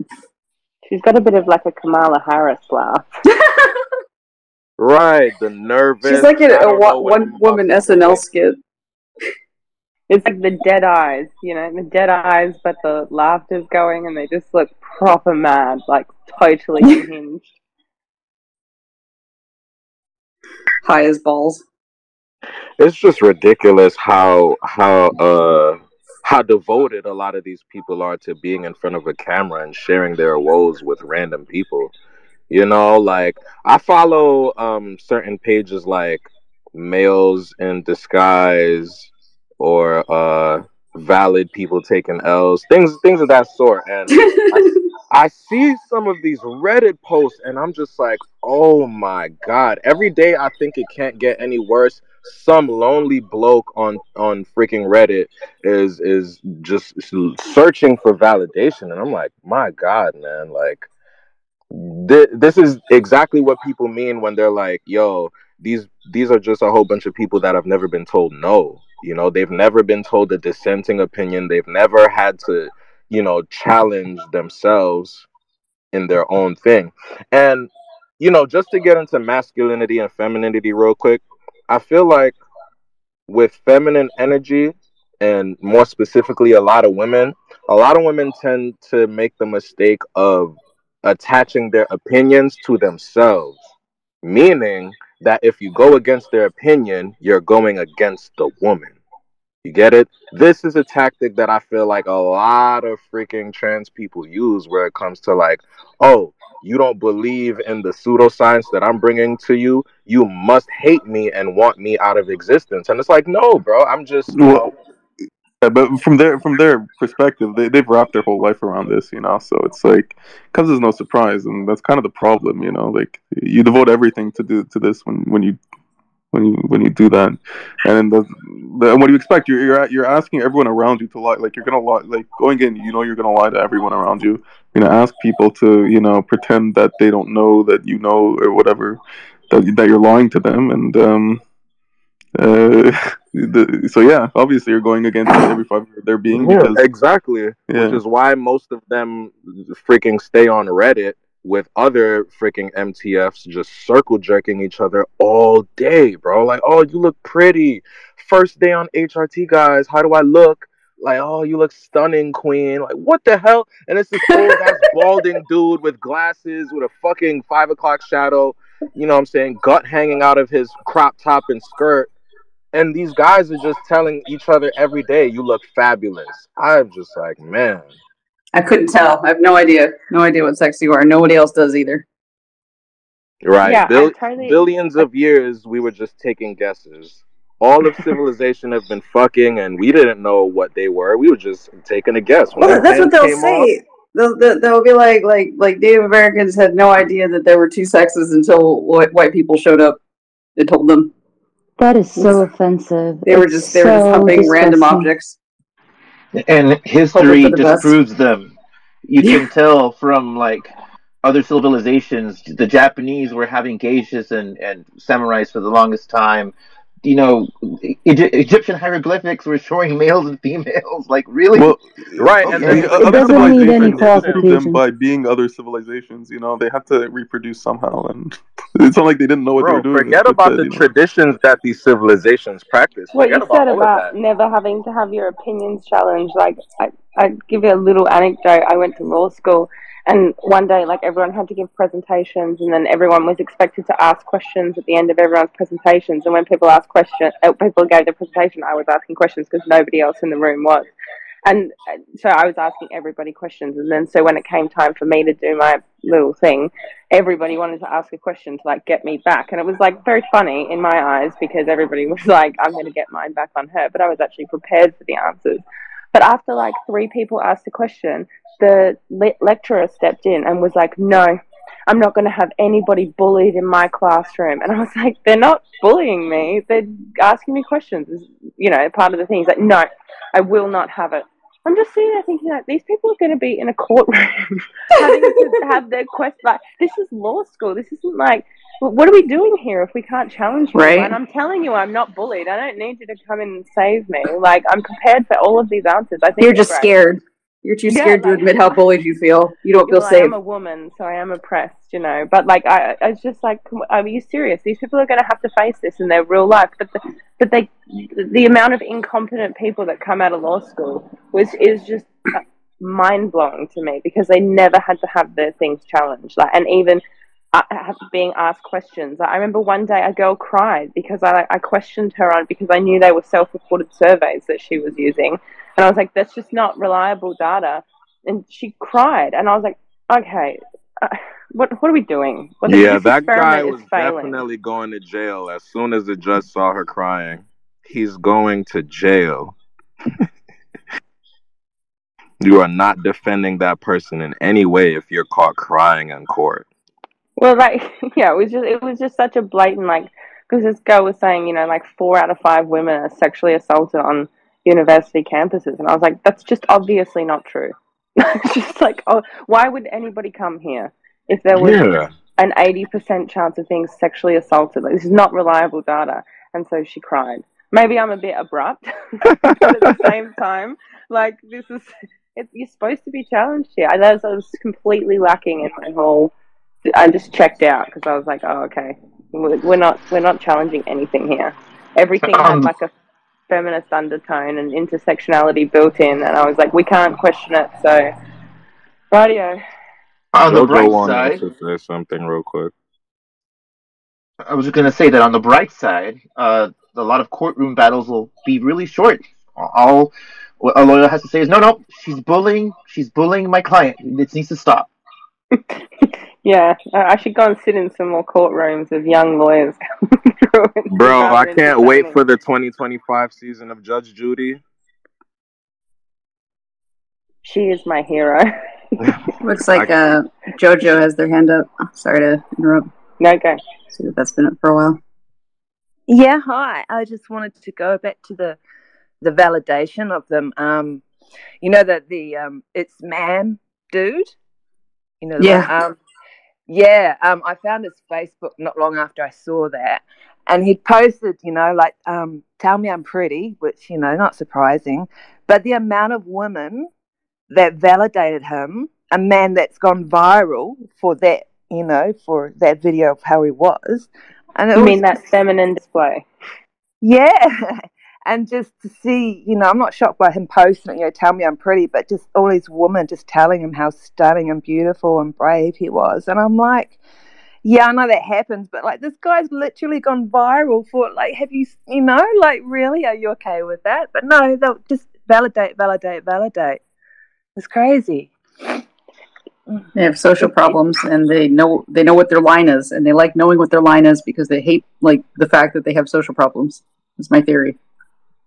She's got a bit of like a Kamala Harris laugh. [LAUGHS]
Right. The nervous.
She's like in
I
a
don't
one,
what
one woman SNL skit.
It's like the dead eyes, you know, the dead eyes, but the laughter's going and they just look proper mad, like totally [LAUGHS] unhinged.
High as balls.
It's just ridiculous how how uh how devoted a lot of these people are to being in front of a camera and sharing their woes with random people you know like i follow um certain pages like males in disguise or uh valid people taking L's, things things of that sort. And I, [LAUGHS] I see some of these Reddit posts and I'm just like, oh my god. Every day I think it can't get any worse. Some lonely bloke on on freaking Reddit is is just searching for validation and I'm like, my god, man, like thi- this is exactly what people mean when they're like, yo, these these are just a whole bunch of people that have never been told no. You know, they've never been told a dissenting opinion. They've never had to, you know, challenge themselves in their own thing. And, you know, just to get into masculinity and femininity real quick, I feel like with feminine energy and more specifically a lot of women, a lot of women tend to make the mistake of attaching their opinions to themselves, meaning that if you go against their opinion, you're going against the woman. You get it? This is a tactic that I feel like a lot of freaking trans people use where it comes to like, oh, you don't believe in the pseudoscience that I'm bringing to you. You must hate me and want me out of existence. And it's like, no, bro, I'm just,
Well, yeah, but from their from their perspective, they they've wrapped their whole life around this, you know. So it's like comes as no surprise, and that's kind of the problem, you know. Like you devote everything to do to this when when you when you when you do that, and then the, the what do you expect? You're you're, you're asking everyone around you to lie. Like you're gonna lie. Like going in, you know, you're gonna lie to everyone around you. You're gonna ask people to you know pretend that they don't know that you know or whatever that that you're lying to them, and um. Uh, [LAUGHS] the, so yeah, obviously you're going against every fiber of their being
Yeah,
because
exactly.
yeah,
Which is why most of them freaking stay on Reddit with other freaking MTFs just circle jerking each other all day, bro. Like, oh, you look pretty. First day on HRT, guys. How do I look? Like, oh, you look stunning, queen. Like, what the hell? And it's this old ass [LAUGHS] balding dude with glasses with a fucking five o'clock shadow. You know what I'm saying? Gut hanging out of his crop top and skirt. And these guys are just telling each other every day, you look fabulous. I'm just like, man.
I couldn't tell. I have no idea. No idea what sex you are. Nobody else does either.
Right.
Yeah, I
Bill-
totally.
billions of years we were just taking guesses. All of civilization have been fucking and we didn't know what they were. We were just taking a guess. When
Well, that's what they'll
came off,
say. They'll, they'll, they'll be like, like, like Native Americans had no idea that there were two sexes until white, white people showed up and told them.
That is so offensive.
They were just they were just
so
humping random objects.
And history
the best.
disproves them. You can tell from like other civilizations, the Japanese were having geishas and, and samurais for the longest time. You know, Egyptian hieroglyphics were showing males and females. Like, really?
well,
Right, and
Okay.
and
then
other
doesn't need any
civilizations disprove them by being other civilizations. You know, they had to reproduce somehow, and [LAUGHS] it's not like they didn't know what they
bro,
were doing.
forget about
that,
the
you know.
traditions that these civilizations practice.
What
Forget
you
about
said
all
about never having to have your opinions challenged, like I, I give you a little anecdote. I went to law school, and one day, like everyone had to give presentations, and then everyone was expected to ask questions at the end of everyone's presentations. And when people asked questions, uh, people gave the presentation, I was asking questions because nobody else in the room was. And uh, so I was asking everybody questions, and then so when it came time for me to do my little thing, everybody wanted to ask a question to like get me back, and it was like very funny in my eyes because everybody [LAUGHS] was like, "I'm going to get mine back on her," but I was actually prepared for the answers. But after like three people asked a question, the le- lecturer stepped in and was like, "No, I'm not going to have anybody bullied in my classroom." And I was like, "They're not bullying me. They're asking me questions. Is you know part of the thing." He's like, "No, I will not have it." I'm just sitting there thinking like these people are going to be in a courtroom [LAUGHS] having to have their quest like this is law school. This isn't like what are we doing here if we can't challenge you?
Right.
And I'm telling you, I'm not bullied. I don't need you to come in and save me. Like I'm prepared for all of these answers. I think
You're just scared. You're too
Yeah,
scared to admit how bullied you feel. You don't feel safe.
I am a woman, so I am oppressed, you know. But like, I, I was just like, are you serious? These people are going to have to face this in their real life. But the, but they, the amount of incompetent people that come out of law school was is just mind blowing to me because they never had to have their things challenged. Like, and even uh, being asked questions. I remember one day a girl cried because I I questioned her on because I knew they were self reported surveys that she was using, and I was like, that's just not reliable data and she cried and i was like okay uh, what what are we doing? What
Yeah, that guy was
failing.
definitely going to jail as soon as the judge saw her crying. He's going to jail. [LAUGHS] You are not defending that person in any way if you're caught crying in court.
Well, like [LAUGHS] yeah, it was just it was just such a blatant like because this girl was saying you know like four out of five women are sexually assaulted on university campuses, and I was like, that's just obviously not true. [LAUGHS] Just like, oh, why would anybody come here if there was
Yeah.
an eighty percent chance of being sexually assaulted? Like, this is not reliable data, and so she cried. Maybe I'm a bit abrupt, [LAUGHS] but at the same time, like this is it, you're supposed to be challenged here. I, that was completely lacking in my whole. I just checked out because I was like, oh, okay, we're not we're not challenging anything here. Everything had
Um,
like a feminist undertone and intersectionality built in, and I was like, we can't question it. So, radio.
On the
Jojo
bright
wanted
side,
to say something real quick.
I was just going to say that on the bright side, uh, a lot of courtroom battles will be really short. All a lawyer has to say is, no, no, she's bullying, she's bullying my client. This needs to stop. [LAUGHS]
Yeah, I I should go and sit in some more courtrooms of young lawyers. coming through [LAUGHS]
Bro, I can't wait for the 2025 season of Judge Judy.
She is my hero. [LAUGHS]
Looks like uh, JoJo has their hand up. Sorry to interrupt.
No go.
See that that's been up for a while.
Yeah, hi. I just wanted to go back to the the validation of them. Um, you know that the um, it's ma'am dude. You know,
Yeah.
um, yeah. Um, I found his Facebook not long after I saw that, and he'd posted, you know, like, um, "Tell me I'm pretty," which you know, not surprising, but the amount of women that validated him, a man that's gone viral for that, you know, for that video of how he was, and it
You
was
mean that feminine display?
yeah. And just to see, you know, I'm not shocked by him posting it, you know, tell me I'm pretty, but just all these women just telling him how stunning and beautiful and brave he was. And I'm like, yeah, I know that happens, but like this guy's literally gone viral for like, have you, you know, like really, are you okay with that? But no, they'll just validate, validate, validate. It's crazy.
They have social problems, and they know they know what their line is, and they like knowing what their line is because they hate like the fact that they have social problems. That's my theory.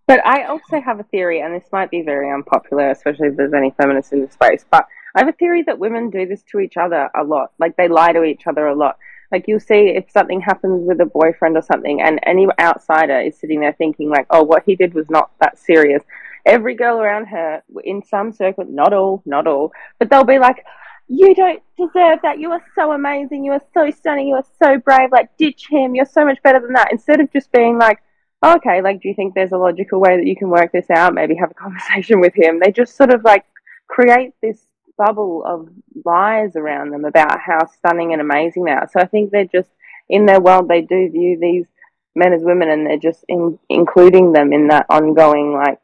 But I also have a theory, and this might be very unpopular, especially if there's any feminists in the space. But I have a theory that women do this to each other a lot. Like they lie to each other a lot. Like you'll see if something happens with a boyfriend or something, and any outsider is sitting there thinking like, "Oh, what he did was not that serious." Every girl around her, in some circle, not all, not all, but they'll be like, "You don't deserve that. You are so amazing. You are so stunning. You are so brave. Like ditch him. You're so much better than that." Instead of just being like, okay, like, do you think there's a logical way that you can work this out? Maybe have a conversation [LAUGHS] with him. They just sort of like create this bubble of lies around them about how stunning and amazing they are. So I think they're just in their world, they do view these men as women and they're just in, including them in that ongoing like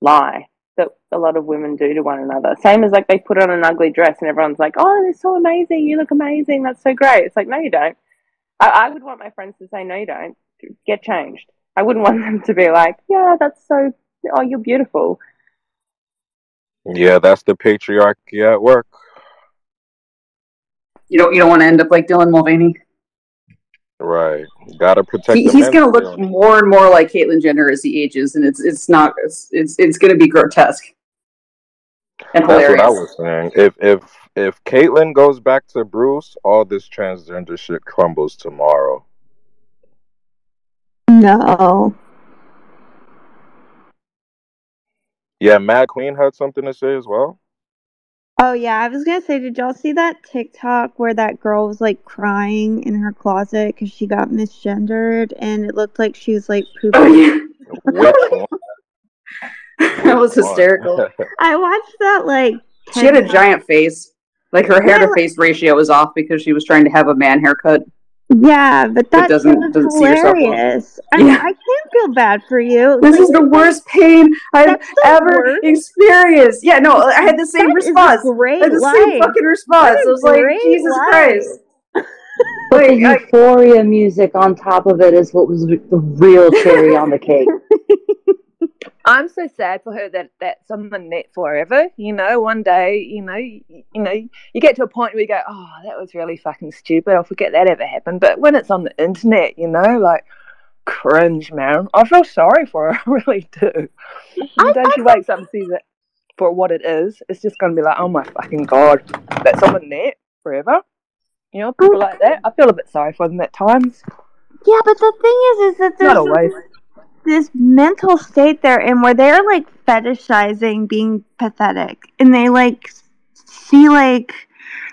lie that a lot of women do to one another. Same as like they put on an ugly dress and everyone's like, oh, they're so amazing. You look amazing. That's so great. It's like, no, you don't. I, I would want my friends to say, no, you don't. Get changed. I wouldn't want them to be like, yeah, that's so, oh, you're beautiful.
Yeah, that's the patriarchy at work.
You don't you don't want to end up like Dylan Mulvaney.
Right. Gotta protect
He, he's gonna look more and more like Caitlyn Jenner as he ages, and it's it's not it's it's, it's gonna be grotesque and
That's
hilarious.
what I was saying. If if if Caitlyn goes back to Bruce, all this transgender shit crumbles tomorrow.
No.
Yeah, Mad Queen had something to say as well.
Oh yeah, I was gonna say, did y'all see that TikTok where that girl was like crying in her closet because she got misgendered, and it looked like she was like [LAUGHS] pooping.
Oh yeah,
Which [LAUGHS] one?
that was hysterical. [LAUGHS]
I watched that like.
She had
10
a giant face, like her hair to face ratio was off because she was trying to have a man haircut.
Yeah, but that
doesn't-
shit was
doesn't see yourself well.
hilarious. I
Yeah.
I can't feel bad for you.
This
Like,
is the worst pain I've ever
worst.
experienced. Yeah, no, I had the same
That is a
response. I
great
had the same fucking response.
What
I
a
was like, Jesus
life.
Christ. [LAUGHS]
But the
Like, I,
euphoria music on top of it is what was the real cherry on the cake. [LAUGHS]
I'm so sad for her that that's on the net forever. You know, one day, you know, you, you know, you get to a point where you go, "Oh, that was really fucking stupid. I'll forget that ever happened." But when it's on the internet, you know, like cringe, man. I feel sorry for her. [LAUGHS] I really do. The day she wakes up and sees it for what it is, it's just gonna be like, "Oh my fucking god, that's on the net forever." You know, people like that. I feel a bit sorry for them at times.
Yeah, but the thing is, is that
Not
there's
always.
This mental state they're in where they're like fetishizing being pathetic, and they like see like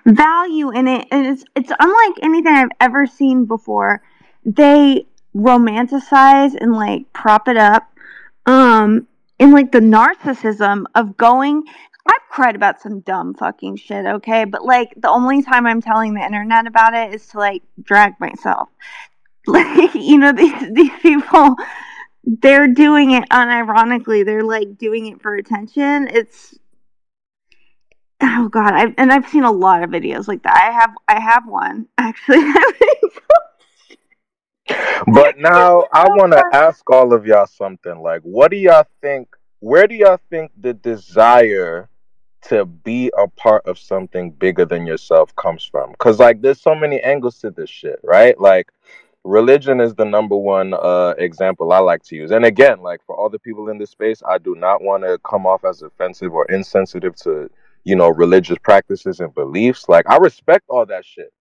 value in it, and it's it's unlike anything I've ever seen before. They romanticize and like prop it up, um, in like the narcissism of going. I've cried about some dumb fucking shit, okay? But like the only time I'm telling the internet about it is to like drag myself. [LAUGHS] Like you know these these people they're doing it unironically. They're like doing it for attention. It's oh god, I've and I've seen a lot of videos like that. I have I have one actually. [LAUGHS]
But now I want to ask all of y'all something. Like, what do y'all think? Where do y'all think the desire to be a part of something bigger than yourself comes from? Because, like, there's so many angles to this shit, right? Like, religion is the number one uh, example I like to use. And again, like, for all the people in this space, I do not want to come off as offensive or insensitive to, you know, religious practices and beliefs. Like, I respect all that shit.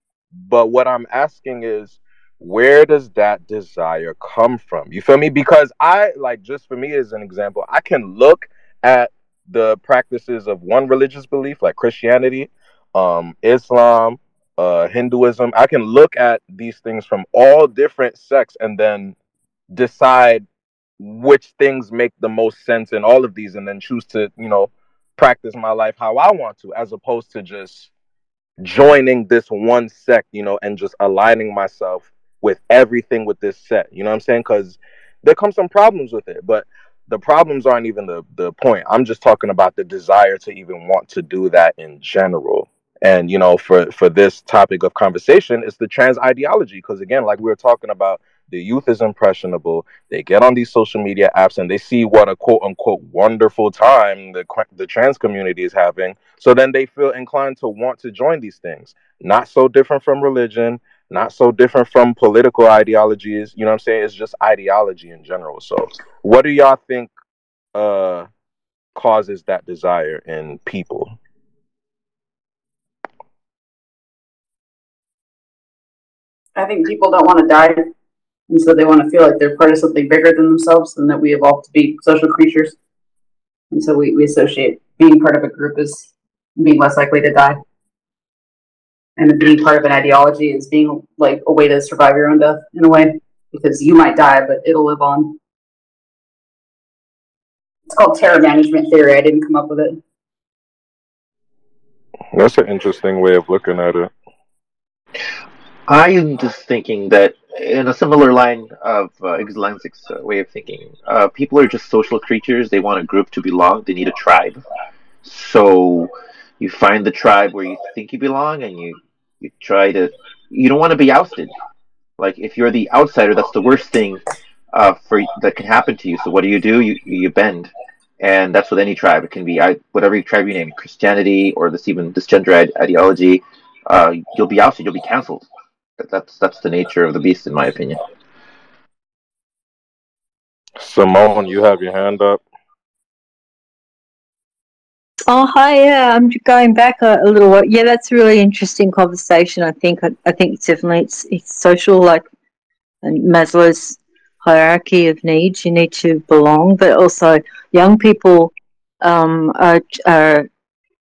But what I'm asking is, where does that desire come from? You feel me? Because I like just for me as an example, I can look at the practices of one religious belief like Christianity, um, Islam, uh, Hinduism. I can look at these things from all different sects and then decide which things make the most sense in all of these and then choose to, you know, practice my life how I want to, as opposed to just joining this one sect, you know, and just aligning myself with everything with this set. You know what I'm saying? Because there come some problems with it, but the problems aren't even the the point. I'm just talking about the desire to even want to do that in general. And you know, for for this topic of conversation, it's the trans ideology. Because again, like we were talking about, the youth is impressionable. They get on these social media apps and they see what a quote unquote wonderful time the the trans community is having. So then they feel inclined to want to join these things. Not so different from religion, not so different from political ideologies. You know what I'm saying? It's just ideology in general. So, what do y'all think uh causes that desire in people?
I think people don't want to die, and so they want to feel like they're part of something bigger than themselves, and that we evolved to be social creatures. And so we, we associate being part of a group as being less likely to die, and being part of an ideology is being like a way to survive your own death in a way, because you might die, but it'll live on. It's called terror management theory. I didn't come up with it.
That's an interesting way of looking at it.
I am just thinking that in a similar line of uh, uh, way of thinking, uh, people are just social creatures. They want a group to belong. They need a tribe. So you find the tribe where you think you belong, and you you try to. You don't want to be ousted. Like if you're the outsider, that's the worst thing uh, for that can happen to you. So what do you do? You you bend, and that's with any tribe. It can be I, whatever tribe you name, Christianity or this even this gender ideology. Uh, you'll be ousted. You'll be canceled. That- That's that's the nature of the beast, in my opinion.
Simone, you have your hand up.
Oh, hi. Yeah, I'm going back a, a little while. Yeah, that's a really interesting conversation. I think. I, I think it's definitely it's it's social, like and Maslow's hierarchy of needs. You need to belong, but also young people um, are are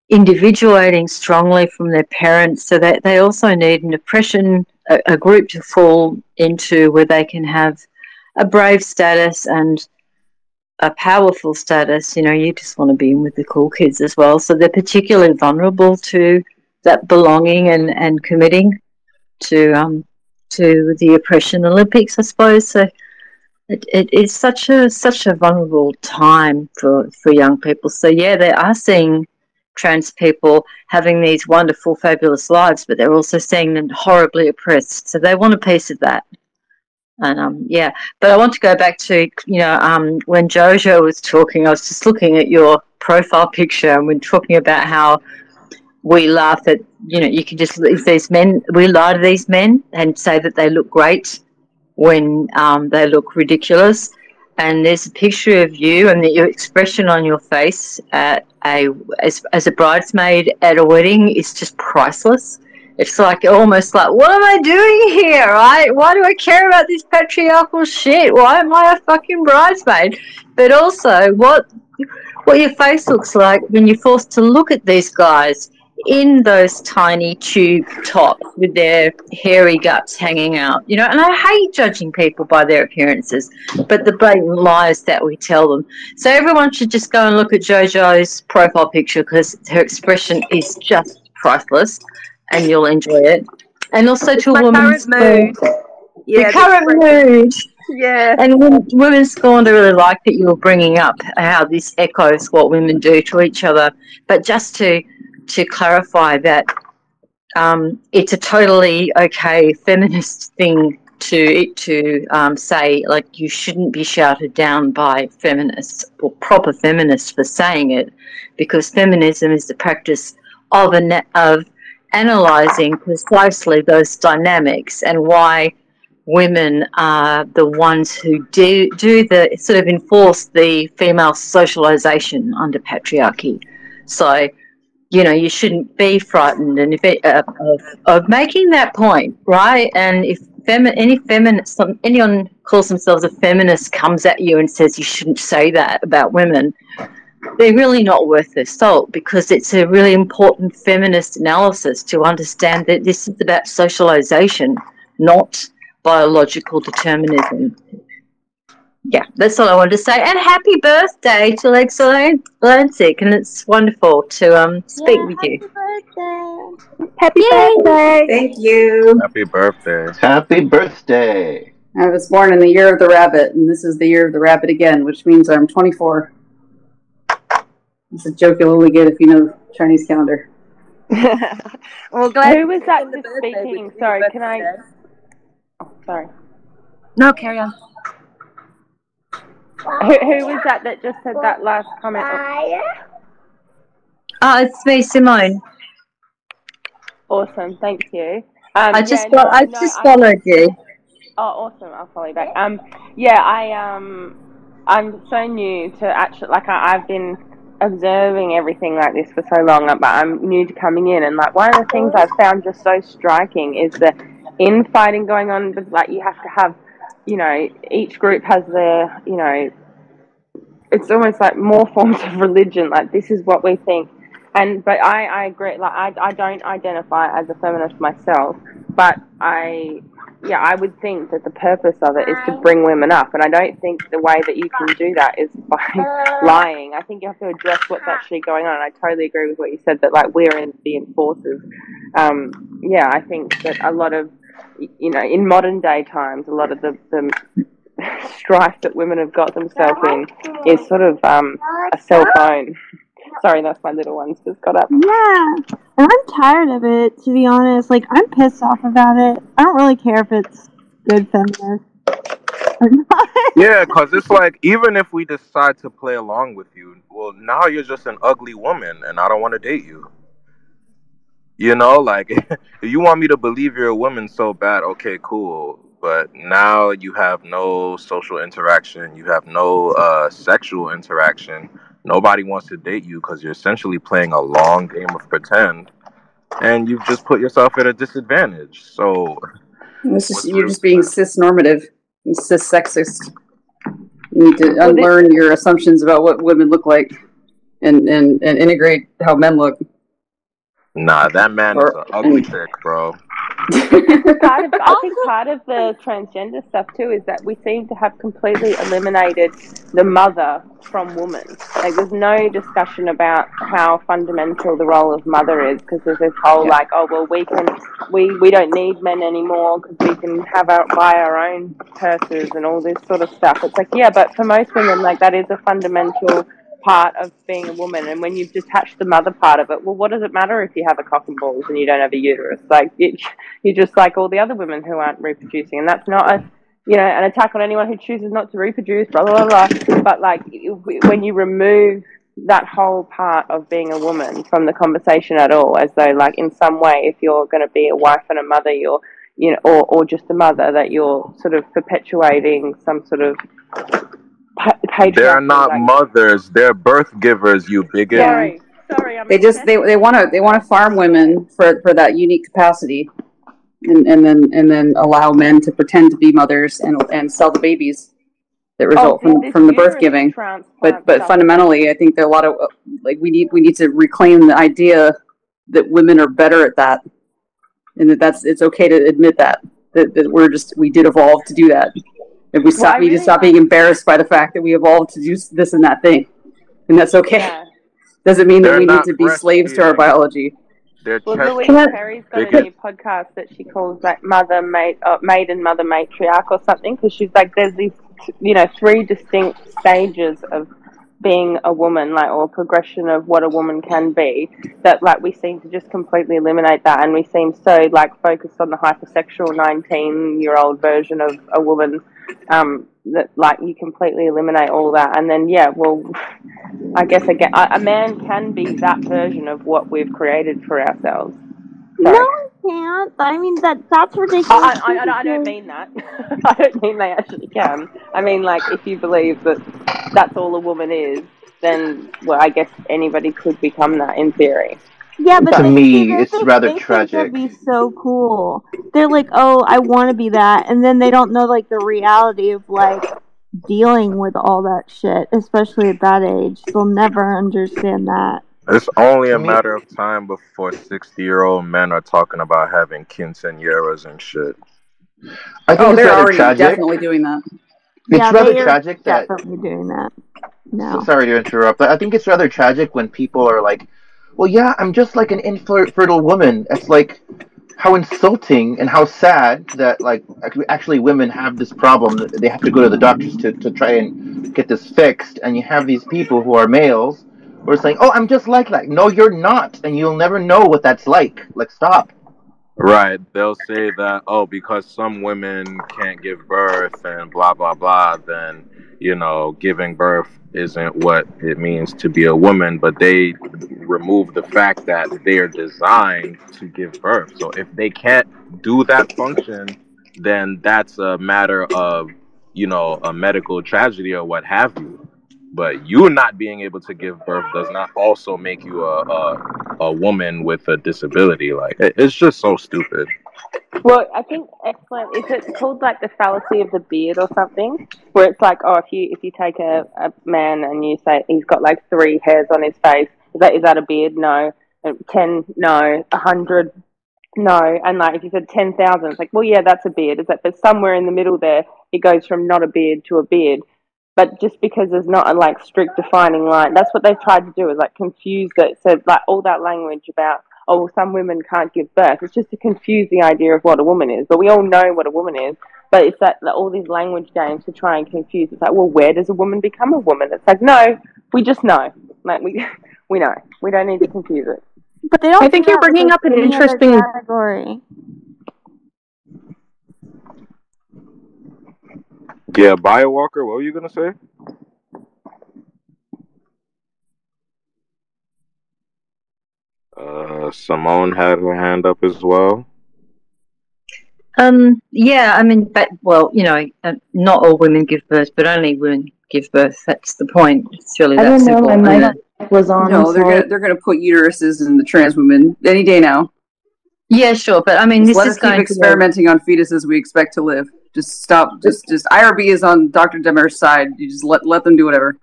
individuating strongly from their parents, so that they also need an oppression, a, a group to fall into where they can have a brave status and a powerful status, you know, you just want to be in with the cool kids as well. So they're particularly vulnerable to that belonging and, and committing to um to the oppression Olympics, I suppose. So it, it is such a such a vulnerable time for, for young people. So yeah, they are seeing trans people having these wonderful, fabulous lives, but they're also seeing them horribly oppressed. So they want a piece of that. And um, yeah, but I want to go back to you know um, when Jojo was talking, I was just looking at your profile picture and we're talking about how we laugh at you know you can just if these men we lie to these men and say that they look great when um, they look ridiculous. And there's a picture of you and the, your expression on your face at a as, as a bridesmaid at a wedding is just priceless it's like almost like, what am I doing here? Right? Why do I care about this patriarchal shit? Why am I a fucking bridesmaid? But also, what what your face looks like when you're forced to look at these guys in those tiny tube tops with their hairy guts hanging out. You know, and I hate judging people by their appearances, but the blatant lies that we tell them. So everyone should just go and look at JoJo's profile picture because her expression is just priceless and you'll enjoy it. And also to a
current mood. Yeah,
the current mood.
Yeah.
And women, women's scorn to really like that you were bringing up how this echoes what women do to each other. But just to to clarify that um, it's a totally okay feminist thing to to um, say like you shouldn't be shouted down by feminists or proper feminists for saying it, because feminism is the practice of an of analyzing precisely those dynamics and why women are the ones who do do the sort of enforce the female socialization under patriarchy. So, you know, you shouldn't be frightened and if it, uh, of, of making that point, right? And if femi- any feminist, anyone calls themselves a feminist comes at you and says you shouldn't say that about women, they're really not worth their salt because it's a really important feminist analysis to understand that this is about socialization, not biological determinism. Yeah, that's all I wanted to say. And happy birthday to Exulansic, and it's wonderful to um speak with you.
Happy birthday!
Thank you.
Happy birthday.
Happy birthday.
I was born in the year of the rabbit, and this is the year of the rabbit again, which means I'm 24. It's a joke you'll only get if you know Chinese calendar. [LAUGHS]
well,
glad
Who was that
the
just
birthday
speaking? Sorry, can I? Oh, sorry.
No, carry on.
Who, who was that that just said that last comment?
Oh, it's me, Simone.
Awesome, thank you. Um,
I just
yeah,
fo- I
no,
just
I-
followed you.
Oh, awesome! I'll follow you back. Um, yeah, I um, I'm so new to actually like I, I've been observing everything like this for so long, but I'm new to coming in, and like one of the things I've found just so striking is the infighting going on. But like you have to have, you know, each group has their, you know, it's almost like more [LAUGHS] forms of religion. Like this is what we think, and but I I agree. Like I I don't identify as a feminist myself, but I yeah I would think that the purpose of it is to bring women up, and I don't think the way that you can do that is by [LAUGHS] lying. I think you have to address what's actually going on. And I totally agree with what you said that like we're in the enforcers. Um, yeah, I think that a lot of you know in modern day times, a lot of the the strife that women have got themselves in is sort of um, a cell phone. [LAUGHS] Sorry, that's my little ones just got up.
Yeah, and I'm tired of it. To be honest, like I'm pissed off about it. I don't really care if it's good feminist or [LAUGHS] not.
Yeah, because it's like, even if we decide to play along with you, well, now you're just an ugly woman and I don't want to date you. You know, like, [LAUGHS] if you want me to believe you're a woman so bad, okay, cool. But now you have no social interaction, you have no uh, sexual interaction. Nobody wants to date you because you're essentially playing a long game of pretend and you've just put yourself at a disadvantage. So,
This is you're just being cis normative, cis sexist. You need to unlearn your assumptions about what women look like, and and, and integrate how men look.
Nah, that man is an ugly chick, bro. [LAUGHS]
part of, I think part of the transgender stuff too is that we seem to have completely eliminated the mother from woman. Like, there's no discussion about how fundamental the role of mother is because there's this whole like, oh well, we can, we we don't need men anymore because we can have our buy our own purses and all this sort of stuff. It's like, yeah, but for most women, like that is a fundamental part of being a woman. And when you've detached the mother part of it, well, what does it matter if you have a cock and balls and you don't have a uterus? Like, it, you're just like all the other women who aren't reproducing. And that's not a you know, an attack on anyone who chooses not to reproduce, blah, blah, blah, blah. But like, when you remove that whole part of being a woman from the conversation at all, as though, like, in some way, if you're going to be a wife and a mother, you're, you know, or, or just a mother, that you're sort of perpetuating some sort of pa- patriarchy.
They're not
like,
mothers. They're birth givers. You bigot.
sorry, sorry, I'm
They just they they want to they want to farm women for for that unique capacity, and and then and then allow men to pretend to be mothers and and sell the babies that result
Oh,
from from the birth giving. But but
stuff.
fundamentally, I think there are a lot of like we need we need to reclaim the idea that women are better at that, and that that's it's okay to admit that that, that we're just we did evolve to do that. If we stop,
I
we
really?
just stop being embarrassed by the fact that we evolved to do this and that thing, and that's okay. Doesn't mean that
They're
we need to be slaves to our biology.
They're
Well,
chest-
Louise Perry's got
they
a
get-
new podcast that she calls like Mother Mate, uh, Maiden Mother Matriarch or something because she's like there's these you know three distinct stages of being a woman like or progression of what a woman can be that like we seem to just completely eliminate that. And we seem so like focused on the hypersexual 19 year old version of a woman um that like you completely eliminate all that and then yeah well i guess again a a man can be that version of what we've created for ourselves
No, I can't. I mean that that's ridiculous.
I, I, I, I don't mean that. [LAUGHS] I don't mean they actually can. I mean, like, if you believe that that's all a woman is, then, well, I guess anybody could become that in theory.
Yeah, but
To
they,
me,
they,
it's
they,
rather
they think
tragic.
that'd be so cool. They're like, oh, I want to be that, and then they don't know like the reality of like dealing with all that shit, especially at that age. They'll never understand that.
It's only a matter of time before sixty-year-old men are talking about having quinceañeras and shit.
I think
Oh,
it's
they're
rather
already
tragic.
definitely doing that.
It's
yeah,
rather
they are
tragic that
definitely doing that.
So
No.
sorry to interrupt. but I think it's rather tragic when people are like, "Well, yeah, I'm just like an infertile woman." It's like how insulting and how sad that like actually women have this problem. that They have to go to the doctors to, to try and get this fixed, and you have these people who are males who are saying, "Oh, I'm just like that." No, you're not, and you'll never know what that's like. Like, stop.
Right. They'll say that, oh, because some women can't give birth and blah, blah, blah, then, you know, giving birth isn't what it means to be a woman. But they remove the fact that they are designed to give birth. So if they can't do that function, then that's a matter of, you know, a medical tragedy or what have you. But you not being able to give birth does not also make you a a, a woman with a disability. Like it's just so stupid.
Well, I think excellent. Is it called like the fallacy of the beard or something? Where it's like, oh, if you if you take a, a man and you say he's got like three hairs on his face, is that is that a beard? No. Uh, Ten, no. A hundred, no. And like if you said ten thousand, it's like, well, yeah, that's a beard. Is that? But somewhere in the middle there, it goes from not a beard to a beard. But just because there's not a like strict defining line, that's what they've tried to do is like confuse it. So like all that language about oh well, some women can't give birth. It's just to confuse the idea of what a woman is. But we all know what a woman is. But it's that, that all these language games to try and confuse. It's like, well, where does a woman become a woman? It's like, no, we just know. Like we [LAUGHS] we know. We don't need to confuse it.
But they don't.
I think you're bringing up an interesting-
category.
Yeah, Biowalker. What were you gonna say? Uh, Simone had her hand up as well.
Um, yeah, I mean, but well, you know, uh, not all women give birth, but only women give birth. That's the point. It's really
I
that
don't know.
simple.
My
And,
mic was on.
No, they're gonna they're gonna put uteruses in the trans women any day now.
yeah, sure, but I mean,
Just
this
let
is
us keep
going to
experimenting on fetuses we expect to live. Just stop. Just just IRB is on Dr. Demers' side. You just let let them do whatever.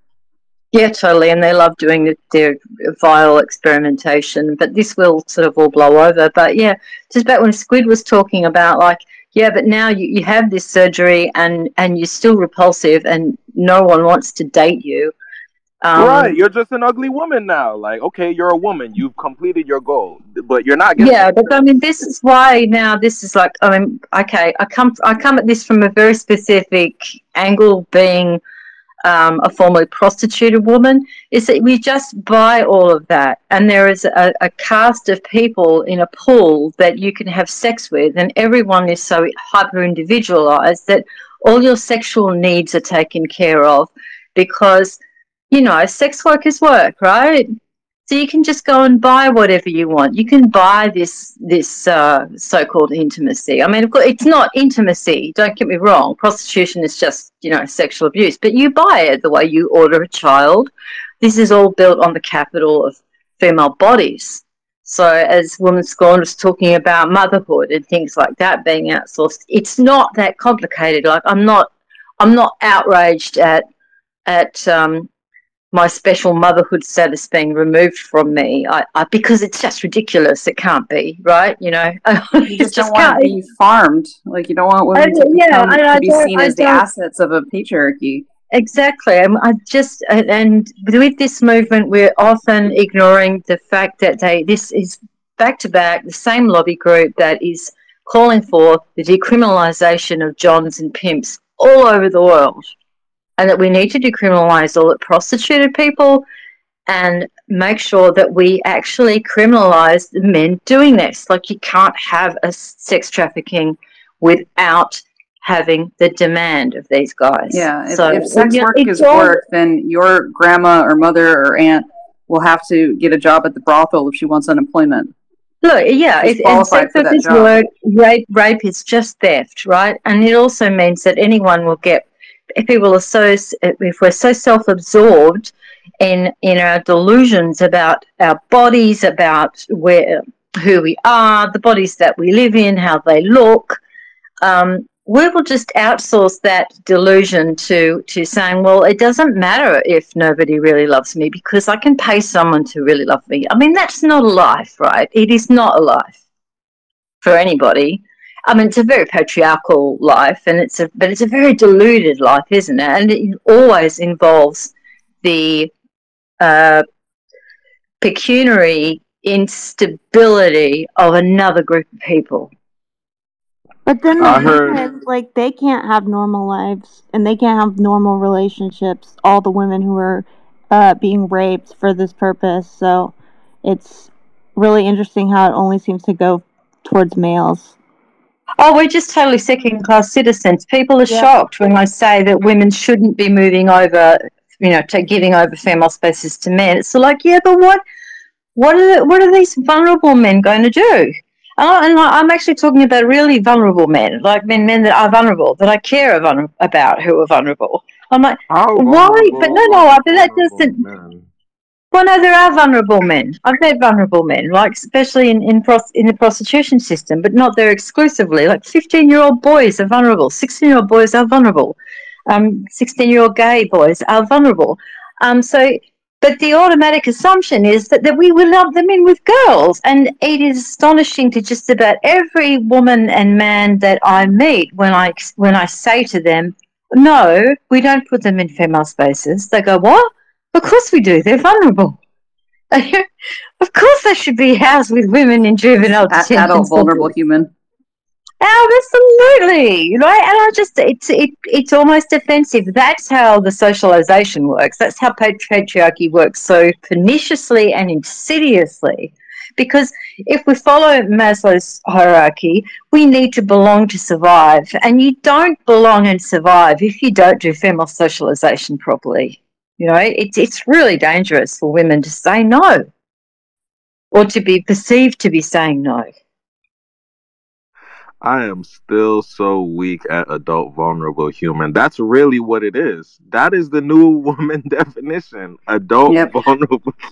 Yeah, totally, and they love doing the, their vile experimentation. But this will sort of all blow over. But yeah, just back when Squid was talking about like, yeah, but now you, you have this surgery and and you're still repulsive, and no one wants to date you. Um,
right, you're just an ugly woman now. Like, okay, you're a woman. You've completed your goal, but you're not.
Yeah, but I mean, this is why now this is like. I mean, okay, I come I come at this from a very specific angle, being um, a formerly prostituted woman. Is that we just buy all of that, and there is a, a cast of people in a pool that you can have sex with, and everyone is so hyper individualized that all your sexual needs are taken care of because you know sex work is work right so you can just go and buy whatever you want. You can buy this this uh, so-called intimacy. I mean of course it's not intimacy. Don't get me wrong. Prostitution is just you know sexual abuse. But you buy it the way you order a child. This is all built on the capital of female bodies. So, as Woman Scorn was talking about motherhood and things like that being outsourced, it's not that complicated. Like I'm not, I'm not outraged at at um, my special motherhood status being removed from me. I, I, because it's just ridiculous. It can't be right. You know, [LAUGHS]
you just, don't want to be farmed. Like you don't want women
I-
to,
yeah,
become,
I-
to be seen as the assets of a patriarchy.
Exactly. I'm, I just and- and with this movement, we're often ignoring the fact that they this is back to back the same lobby group that is calling for the decriminalisation of johns and pimps all over the world, and that we need to decriminalise all the prostituted people and make sure that we actually criminalise the men doing this. Like you can't have a sex trafficking without having the demand of these guys.
Yeah, if,
so
if sex work is work, then your grandma or mother or aunt will have to get a job at the brothel if she wants unemployment.
Look, yeah,
She's
it, and sex work
that
is work. Rape, rape is just theft, right? And it also means that anyone will get. If people are so, if we're so self-absorbed in in our delusions about our bodies, about where who we are, the bodies that we live in, how they look, um, we will just outsource that delusion to to saying, well, it doesn't matter if nobody really loves me because I can pay someone to really love me. I mean, that's not a life, right? It is not a life for anybody. I mean, it's a very patriarchal life, and it's a but it's a very deluded life, isn't it? And it always involves the uh, pecuniary instability of another group of people.
But then the
I heard-
is, like, they can't have normal lives and they can't have normal relationships. All the women who are uh, being raped for this purpose. So it's really interesting how it only seems to go towards males.
Oh, we're just totally second class citizens. People are
Yeah.
shocked when I say that women shouldn't be moving over, you know, to giving over female spaces to men. It's like, yeah, but what, what are the, what are these vulnerable men going to do? And, I, and I- I'm actually talking about really vulnerable men, like men, men that are vulnerable, that I care about who are vulnerable. I'm like, why? But no, no, but that doesn't. Well, no, there are vulnerable men. I've met vulnerable men, like especially in in, pros- in the prostitution system, but not there exclusively. Like fifteen-year-old boys are vulnerable. Sixteen-year-old boys are vulnerable. Um, sixteen-year-old gay boys are vulnerable. Um, so, but the automatic assumption is that, that we will lump them in with girls, and it is astonishing to just about every woman and man that I meet when I when I say to them, "No, we don't put them in female spaces." They go, "What?" Of course we do. They're vulnerable. [LAUGHS] of course they should be housed with women in juvenile detention.
adult vulnerable human.
Oh, absolutely, right? And I just, it's it, it's almost offensive. That's how the socialization works. That's how patriarchy works so perniciously and insidiously. Because if we follow Maslow's hierarchy, we need to belong to survive. And you don't belong and survive if you don't do female socialization properly. You know, it's it's really dangerous for women to say no, or to be perceived to be saying no.
I am still so weak at adult vulnerable human. That's really what it is. That is the new [LAUGHS] woman definition. Adult vulnerable. [LAUGHS]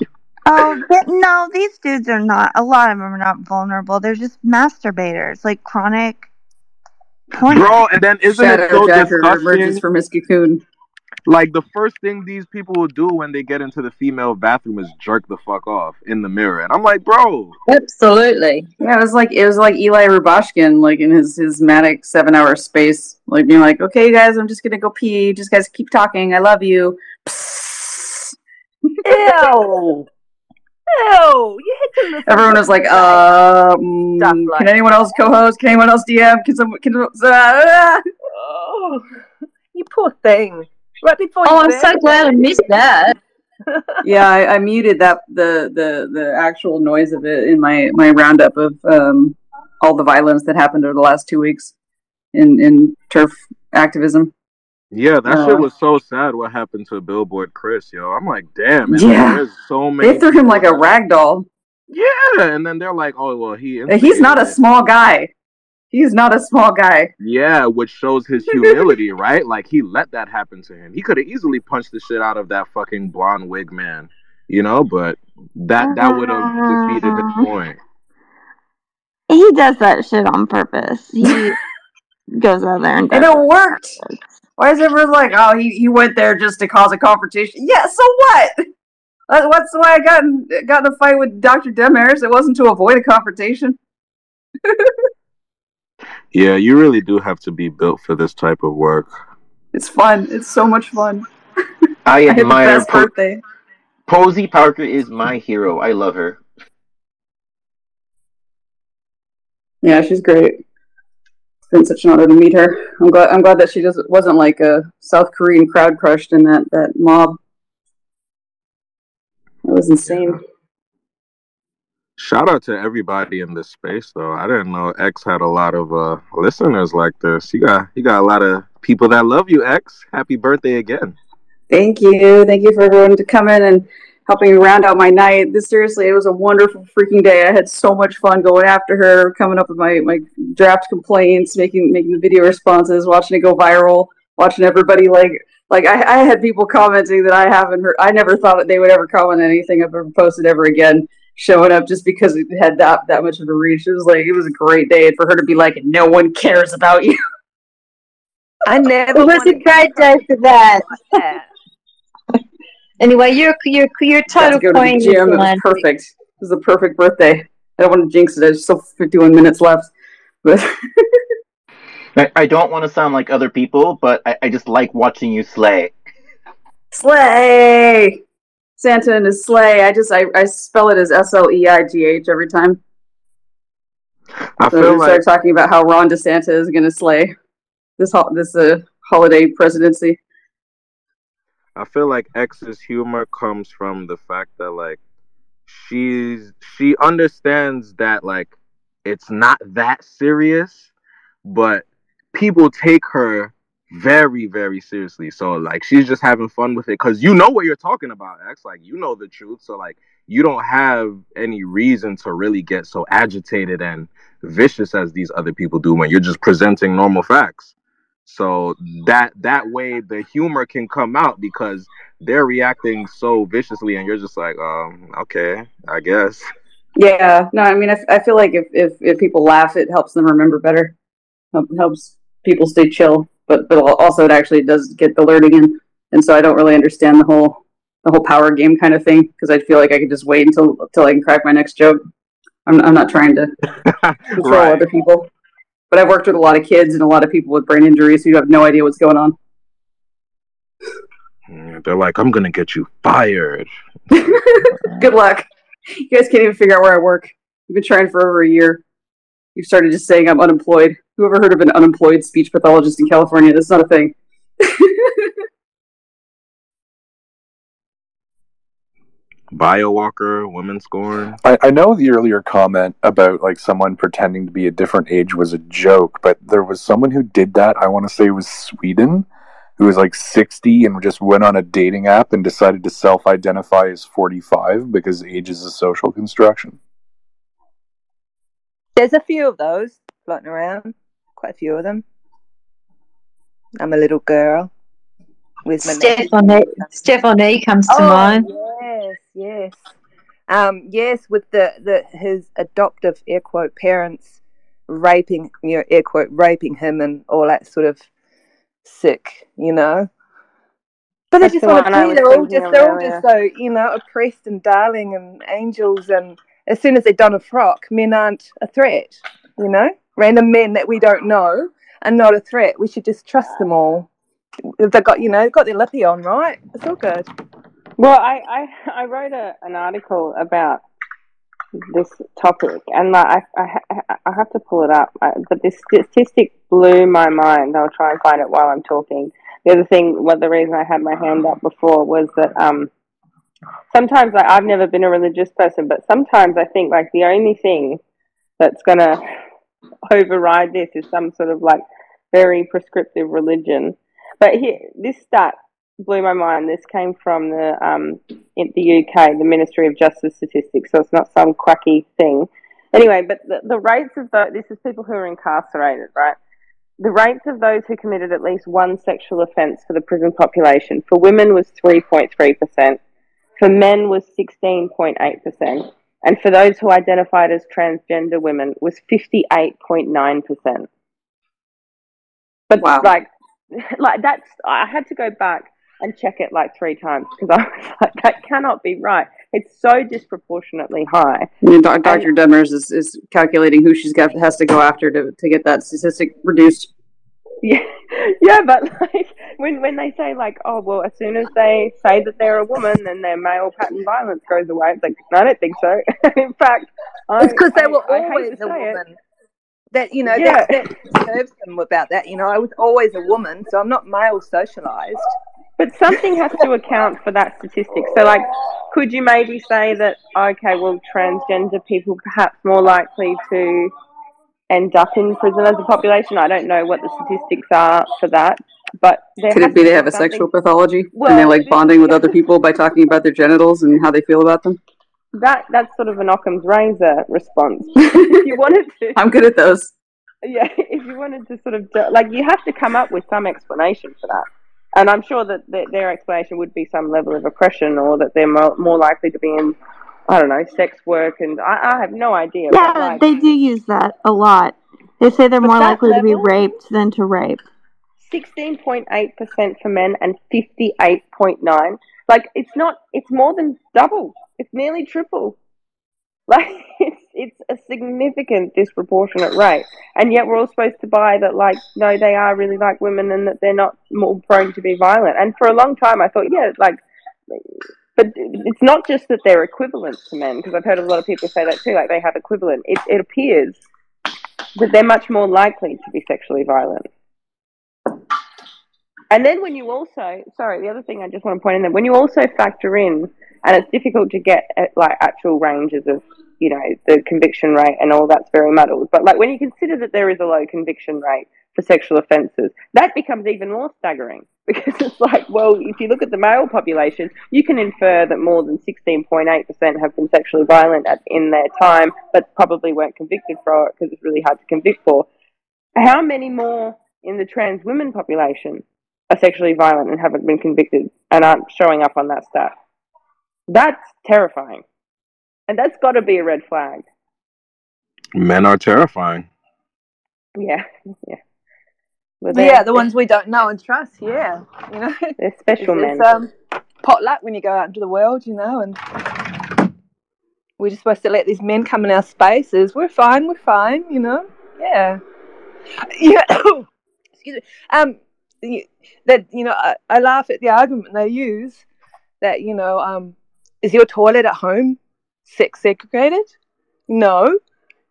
Oh, but no, these dudes are not. A lot of them are not vulnerable. They're just masturbators, like chronic. Porn.
Bro, and then isn't it
Shadow
so
Jacker
disgusting?
emerges from his cocoon.
Like the first thing these people will do when they get into the female bathroom is jerk the fuck off in the mirror, and I'm like, bro,
Absolutely.
Yeah, it was like it was like Eli Rubashkin, like in his his manic seven hour space, like being like, "Okay, you guys, I'm just gonna go pee. Just guys keep talking. I love you."
Ew. Ew. You had to.
Everyone
to
was like,
stuff
"Um,
like
can anyone else co-host? Can anyone else DM? Can someone? Can uh, [LAUGHS]
Oh, you poor thing. Right before
Oh,
you
I'm
bed.
so glad I missed that. [LAUGHS]
yeah, I, I muted that the the the actual noise of it in my my roundup of um all the violence that happened over the last two weeks in in TERF activism.
Yeah, that
Uh,
shit was so sad. What happened to Billboard Chris? Yo, I'm like, damn. And
Yeah.
there's so many.
They threw him like a rag doll.
Yeah, and then they're like, oh well, he.
He's not a small guy. He's not a small guy.
Yeah, which shows his [LAUGHS] humility, right? Like he let that happen to him. He could have easily punched the shit out of that fucking blonde wig man, you know. But that that would have defeated his uh-huh. point.
He does that shit on purpose. He [LAUGHS] goes out there and
And it worked. Why is everyone like, oh, he, he went there just to cause a confrontation? Yeah, so what? That- That's why I got in, got in a fight with Dr. Demers. It wasn't to avoid a confrontation. [LAUGHS]
Yeah, you really do have to be built for this type of work.
It's fun. It's so much fun. [LAUGHS]
I
I had the
admire
best
po-
birthday.
Posie Parker is my hero. I love her.
Yeah, she's great. It's been such an honor to meet her. I'm glad. I'm glad that she doesn't wasn't like a South Korean crowd crushed in that that mob. That was insane.
Shout out to everybody in this space, though. I didn't know X had a lot of uh, listeners like this. You got you got a lot of people that love you, X. Happy birthday again.
Thank you. Thank you for everyone to come in and helping round out my night. This seriously, it was a wonderful freaking day. I had so much fun going after her, coming up with my, my draft complaints, making making the video responses, watching it go viral, watching everybody like like I, I had people commenting that I haven't heard. I never thought that they would ever comment anything I've ever posted ever again. Showing up just because it had that that much of a reach. It was like it was a great day and for her to be like, no one cares about you. [LAUGHS]
I never.
It was a great day for that. anyway, your your your
got to
total
go to the
is
gym. Was perfect. It was the perfect birthday. I don't want to jinx it. There's still 51 minutes left. But [LAUGHS]
I, I don't want to sound like other people, but I, I just like watching you slay.
slay, Santa and his sleigh. I just I, I spell it as S L E I G H every time.
I
So
feel
we
like
talking about how Ron DeSanta is going to slay this ho- this uh, holiday presidency.
I feel like X's humor comes from the fact that like she's she understands that like it's not that serious, but people take her very very seriously. So like she's just having fun with it cuz you know what you're talking about, X. Like you know the truth. So like you don't have any reason to really get so agitated and vicious as these other people do when you're just presenting normal facts. So that that way the humor can come out because they're reacting so viciously, and you're just like, um, okay, I guess.
Yeah, no, I mean, I, I feel like if, if, if people laugh, it helps them remember better. Helps people stay chill, but but also it actually does get the learning in. And so I don't really understand the whole the whole power game kind of thing because I feel like I could just wait until until I can crack my next joke. I'm I'm not trying to [LAUGHS] control
Right.
other people, but I've worked with a lot of kids and a lot of people with brain injuries who have no idea what's going on.
They're like, I'm gonna get you fired. [LAUGHS]
Good luck. You guys can't even figure out where I work. You've been trying for over a year. You've started just saying I'm unemployed. Who ever heard of an unemployed speech pathologist in California? That's not a thing. [LAUGHS]
Biowalker, women scorn.
I, I know the earlier comment about like someone pretending to be a different age was a joke, but there was someone who did that. I want to say it was Sweden, who was like 60 and just went on a dating app and decided to self identify as 45 because age is a social construction.
There's a few of those floating around. Quite a few of them. I'm a little girl with my
Stephanie, Stephanie comes to
oh,
mind.
Yes, yes. Um, yes, with the, the his adoptive air quote parents raping you know, air quote raping him and all that sort of sick, you know. But they just want to be they're all just they're all just so, you know, oppressed and darling and angels and as soon as they don a frock, men aren't a threat, you know? Random men that we don't know are not a threat. We should just trust them all. They've got you know, they've got their lippy on, right? It's all good.
Well, I, I, I wrote a, an article about this topic, and like, I, I, I have to pull it up, but this statistic blew my mind. I'll try and find it while I'm talking. The other thing, well, the reason I had my hand up before was that um, sometimes like, I've never been a religious person, but sometimes I think like the only thing that's gonna override this is some sort of like very prescriptive religion. But here, this stat blew my mind. This came from the um, in the UK, the Ministry of Justice statistics, so it's not some quacky thing. Anyway, but the, the rates of the, this is people who are incarcerated, right? The rates of those who committed at least one sexual offence for the prison population for women was 3.3%, for men was 16.8%, and for those who identified as transgender women was 58.9%. But
Wow.
like, [LAUGHS] like that's I had to go back and check it like three times because I was [LAUGHS] like, that cannot be right. It's so disproportionately high.
I mean, Doc- Dr. Demers is, is calculating who she's got has to go after to, to get that statistic reduced. [LAUGHS]
Yeah, yeah, but like when when they say like, oh well, as soon as they say that they're a woman, then their male pattern violence goes away. It's like, I don't think so. [LAUGHS] In fact, I,
It's because they were
I
always
to
a
it.
woman. That you know,
Yeah.
that, that serves them about that. You know, I was always a woman, so I'm not male socialized.
But something has to account for that statistic. So, like, could you maybe say that, okay, well, transgender people perhaps more likely to end up in prison as a population? I don't know what the statistics are for that, but
Could it be they have a sexual pathology and they're like bonding with other people by talking about their genitals and how they feel about them?
That that's sort of an Occam's razor response. [LAUGHS] if you wanted to,
I'm good at those.
yeah, [LAUGHS] if you wanted to sort of like, you have to come up with some explanation for that. And I'm sure that th- their explanation would be some level of oppression, or that they're more, more likely to be in, I don't know, sex work, and I, I have no idea.
Yeah,
like,
they do use that a lot. They say they're more likely to be raped than to rape.
16.8% for men and 58.9 like it's not it's more than double it's nearly triple [LAUGHS] like it's it's a significant disproportionate rate and yet we're all supposed to buy that like no they are really like women and that they're not more prone to be violent and for a long time i thought yeah like but it's not just that they're equivalent to men because i've heard a lot of people say that too like they have equivalent it, it appears that they're much more likely to be sexually violent and then when you also, sorry, the other thing I just want to point in there, when you also factor in, and it's difficult to get at, like actual ranges of, you know, the conviction rate and all that's very muddled. But like when you consider that there is a low conviction rate for sexual offences, that becomes even more staggering [LAUGHS] because it's like, well, if you look at the male population, you can infer that more than 16.8% have been sexually violent at, in their time, but probably weren't convicted for it because it's really hard to convict for. How many more in the trans women population are sexually violent and haven't been convicted and aren't showing up on that stat? That's terrifying. And that's got to be a red flag.
Men are terrifying.
Yeah, [LAUGHS] yeah. Well,
yeah, the ones we don't know and trust. Yeah, you know, [LAUGHS]
they're special
it's,
men.
it's, um, potluck when you go out into the world, you know, and we're just supposed to let these men come in our spaces. We're fine. We're fine. You know. Yeah. [COUGHS] Yeah. [COUGHS] Excuse me. Um, that you know, I, I laugh at the argument they use that you know, um, is your toilet at home sex segregated? No.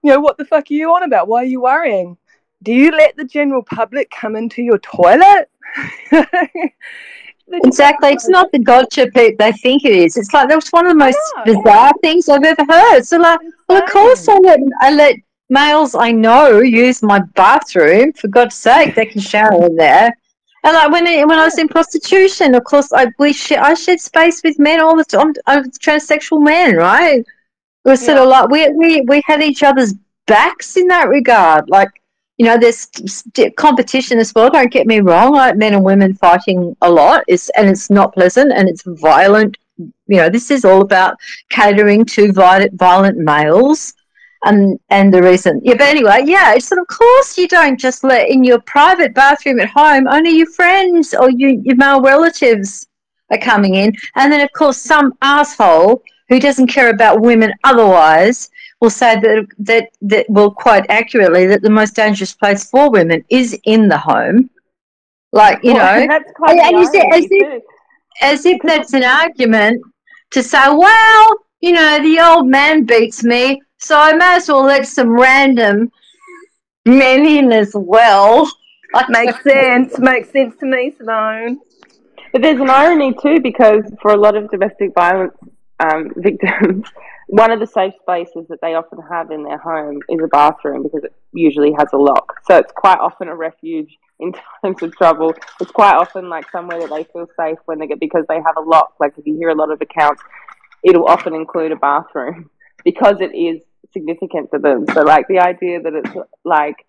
You know what the fuck are you on about? Why are you worrying? Do you let the general public come into your toilet? [LAUGHS]
Exactly. It's not the gotcha people they think it is. It's like that's one of the most bizarre things I've ever heard. So like, well, of course I let I let males I know use my bathroom. For God's sake, they can shower in there. And like when I, when I was in prostitution, of course I we sh- I shared space with men all the time. I was transsexual men, right? It was sort of like we we we had each other's backs in that regard. Like you know, there's competition as well. Don't get me wrong. Like men and women fighting a lot is, and it's not pleasant and it's violent. You know, this is all about catering to violent, violent males, and and the reason. Yeah, but anyway, yeah. It's of course you don't just let in your private bathroom at home. Only your friends or you, your male relatives are coming in, and then of course some asshole who doesn't care about women otherwise will say that that that will quite accurately that the most dangerous place for women is in the home. Like you
Well,
know,
that's quite
and as if, as if as if that's an argument to say, well, you know, the old man beats me, so I may as well let some random men in as well.
That Makes sense. Makes sense to me, Simone.
But there's an irony too, because for a lot of domestic violence um, [LAUGHS] victims, one of the safe spaces that they often have in their home is a bathroom because it usually has a lock. So it's quite often a refuge in [LAUGHS] times of trouble. It's quite often like somewhere that they feel safe when they get because they have a lock. Like if you hear a lot of accounts, it'll often include a bathroom [LAUGHS] because it is significant to them. So like the idea that it's like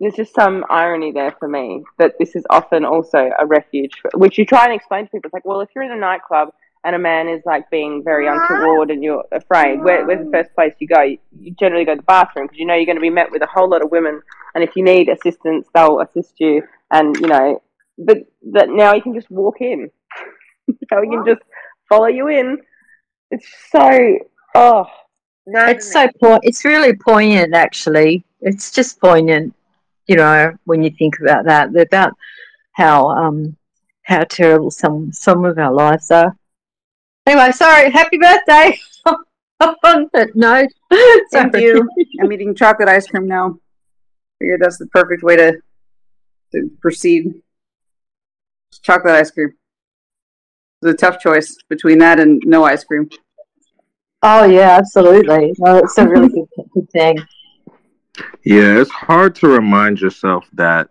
there's just some irony there for me that this is often also a refuge, which you try and explain to people. It's like, well, if you're in a nightclub and a man is like being very untoward and you're afraid, where, where's the first place you go? You, you generally go to the bathroom because you know you're going to be met with a whole lot of women, and if you need assistance, they'll assist you. And you know, but that now you can just walk in. [LAUGHS] now you can just follow you in. It's so oh.
It's so po- it's really poignant actually. It's just poignant, you know, when you think about that, about how um how terrible some some of our lives are. Anyway, sorry, happy birthday. On that note.
Thank you. I'm eating chocolate ice cream now. I Figured that's the perfect way to to proceed. It's chocolate ice cream. It's a tough choice between that and no ice cream.
Oh yeah, absolutely. No, it's a really good, [LAUGHS] good thing.
Yeah, it's hard to remind yourself that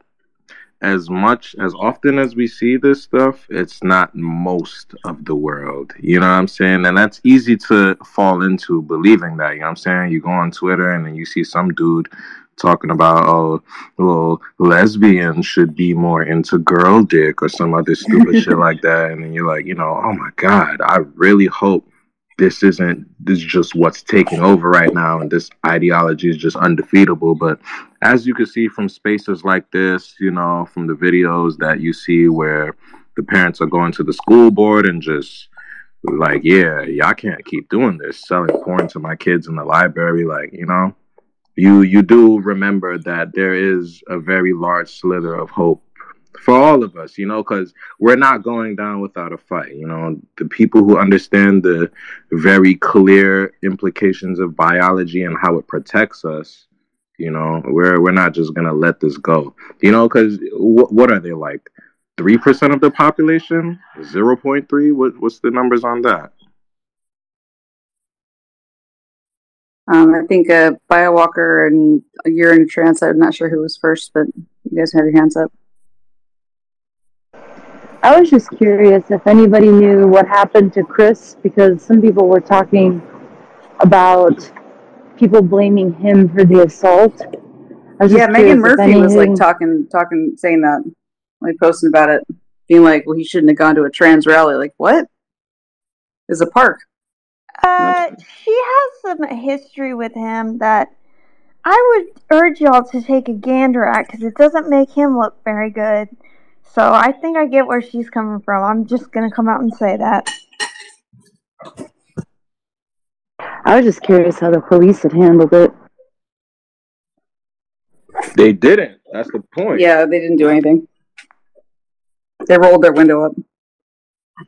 as much as often as we see this stuff, it's not most of the world. You know what I'm saying? And that's easy to fall into believing that. You know what I'm saying? You go on Twitter and then you see some dude talking about, oh, well, lesbians should be more into girl dick or some other stupid shit [LAUGHS] like that. And then you're like, you know, oh my God, I really hope this isn't this is just what's taking over right now and this ideology is just undefeatable. But as you can see from spaces like this you know from the videos that you see where the parents are going to the school board and just like yeah y'all can't keep doing this selling porn to my kids in the library like you know? You you do remember that there is a very large slither of hope for all of us, you know, because we're not going down without a fight. You know, the people who understand the very clear implications of biology and how it protects us, you know, we're we're not just gonna let this go. You know, because w- what are they like? Three percent of the population? Zero point three? What what's the numbers on that?
Um, I think uh, Biowalker and a year in trance. I'm not sure who was first, but you guys have your hands up.
I was just curious if anybody knew what happened to Chris because some people were talking about people blaming him for the assault. I was
Yeah, Meghan
curious if
Murphy was like talking, talking, saying that, like posting about it, being like, "Well, he shouldn't have gone to a trans rally." Like, what? Is a park?
Uh, she has some history with him that I would urge y'all to take a gander at because it doesn't make him look very good. So I think I get where she's coming from. I'm just gonna come out and say that.
I was just curious how the police had handled it.
They didn't. That's the point.
Yeah, they didn't do anything. They rolled their window up.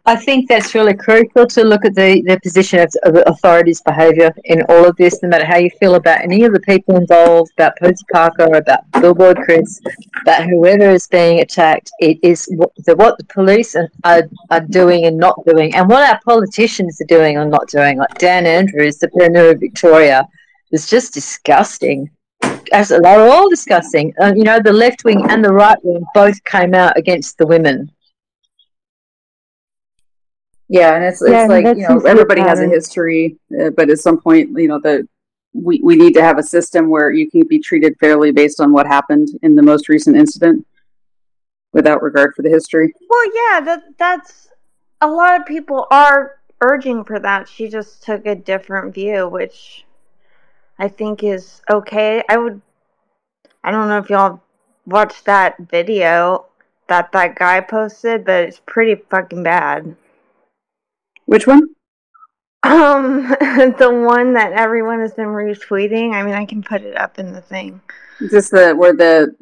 I think that's really crucial to look at the, the position of, of authorities' behaviour in all of this, no matter how you feel about any of the people involved, about Posie Parker, about Billboard Chris, about whoever is being attacked. It is what the, what the police are, are, doing and not doing, and what our politicians are doing or not doing. Like Dan Andrews, the Premier of Victoria, is just disgusting. As they were all disgusting. Uh, you know, the left wing and the right wing both came out against the women.
Yeah, and it's it's
Yeah,
like you know everybody has a history, uh, but at some point, you know, the we we need to have a system where you can be treated fairly based on what happened in the most recent incident, without regard for the history.
Well, yeah, that that's a lot of people are urging for that. She just took a different view, which I think is okay. I would. I don't know if y'all watched that video that that guy posted, but it's pretty fucking bad.
Which one?
Um, [LAUGHS] the one that everyone has been retweeting. I mean, I can put it up in the thing.
Is this the where the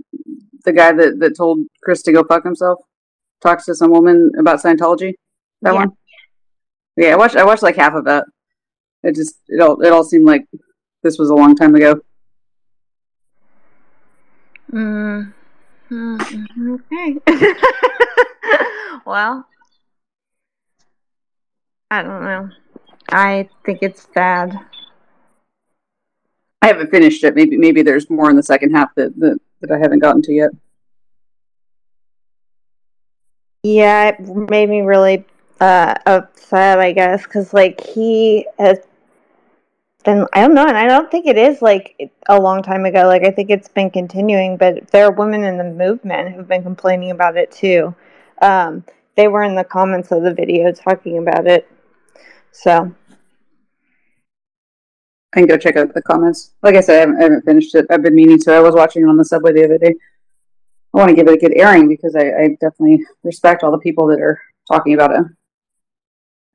the guy that that told Chris to go fuck himself talks to some woman about Scientology? That
Yeah.
one. Yeah, I watched I watched like half of that. It just it all it all seemed like this was a long time ago.
Mm. Mm, Okay. [LAUGHS] well, I don't know. I think it's bad.
I haven't finished it. Maybe maybe there's more in the second half that that, that I haven't gotten to yet.
Yeah, it made me really uh, upset, I guess, because like he has been, I don't know, and I don't think it is like a long time ago. Like I think it's been continuing, but there are women in the movement who've been complaining about it too. Um, they were in the comments of the video talking about it. So
I can go check out the comments. Like I said, I haven't, I haven't finished it. I've been meaning to. I was watching it on the subway the other day. I want to give it a good airing because I, I definitely respect all the people that are talking about it.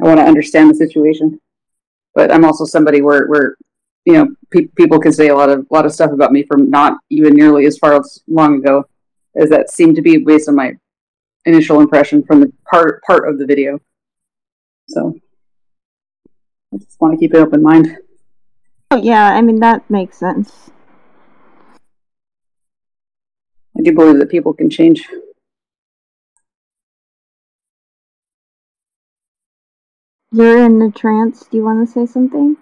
I want to understand the situation, but I'm also somebody where, where you know, pe- people can say a lot of lot of stuff about me from not even nearly as far as long ago as that seemed to be based on my initial impression from the part part of the video. So I just want to keep an open mind.
Oh yeah, I mean that makes sense.
I do believe that people can change.
You're in a trance. Do you want to say something?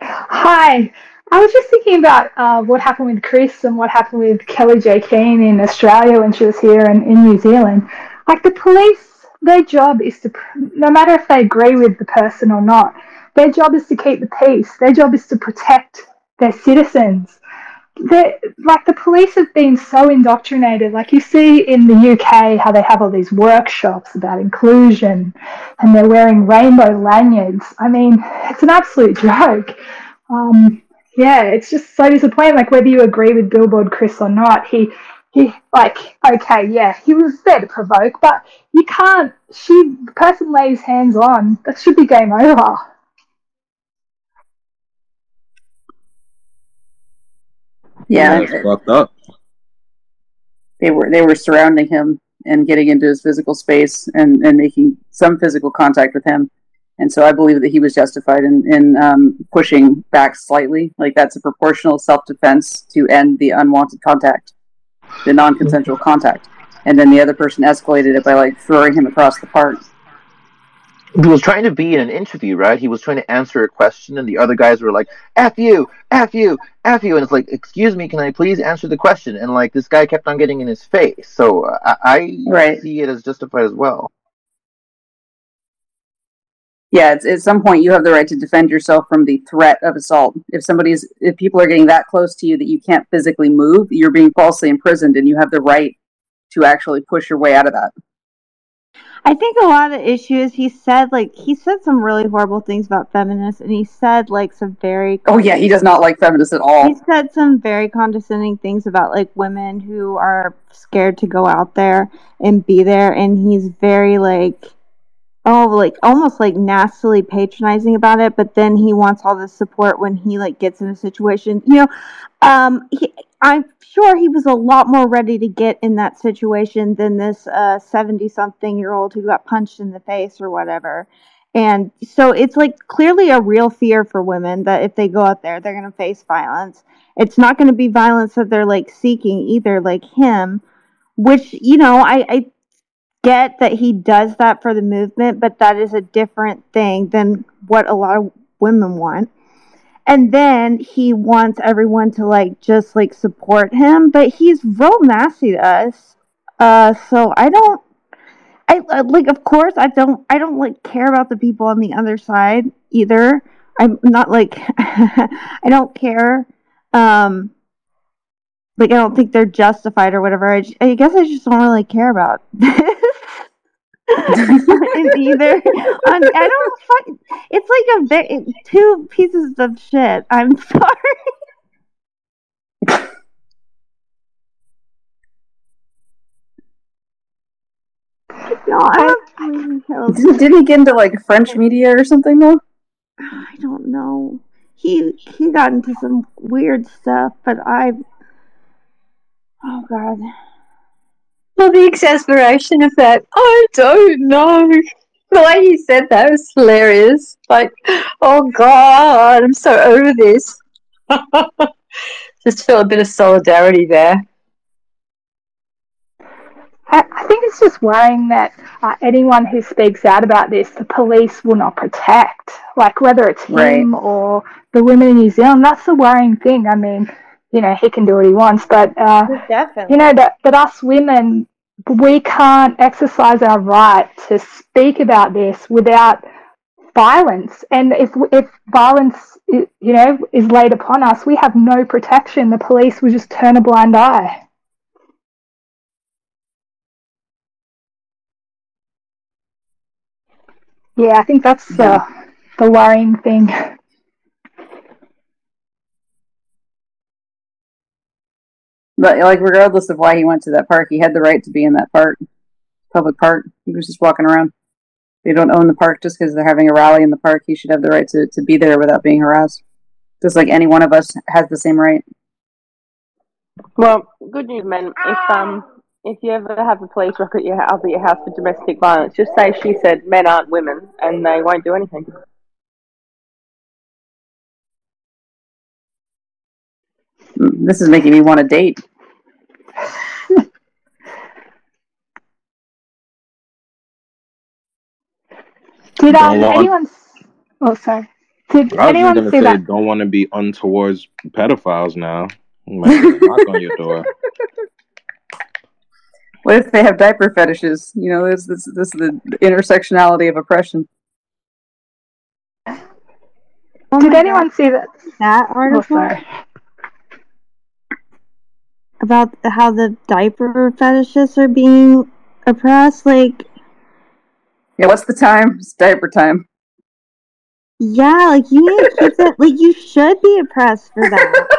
Hi. I was just thinking about uh, what happened with Chris and what happened with Kellie-Jay Keen in Australia when she was here and in New Zealand. Like the police, their job is to, no matter if they agree with the person or not, their job is to keep the peace. Their job is to protect their citizens. They're, like the police have been so indoctrinated. Like you see in the UK how they have all these workshops about inclusion and they're wearing rainbow lanyards. I mean, it's an absolute [LAUGHS] joke. Um, yeah, it's just so disappointing. Like whether you agree with Billboard Chris or not, he he like okay, yeah, he was there to provoke, but you can't. She the person lays hands on. That should be game over.
Yeah,
that's fucked up.
they were they were surrounding him and getting into his physical space and, and making some physical contact with him. And so I believe that he was justified in, in um, pushing back slightly. Like that's a proportional self defense to end the unwanted contact, the non consensual contact. And then the other person escalated it by like throwing him across the park.
He was trying to be in an interview, right? He was trying to answer a question, and the other guys were like, "F you, F you, F you," and it's like, "Excuse me, can I please answer the question?" And like this guy kept on getting in his face, so uh, I, I
Right.
see it as justified as well.
Yeah, it's, at some point you have the right to defend yourself from the threat of assault. If somebody's, if people are getting that close to you that you can't physically move, you're being falsely imprisoned, and you have the right to actually push your way out of that.
I think a lot of the issues he said, like he said some really horrible things about feminists, and he said like some very
Oh yeah, he does not like feminists at all.
he said some very condescending things about like women who are scared to go out there and be there, and he's very like oh like almost like nastily patronizing about it but then he wants all this support when he like gets in a situation you know um he, i'm sure he was a lot more ready to get in that situation than this uh 70 something year old who got punched in the face or whatever. And so it's like clearly a real fear for women that if they go out there they're going to face violence. It's not going to be violence that they're like seeking either like him which you know i i get that he does that for the movement, but that is a different thing than what a lot of women want. And then he wants everyone to like just like support him, but he's real nasty to us. Uh, so I don't. I I- like, of course, I don't. I don't like care about the people on the other side either. I'm not like. [LAUGHS] I don't care. Um, like I don't think they're justified or whatever. I guess I just don't really care about [LAUGHS] [LAUGHS] either. On, I don't. Fuck, it's like a bit two pieces of shit. I'm [LAUGHS] sorry. No, I, I
Didn't, didn't he get into like French media or something though?
I don't know. He he got into some weird stuff, but I. Oh God.
Well, the exasperation of that, I don't know. The way he said that was hilarious. Like, oh God, I'm so over this. [LAUGHS] Just felt a bit of solidarity there.
I, I think it's just worrying that uh, anyone who speaks out about this, the police will not protect. Like whether it's him or the women in New Zealand, that's the worrying thing. I mean, you know, he can do what he wants, but uh,
Definitely.
you know that that us women, we can't exercise our right to speak about this without violence. And if if violence, you know, is laid upon us, we have no protection. The police will just turn a blind eye. Yeah, I think that's the the worrying thing. [LAUGHS]
But like, regardless of why he went to that park, he had the right to be in that park, public park. He was just walking around. They don't own the park just because they're having a rally in the park. He should have the right to, to be there without being harassed. Just like any one of us has the same right.
Well, good news, men. If um if you ever have the police rock at your house at your house for domestic violence, just say she said men aren't women, and they won't do anything.
Mm, This is making me want to date.
Did um,
Don't
anyone? Oh, sorry. Did
I was
anyone
just
see
gonna say,
that?
don't want to be untowards pedophiles now. You might get a knock on your door. [LAUGHS]
What if they have diaper fetishes? You know, this this this is the intersectionality of oppression.
Did anyone see that?
That article
sorry.
About how the diaper fetishists are being oppressed. Like,
Yeah, what's the time? It's diaper time.
yeah, like you need [LAUGHS] to keep that. Like, you should be oppressed for that. [LAUGHS]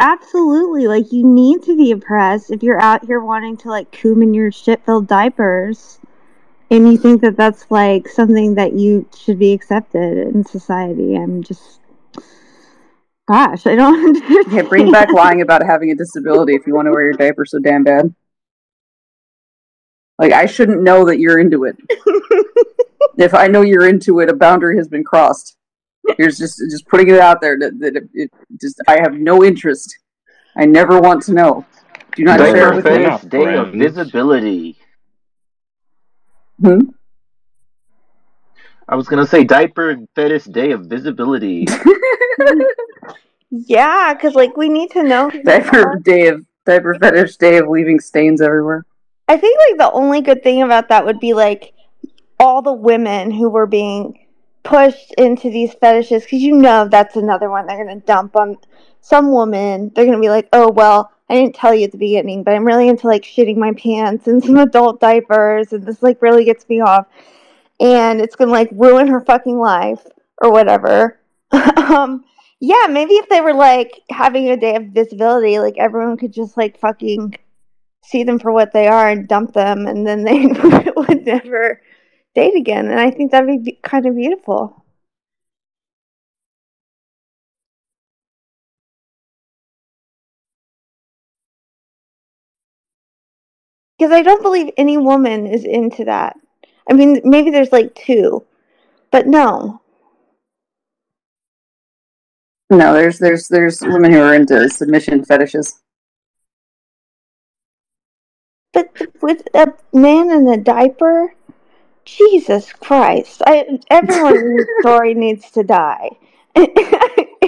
Absolutely, like you need to be oppressed if you're out here wanting to like coom in your shit-filled diapers, and you think that that's like something that you should be accepted in society. I'm just, gosh, I don't. [LAUGHS]
Yeah, bring back lying about having a disability if you want to wear your diaper so damn bad. Like I shouldn't know that you're into it. [LAUGHS] if I know you're into it, a boundary has been crossed. Here's just just putting it out there that, that it, it just I have no interest. I never want to know. Do not share it with
Fetish
me.
Day of Visibility.
Hmm?
I was gonna say Diaper Fetish Day of Visibility. [LAUGHS]
Yeah, because like we need to know. who they are.
Diaper day of diaper fetish day of leaving stains everywhere.
I think like the only good thing about that would be like all the women who were being pushed into these fetishes because you know that's another one they're gonna dump on some woman. They're gonna be like, oh well, I didn't tell you at the beginning, but I'm really into like shitting my pants and some [LAUGHS] adult diapers, and this like really gets me off, and it's gonna like ruin her fucking life or whatever. [LAUGHS] um, yeah, maybe if they were like having a day of visibility, like everyone could just like fucking see them for what they are and dump them, and then they [LAUGHS] would never date again. And I think that'd be kind of beautiful. Because I don't believe any woman is into that. I mean, maybe there's like two, but no.
No, there's there's there's women who are into submission fetishes.
But with a man in a diaper, Jesus Christ! I everyone in this [LAUGHS] story needs to die. [LAUGHS]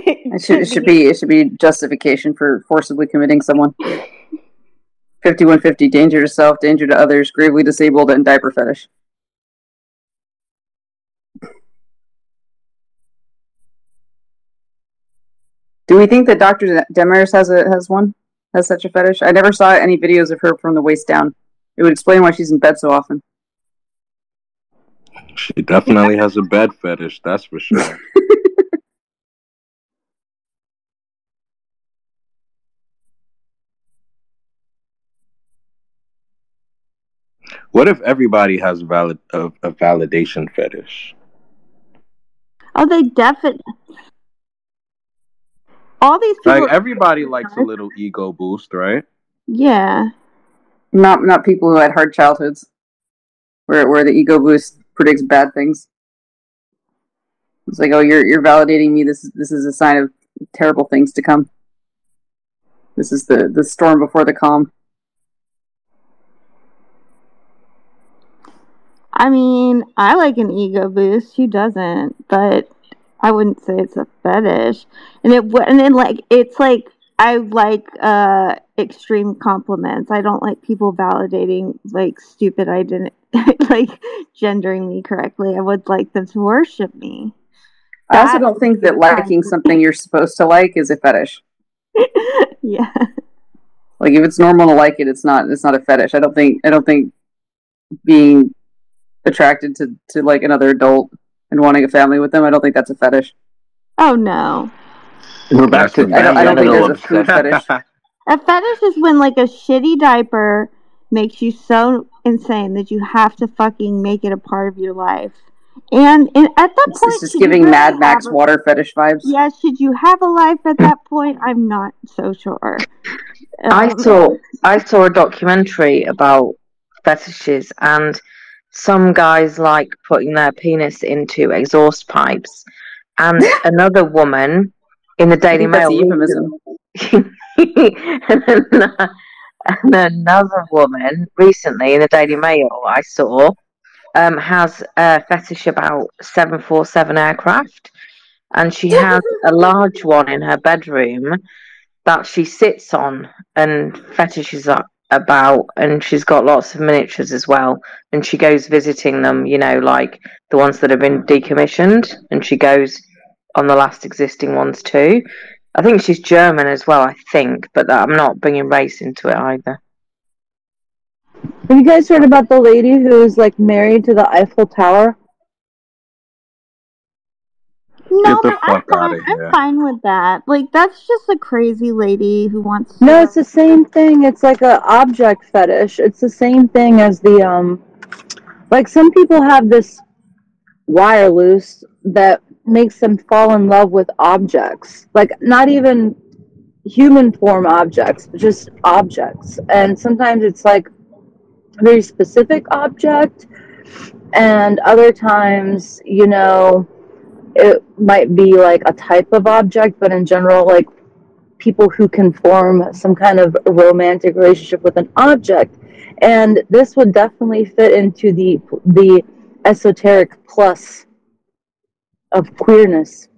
It should it should be it should be justification for forcibly committing someone. [LAUGHS] Fifty one fifty danger to self, danger to others, gravely disabled, and diaper fetish. Do we think that Doctor Demers has a has one has such a fetish? I never saw any videos of her from the waist down. It would explain why she's in bed so often.
She definitely has a bed fetish, that's for sure. [LAUGHS] What if everybody has valid a, a validation fetish?
Oh, they definitely. All these people.
Like everybody likes a little ego boost, right?
yeah.
Not not people who had hard childhoods, where where the ego boost predicts bad things. It's like, oh, you're you're validating me. This is this is a sign of terrible things to come. This is the the storm before the calm.
I mean, I like an ego boost. Who doesn't? But I wouldn't say it's a fetish. And it and then like it's like I like uh extreme compliments. I don't like people validating like stupid identity, [LAUGHS] like gendering me correctly. I would like them to worship me.
I also don't think that liking [LAUGHS] something you're supposed to like is a fetish.
yeah.
Like if it's normal to like it, it's not. It's not a fetish. I don't think. I don't think being attracted to to like another adult and wanting a family with them. I don't think that's a fetish.
Oh no.
We're back to
I don't, I don't think there's a food fetish. [LAUGHS]
A fetish is when like a shitty diaper makes you so insane that you have to fucking make it a part of your life. And, and at that
It's,
point,
it's just
should you
giving
really
Mad Max
a-
water fetish vibes.
Yeah, should you have a life at that point? I'm not so sure.
I
Um,
saw I saw a documentary about fetishes and some guys like putting their penis into exhaust pipes and [LAUGHS] another woman in the Daily Mail
euphemism. [LAUGHS]
and, then, and another woman recently in the Daily Mail I saw um, has a fetish about 747 aircraft and she [LAUGHS] has a large one in her bedroom that she sits on and fetishes a- about and she's got lots of miniatures as well and she goes visiting them you know like the ones that have been decommissioned and she goes on the last existing ones too i think she's german as well i think but i'm not bringing race into it either
Have you guys heard about the lady who's like married to the Eiffel Tower?
No,
Get the
but I'm fine. I'm fine with that. Like that's just a crazy lady who wants.
No, it's the same thing. It's like a object fetish. It's the same thing as the um like some people have this wire loose that makes them fall in love with objects. Like not even human form objects, but just objects. And sometimes it's like a very specific object and other times, you know, it might be like a type of object, but in general like people who can form some kind of romantic relationship with an object and this would definitely fit into the the esoteric plus of queerness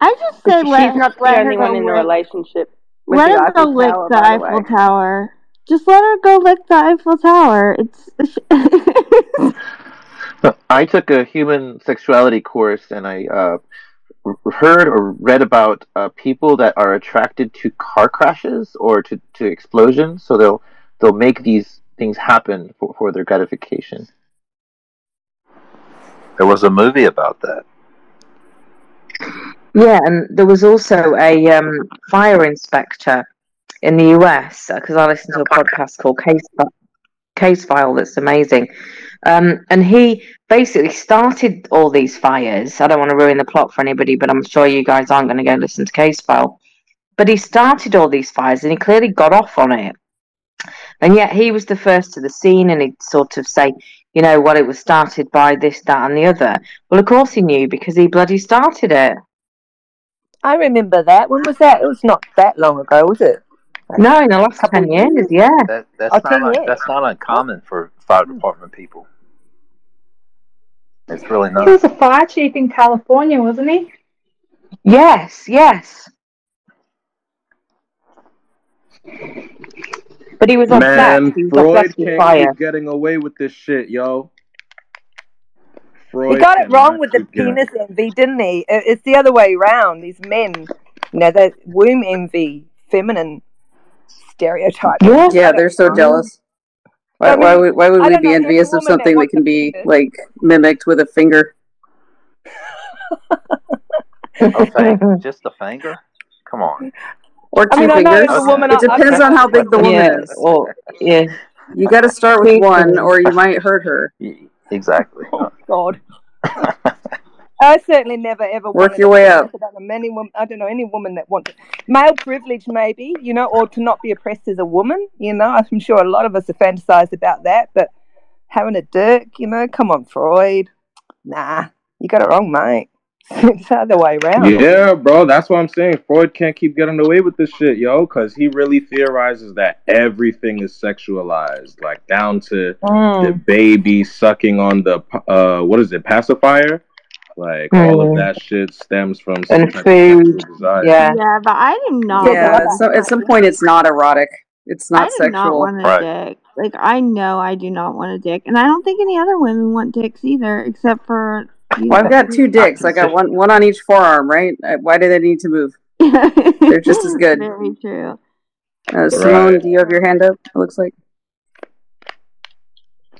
I just
But
say
she's
let
not the
let
only
her
one in a relationship with
Let
the
her go
Eiffel
lick
Tower,
the
by the
Eiffel. Tower. Just let her go lick the Eiffel Tower. It's [LAUGHS]
I took a human sexuality course and I uh, heard or read about uh, people that are attracted to car crashes or to, to explosions. So they'll they'll make these things happen for, for their gratification.
There was a movie about that.
Yeah, and there was also a um, fire inspector in the US because I listened to a podcast called Case Case File that's amazing. Um, and he basically started all these fires. I don't want to ruin the plot for anybody, but I'm sure you guys aren't going to go listen to Case File. But he started all these fires and he clearly got off on it. And yet he was the first to the scene and he'd sort of say, you know, well, it was started by this, that, and the other. Well, of course he knew because he bloody started it.
I remember that. When was that? It was not that long ago, was it?
No, in the last
Couple
10 years,
years?
yeah.
That that's
Oh,
not
10
un-
years.
that's not uncommon for fire hmm. department people. It's really not.
He was a fire chief in California, wasn't he?
Yes, yes. But he was obsessed.
Man,
He was
Freud can't
fire.
keep getting away with this shit, yo. Freud
He got it wrong with the
keep getting-
penis envy, didn't he? It's the other way around. These men, you know, that womb envy, feminine stereotype.
Yeah, yeah, they're so jealous. Why,
I mean,
why would why would we be
know,
envious of
woman that
something that can be
penis-
like mimicked with a finger?
A [LAUGHS] just a finger? Come on.
Or two
I know
fingers.
every woman.
It depends on how big the woman
Yeah,
is.
well, yeah.
You got to start with one, or you [LAUGHS] might hurt her.
Exactly.
Oh God. [LAUGHS] I certainly never ever
Work
wanted
your way
penis.
up.
I don't know many women. I don't know any woman that wants male privilege, maybe you know, or to not be oppressed as a woman. You know, I'm sure a lot of us have fantasized about that. But having a dick, you know, come on, Freud. Nah, you got it wrong, mate. [LAUGHS] it's the other way around.
Yeah, bro, that's what I'm saying. Freud can't keep getting away with this shit, yo, because he really theorizes that everything is sexualized, like down to the
Mm.
baby sucking on the uh, what is it, pacifier? Like all of
Mm.
that shit stems from some
And
type of
food,
sexual desire.
yeah.
Yeah, but I do not.
Yeah,
want
at some, at some point it's not erotic. It's not
I
not
do not want a dick. Like I know I do not want a dick, and I don't think any other women want dicks either, except for. You
Well, I've got two dicks. I got one one on each forearm, right? Uh, Why do they need to move? They're just as good. [LAUGHS]
Very true.
Uh, Simone,
Right.
do you have your hand up? It looks like.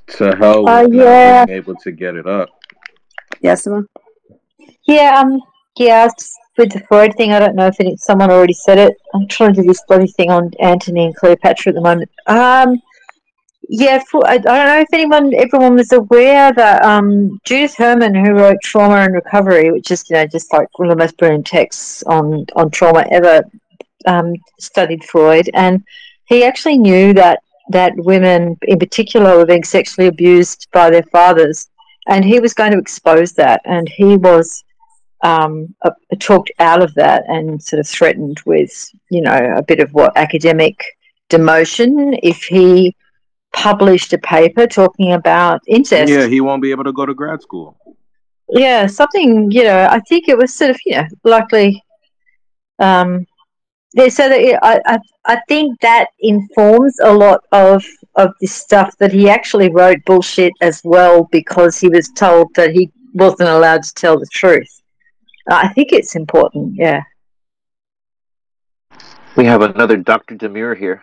To hell with
Uh, yeah.
being able to get it up.
Yes, Simone.
Yeah, um, yeah, with the Freud thing, I don't know if any, someone already said it. I'm trying to do this bloody thing on Antony and Cleopatra at the moment. Um, yeah, for, I, I don't know if anyone, everyone was aware that um, Judith Herman, who wrote Trauma and Recovery, which is you know just like one of the most brilliant texts on on trauma ever, um, studied Freud, and he actually knew that that women, in particular, were being sexually abused by their fathers, and he was going to expose that, and he was um, uh, talked out of that and sort of threatened with, you know, a bit of what academic demotion if he published a paper talking about incest.
Yeah, he won't be able to go to grad school.
Yeah, something, you know, I think it was sort of, you know, likely. Um, yeah, so that I, I, I think that informs a lot of of this stuff that he actually wrote bullshit as well because he was told that he wasn't allowed to tell the truth. I think it's important, yeah.
We have another Dr. Demure here.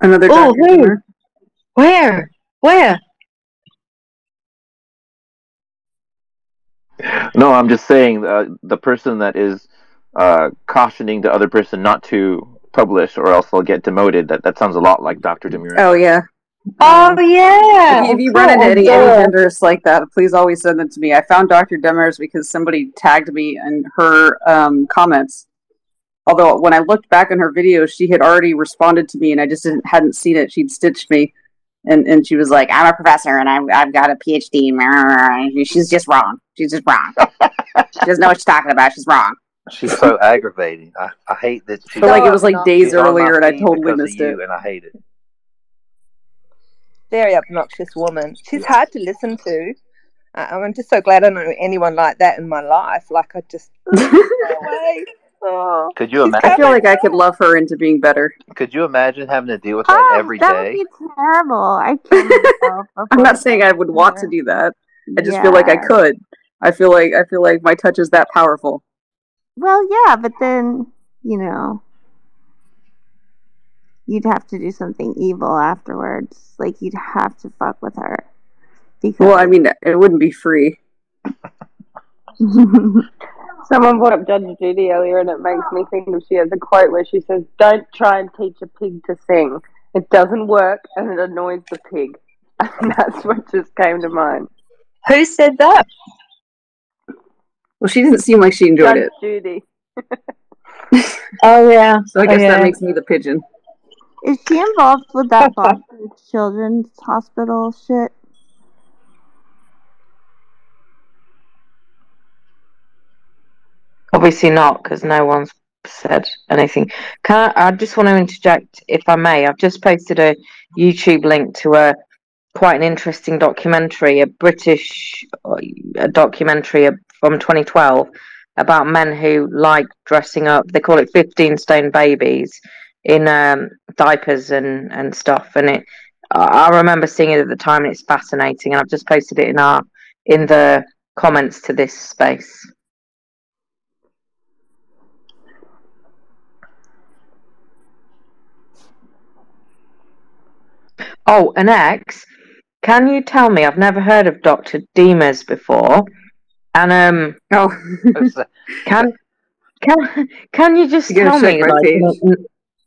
Another
Oh,
Dr.
who?
Demure.
Where? Where?
No, I'm just saying uh, the person that is uh, cautioning the other person not to publish or else they'll get demoted. That that sounds a lot like Dr. Demure.
Oh yeah.
Oh yeah.
If you, if you run into any agenders like that, please always send them to me. I found Dr. Demers because somebody tagged me in her um, comments. Although when I looked back on her video, she had already responded to me, and I just didn't, hadn't seen it. She'd stitched me, and and she was like, "I'm a professor, and I've I've got a PhD." and She's just wrong. She's just wrong. [LAUGHS] she doesn't know what she's talking about. She's wrong.
She's so aggravating. I, I hate that she.
But like it was like days
she's on my
earlier, and I totally
because of
missed it.
and I hate it.
Very obnoxious woman. She's hard to listen to. Uh, I'm just so glad I don't know anyone like that in my life. Like I just. [LAUGHS] Oh.
Could you imagine?
I feel like I could love her into being better.
Could you imagine having to deal with that every
that would be terrible. I kill [LAUGHS] myself.
I'm not saying I would want to do that. I just feel like I could. I feel like I feel like my touch is that powerful.
Well, yeah, but then you know, you'd have to do something evil afterwards. Like you'd have to fuck with her. Because
Well, I mean, it wouldn't be free. [LAUGHS]
Someone brought up Judge Judy earlier, and it makes me think of she has a quote where she says, "Don't try and teach a pig to sing. It doesn't work, and it annoys the pig." [LAUGHS] And that's what just came to mind.
Who said that?
Well, she didn't seem like she enjoyed
Judge
it,
Judy. [LAUGHS]
Oh yeah.
so I
Oh,
guess
yeah.
that makes me the pigeon.
Is she involved with that [LAUGHS] Boston Children's Hospital shit?
Obviously not, because no one's said anything. Can I, I just want to interject, if I may? I've just posted a YouTube link to a quite an interesting documentary, a British uh, a documentary from 2012 about men who like dressing up. They call it 15 stone babies in um, diapers and and stuff. And it, I remember seeing it at the time, and it's fascinating. And I've just posted it in our in the comments to this space. Oh, an ex. Can you tell me? I've never heard of Doctor Demers before, and um.
Oh, [LAUGHS]
can can can you just
You're
tell me, like,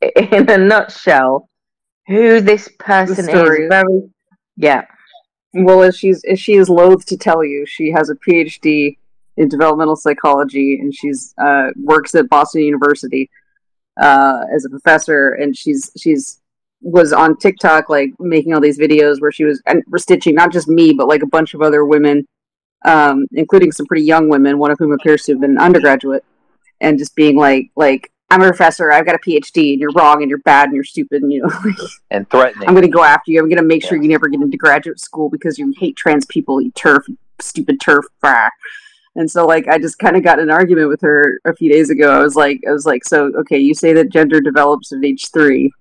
[LAUGHS] in, a- nutshell, who this person is? Very, yeah.
Well, as she's as she is loath to tell you, she has a PhD in developmental psychology, and she's uh, works at Boston University uh, as a professor, and she's she's was on TikTok like making all these videos where she was and stitching not just me but like a bunch of other women um, including some pretty young women, one of whom appears to have been an undergraduate, and just being like, like, I'm a professor, I've got a PhD, and you're wrong, and you're bad, and you're stupid, and you know, [LAUGHS]
and threatening.
I'm going to go after you. I'm going to make sure you never get into graduate school because you hate trans people, you TERF, you stupid TERF. Bah. And so, like, I just kind of got in an argument with her a few days ago. I was like, I was like, so okay, you say that gender develops at age three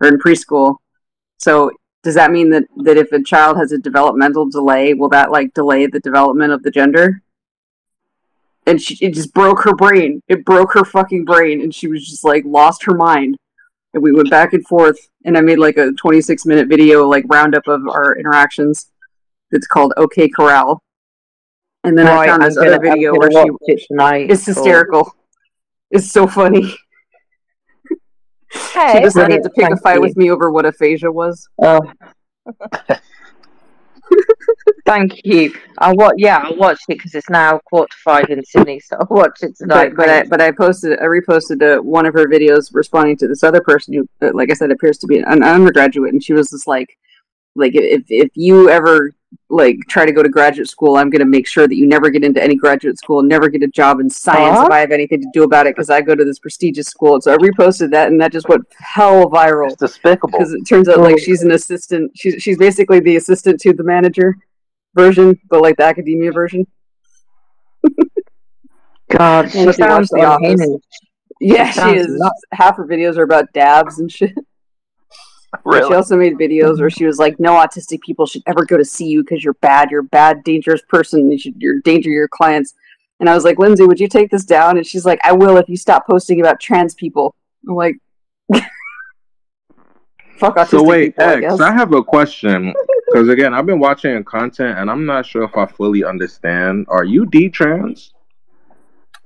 or in preschool. So does that mean that that if a child has a developmental delay, will that like delay the development of the gender? And she it just broke her brain. It broke her fucking brain, and she was just like lost her mind. And we went back and forth, and I made like a 26 minute video like roundup of our interactions. It's called OK Corral. And then I
Right,
found
I'm
this
gonna-
other video where she
it tonight,
it's hysterical. It's so funny. [LAUGHS] she decided to pick a fight
you.
with me over what aphasia was.
Oh. [LAUGHS] [LAUGHS] Thank you. I wa- yeah, I watched it because it's now quarter to five in Sydney, so I watched it tonight.
But but I, but I posted I reposted uh, one of her videos responding to this other person who, uh, like I said, appears to be an undergraduate, and she was just like, like if if you ever like try to go to graduate school, I'm going to make sure that you never get into any graduate school, and never get a job in science
Huh?
if I have anything to do about it because I go to this prestigious school. And so I reposted that, and that just went hell viral. It's
despicable
because it turns out like she's an assistant. She's she's basically the assistant to the manager version, but like the academia version.
God, she
if
sounds
The Office-
unhinged.
Yeah,
She
she is.
nuts.
Half her videos are about dabs and shit.
Really?
She also made videos where she was like, "No autistic people should ever go to see you because you're bad. You're a bad, dangerous person. You should, you're a danger your clients." And I was like, "Lindsay, would you take this down?" And she's like, "I will if you stop posting about trans people." I'm like, [LAUGHS] "Fuck autistic
So wait,
people." I
X,
guess.
I have a question [LAUGHS] because again, I've been watching content and I'm not sure if I fully understand. Are you D trans?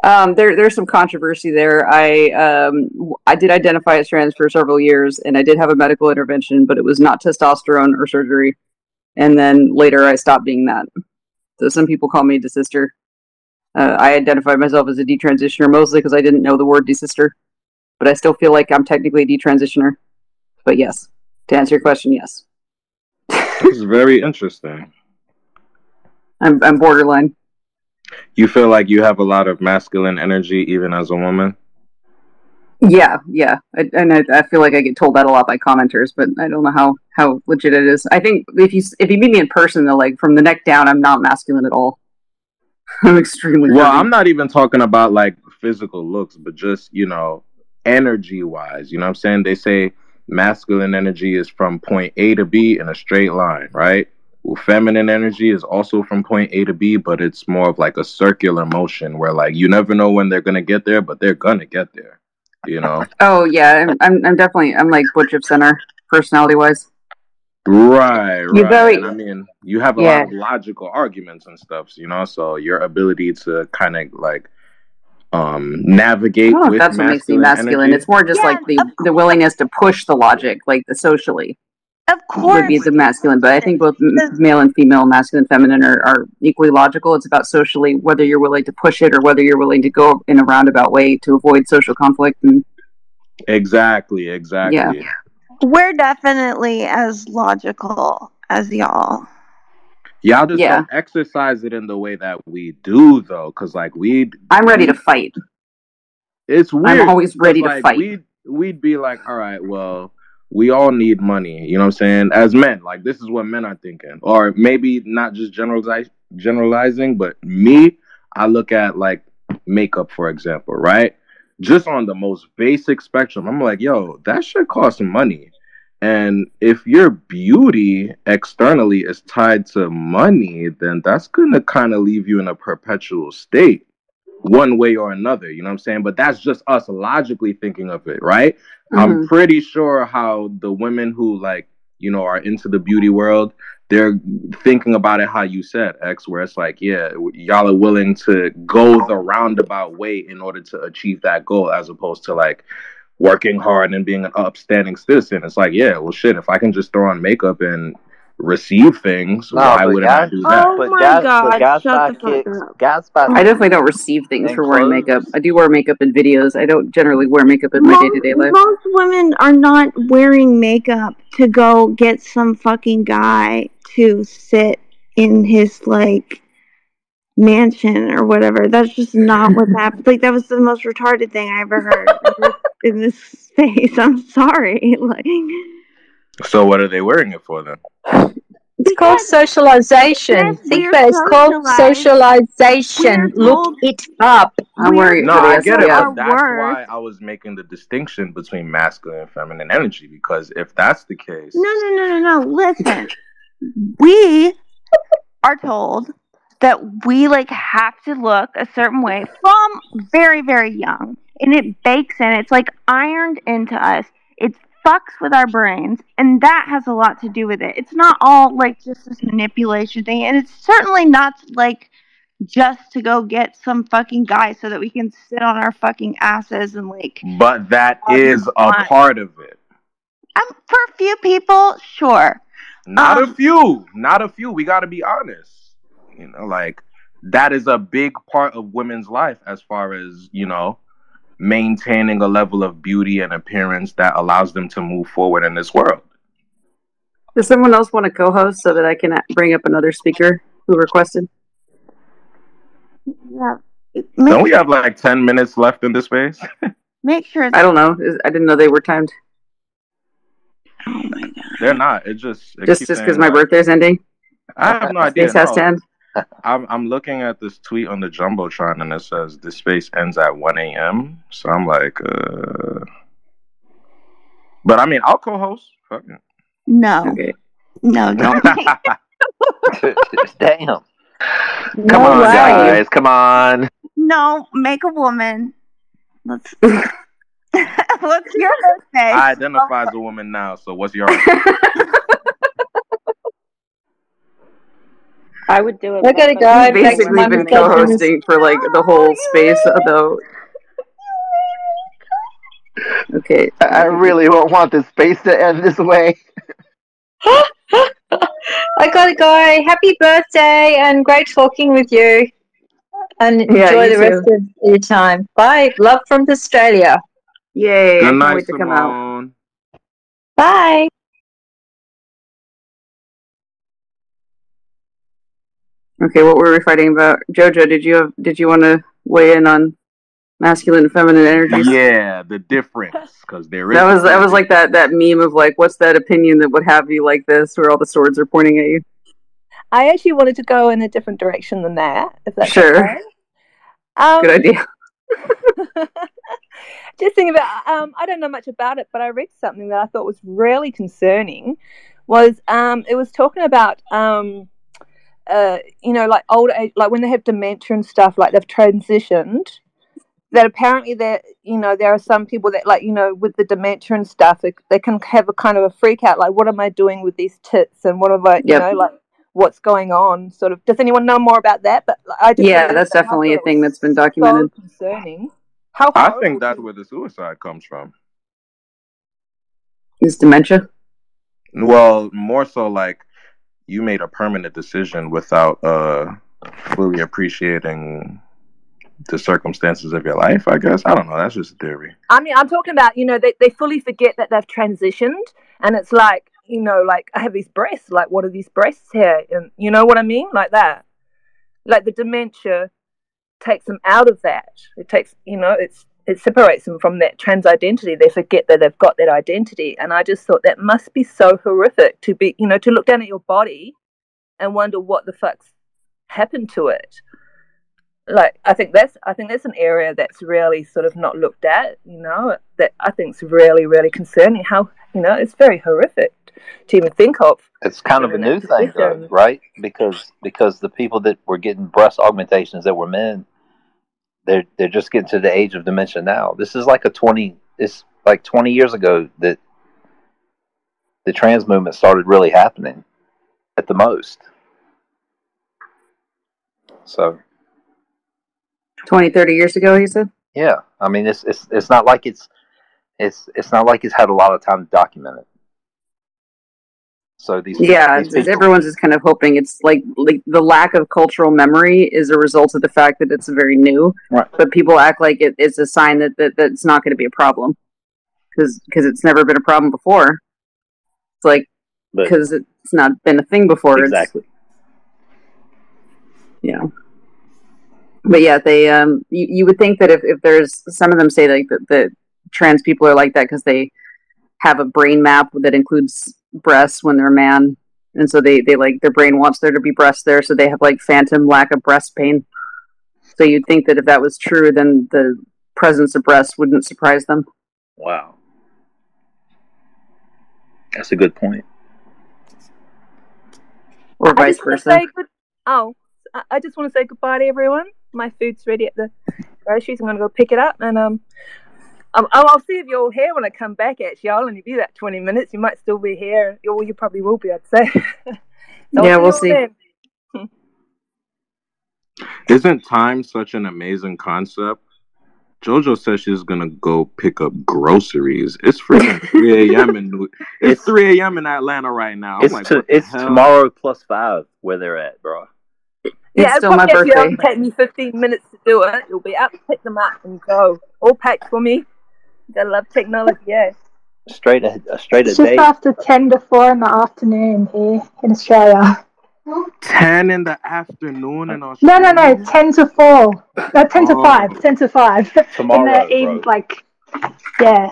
Um, there, there's some controversy there. I, um, I did identify as trans for several years, and I did have a medical intervention, but it was not testosterone or surgery. And then later, I stopped being that. So some people call me desister. Uh, I identify myself as a detransitioner mostly because I didn't know the word desister, but I still feel like I'm technically a detransitioner. But yes, to answer your question, yes,
Is very interesting.
I'm, I'm borderline.
You feel like you have a lot of masculine energy even as a woman?
Yeah, yeah, I, and I, I feel like I get told that a lot by commenters, but I don't know how how legit it is. I think if you if you meet me in person, though, like from the neck down, I'm not masculine at all. [LAUGHS] I'm extremely
Well,
curvy.
I'm not even talking about like physical looks, but just, you know, energy wise. You know what I'm saying? They say masculine energy is from point A to B in a straight line, right? Well, feminine energy is also from point A to B, but it's more of like a circular motion where like you never know when they're gonna get there, but they're gonna get there. You know? [LAUGHS]
Oh yeah, I'm I'm, I'm definitely I'm like Butch of Center personality wise.
Right, right.
Very-
And I mean, you have a
Yeah.
lot of logical arguments and stuff, you know. So your ability to kind of like um navigate
I don't
with
that's what makes me
masculine
masculine.
energy.
It's more just like the the willingness to push the logic, like the socially.
Of course,
would be the masculine, but I think both m- male and female, masculine, feminine, are, are equally logical. It's about socially whether you're willing to push it or whether you're willing to go in a roundabout way to avoid social conflict. And
Exactly, exactly.
We're definitely as logical as y'all.
Y'all just
Yeah.
don't exercise it in the way that we do, though, because like we,
I'm ready to fight.
It's weird.
always
'cause,
ready to fight.
We'd we'd be like, all right, well, we all need money. You know what I'm saying? As men, like this is what men are thinking, or maybe not just generalize generalizing, but me, I look at like makeup, for example, right? Just on the most basic spectrum, I'm like, yo, that should cost money. And if your beauty externally is tied to money, then that's gonna kind of leave you in a perpetual state one way or another. You know what I'm saying? But that's just us logically thinking of it, right? I'm
Mhm.
pretty sure how the women who like, you know, are into the beauty world, they're thinking about it how you said, X, where it's like, yeah, y'all are willing to go the roundabout way in order to achieve that goal as opposed to like working hard and being an upstanding citizen. It's like, yeah, well shit, if I can just throw on makeup and receive things,
No,
why wouldn't I do that?
but oh
my
guys,
God,
but guys
shut the
kicks.
up.
Guys
I definitely don't receive things
And
for wearing
clothes.
makeup. I do wear makeup in videos. I don't generally wear makeup in my day to day life.
Most women are not wearing makeup to go get some fucking guy to sit in his like mansion or whatever. That's just not what happened. [LAUGHS] Like that was the most retarded thing I ever heard [LAUGHS] in this, space. I'm sorry. [LAUGHS] Like
So what are they wearing it for then?
It's called socialization.
Yes,
Think about it. It's called socialization.
We're
Look it up.
I'm wearing
No, I get it, but that's
worth.
why I was making the distinction between masculine and feminine energy. Because if that's the case,
No, no, no, no, no. Listen, we are told that we like have to look a certain way from very, very young, and it bakes in. It's like ironed into us. It fucks with our brains, and that has a lot to do with it. It's not all like just this manipulation thing, and it's certainly not like just to go get some fucking guy so that we can sit on our fucking asses and like
but that is a
fun.
part of it.
um, for a few people, sure.
Not
Um,
a few. Not a few. We got to be honest. You know, like that is a big part of women's life as far as, you know, maintaining a level of beauty and appearance that allows them to move forward in this world.
Does someone else want to co-host so that I can bring up another speaker who requested?
Yeah.
Don't we have like 10 minutes left in this space? [LAUGHS]
Make sure it's
I don't know. I didn't know they were timed.
oh my god They're not. It just it
Just just because my
that.
birthday's ending.
I have no uh, idea.
Space has to end.
I'm I'm looking at this tweet on the jumbotron and it says this space ends at 1 a.m. So I'm like, uh. But I mean, I'll co-host. Fuck it.
No.
Okay.
No, [LAUGHS] don't. [LAUGHS]
Damn.
No
Come on,
way.
guys. Come on.
no, make a woman. Let's. [LAUGHS] What's your birthday?
I identify as a woman now. So what's your?
I would do it.
Look at a
but-
guy.
I've basically been co-hosting for like the whole oh, space, though. Okay.
I I really won't want this space to end this way. [LAUGHS]
I gotta go. Happy birthday and great talking with you. And enjoy
Yeah, you
the rest
too.
of your time. Bye. Love from Australia.
Yay! I
Good
can't
night,
to come out.
Simone.
Bye.
Okay, what were we fighting about? Jojo, did you have, did you want to weigh in on masculine and feminine energies?
Yeah, the difference because there is.
That was that was like that that meme of like, what's that opinion that would have you like this, where all the swords are pointing at you?
I actually wanted to go in a different direction than that. If that's
Sure.
okay. Um,
Good idea. [LAUGHS]
just thinking about um, I don't know much about it, but I read something that I thought was really concerning. Was um, it was talking about um, uh, you know like old age, like when they have dementia and stuff, like they've transitioned. That apparently there you know there are some people that like you know with the dementia and stuff, it, they can have a kind of a freak out, like what am I doing with these tits and what am I you
Yep.
know like what's going on? Sort of. Does anyone know more about that? But like, I just
Yeah, that's
that
definitely a thing that's been
so
documented.
concerning. How
I think that's where the suicide comes from.
Is dementia?
Well, more so like you made a permanent decision without uh fully appreciating the circumstances of your life. I guess I don't know. That's just a theory.
I mean, I'm talking about, you know, they, they fully forget that they've transitioned. And it's like, you know, like, I have these breasts. Like, what are these breasts here? And you know what I mean? Like that. Like the dementia takes them out of that. It takes, you know, it's it separates them from that trans identity. They forget that they've got that identity. And I just thought that must be so horrific to be, you know, to look down at your body and wonder what the fuck's happened to it like I think that's I think that's an area that's really sort of not looked at, you know, that I think is really, really concerning. How you know, it's very horrific to even think of.
It's kind of a new thing, though, right? Because because the people that were getting breast augmentations that were men, they're they're just getting to the age of dementia now. This is like a twenty. It's like twenty years ago that the trans movement started really happening, at the most. So
20, 30 years ago, you said?
yeah, I mean it's it's it's not like it's it's it's not like it's had a lot of time to document it. So these
Yeah,
these
everyone's just kind of hoping it's like like the lack of cultural memory is a result of the fact that it's very new.
Right.
But people act like it, it's a sign that, that that's not going to be a problem because it's never been a problem before. It's like because it's not been a thing before.
exactly.
you know. but yeah, they um, you, you would think that if, if there's some of them say like that, that trans people are like that because they have a brain map that includes breasts when they're a man, and so they they like their brain wants there to be breasts there, so they have like phantom lack of breast pain. So you'd think that if that was true, then the presence of breasts wouldn't surprise them.
Wow. That's a good point.
Or
I
vice
just want to
versa.
good. Oh, I- I just want to say goodbye to everyone. My food's ready at the groceries. I'm going to go pick it up, and um, um, I'll I'll see if you're all here when I come back. Actually, I'll only be that 20 minutes. You might still be here. Or you probably will be. I'd say. [LAUGHS] so
Yeah, we'll see.
then. [LAUGHS]
Isn't time such an amazing concept? Jojo says she's gonna go pick up groceries. It's freaking [LAUGHS] 3 a.m. in New- it's 3 a.m. in Atlanta right now. I'm
It's
like,
to, it's tomorrow plus five where they're at, bro.
yeah, it'll probably actually only take me 15 minutes to do it. You'll be up, pick them up, and go. All packed for me. Gotta love technology, yeah.
Straight a, a straight a
It's just
day.
after 10 to 4 in the afternoon here in Australia.
10 in the afternoon in
No,
Australia.
no, no, no. 10 to 4. No, 10 to
Oh.
5. 10 to 5. [LAUGHS] Tomorrow, in
Tomorrow,
the even, like, yeah,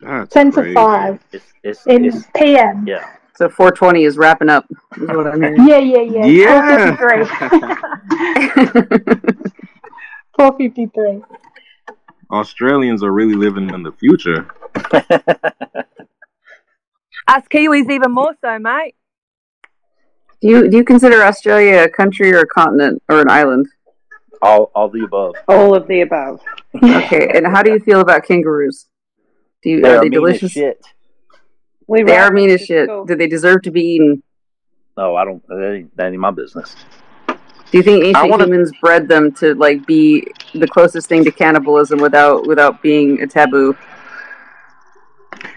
That's
10 to 5
It's, it's,
in
it's,
PM.
yeah.
So 420 is wrapping up. Is what I'm hearing.
Yeah, yeah, yeah.
Yeah.
453. [LAUGHS] [LAUGHS] 453.
Australians are really living in the future. [LAUGHS]
Us Kiwis even more so, mate.
Do you do you consider Australia a country or a continent or an island?
All all the above.
All of the above. [LAUGHS]
Okay, and how do you feel about kangaroos? Do you
They
are
are
they
mean as
delicious?
shit.
We
They are mean as shit.
school.
Do they deserve to be eaten?
No, I don't. That ain't, that ain't my business.
Do you think ancient
wanna-
humans bred them to like be the closest thing to cannibalism without without being a taboo?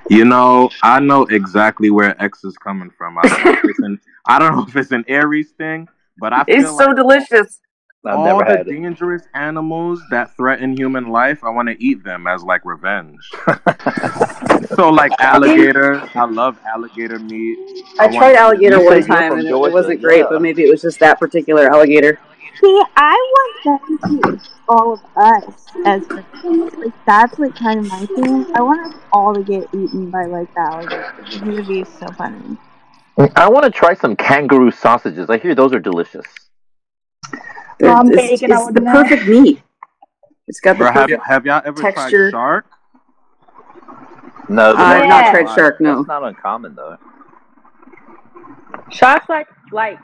You know, I know exactly where X is coming from. I don't know if it's an, [LAUGHS] I don't know if it's an Aries thing, but I feel
It's so
like
delicious.
I've
all
never
the
had it.
dangerous animals that threaten human life, I want to eat them as like revenge. [LAUGHS] so like [LAUGHS] alligator, I love alligator meat.
I
want-
tried alligator
You
one time and it,
Georgia,
it wasn't great,
yeah.
but maybe it was just that particular alligator.
See, I want them to eat all of us as revenge. Like that's like kind of my thing. I want us all to get eaten by like the alligator. It would be so funny.
I want to try some kangaroo sausages. I hear those are delicious.
They're- it's
bacon, I
it's the
know.
perfect meat. It's got the
Bro, have, y-
perfect
have y'all ever
texture.
tried shark?
No, uh, but
I've
that's
not
Yeah.
tried shark. No.
That's not uncommon though.
Shark's like like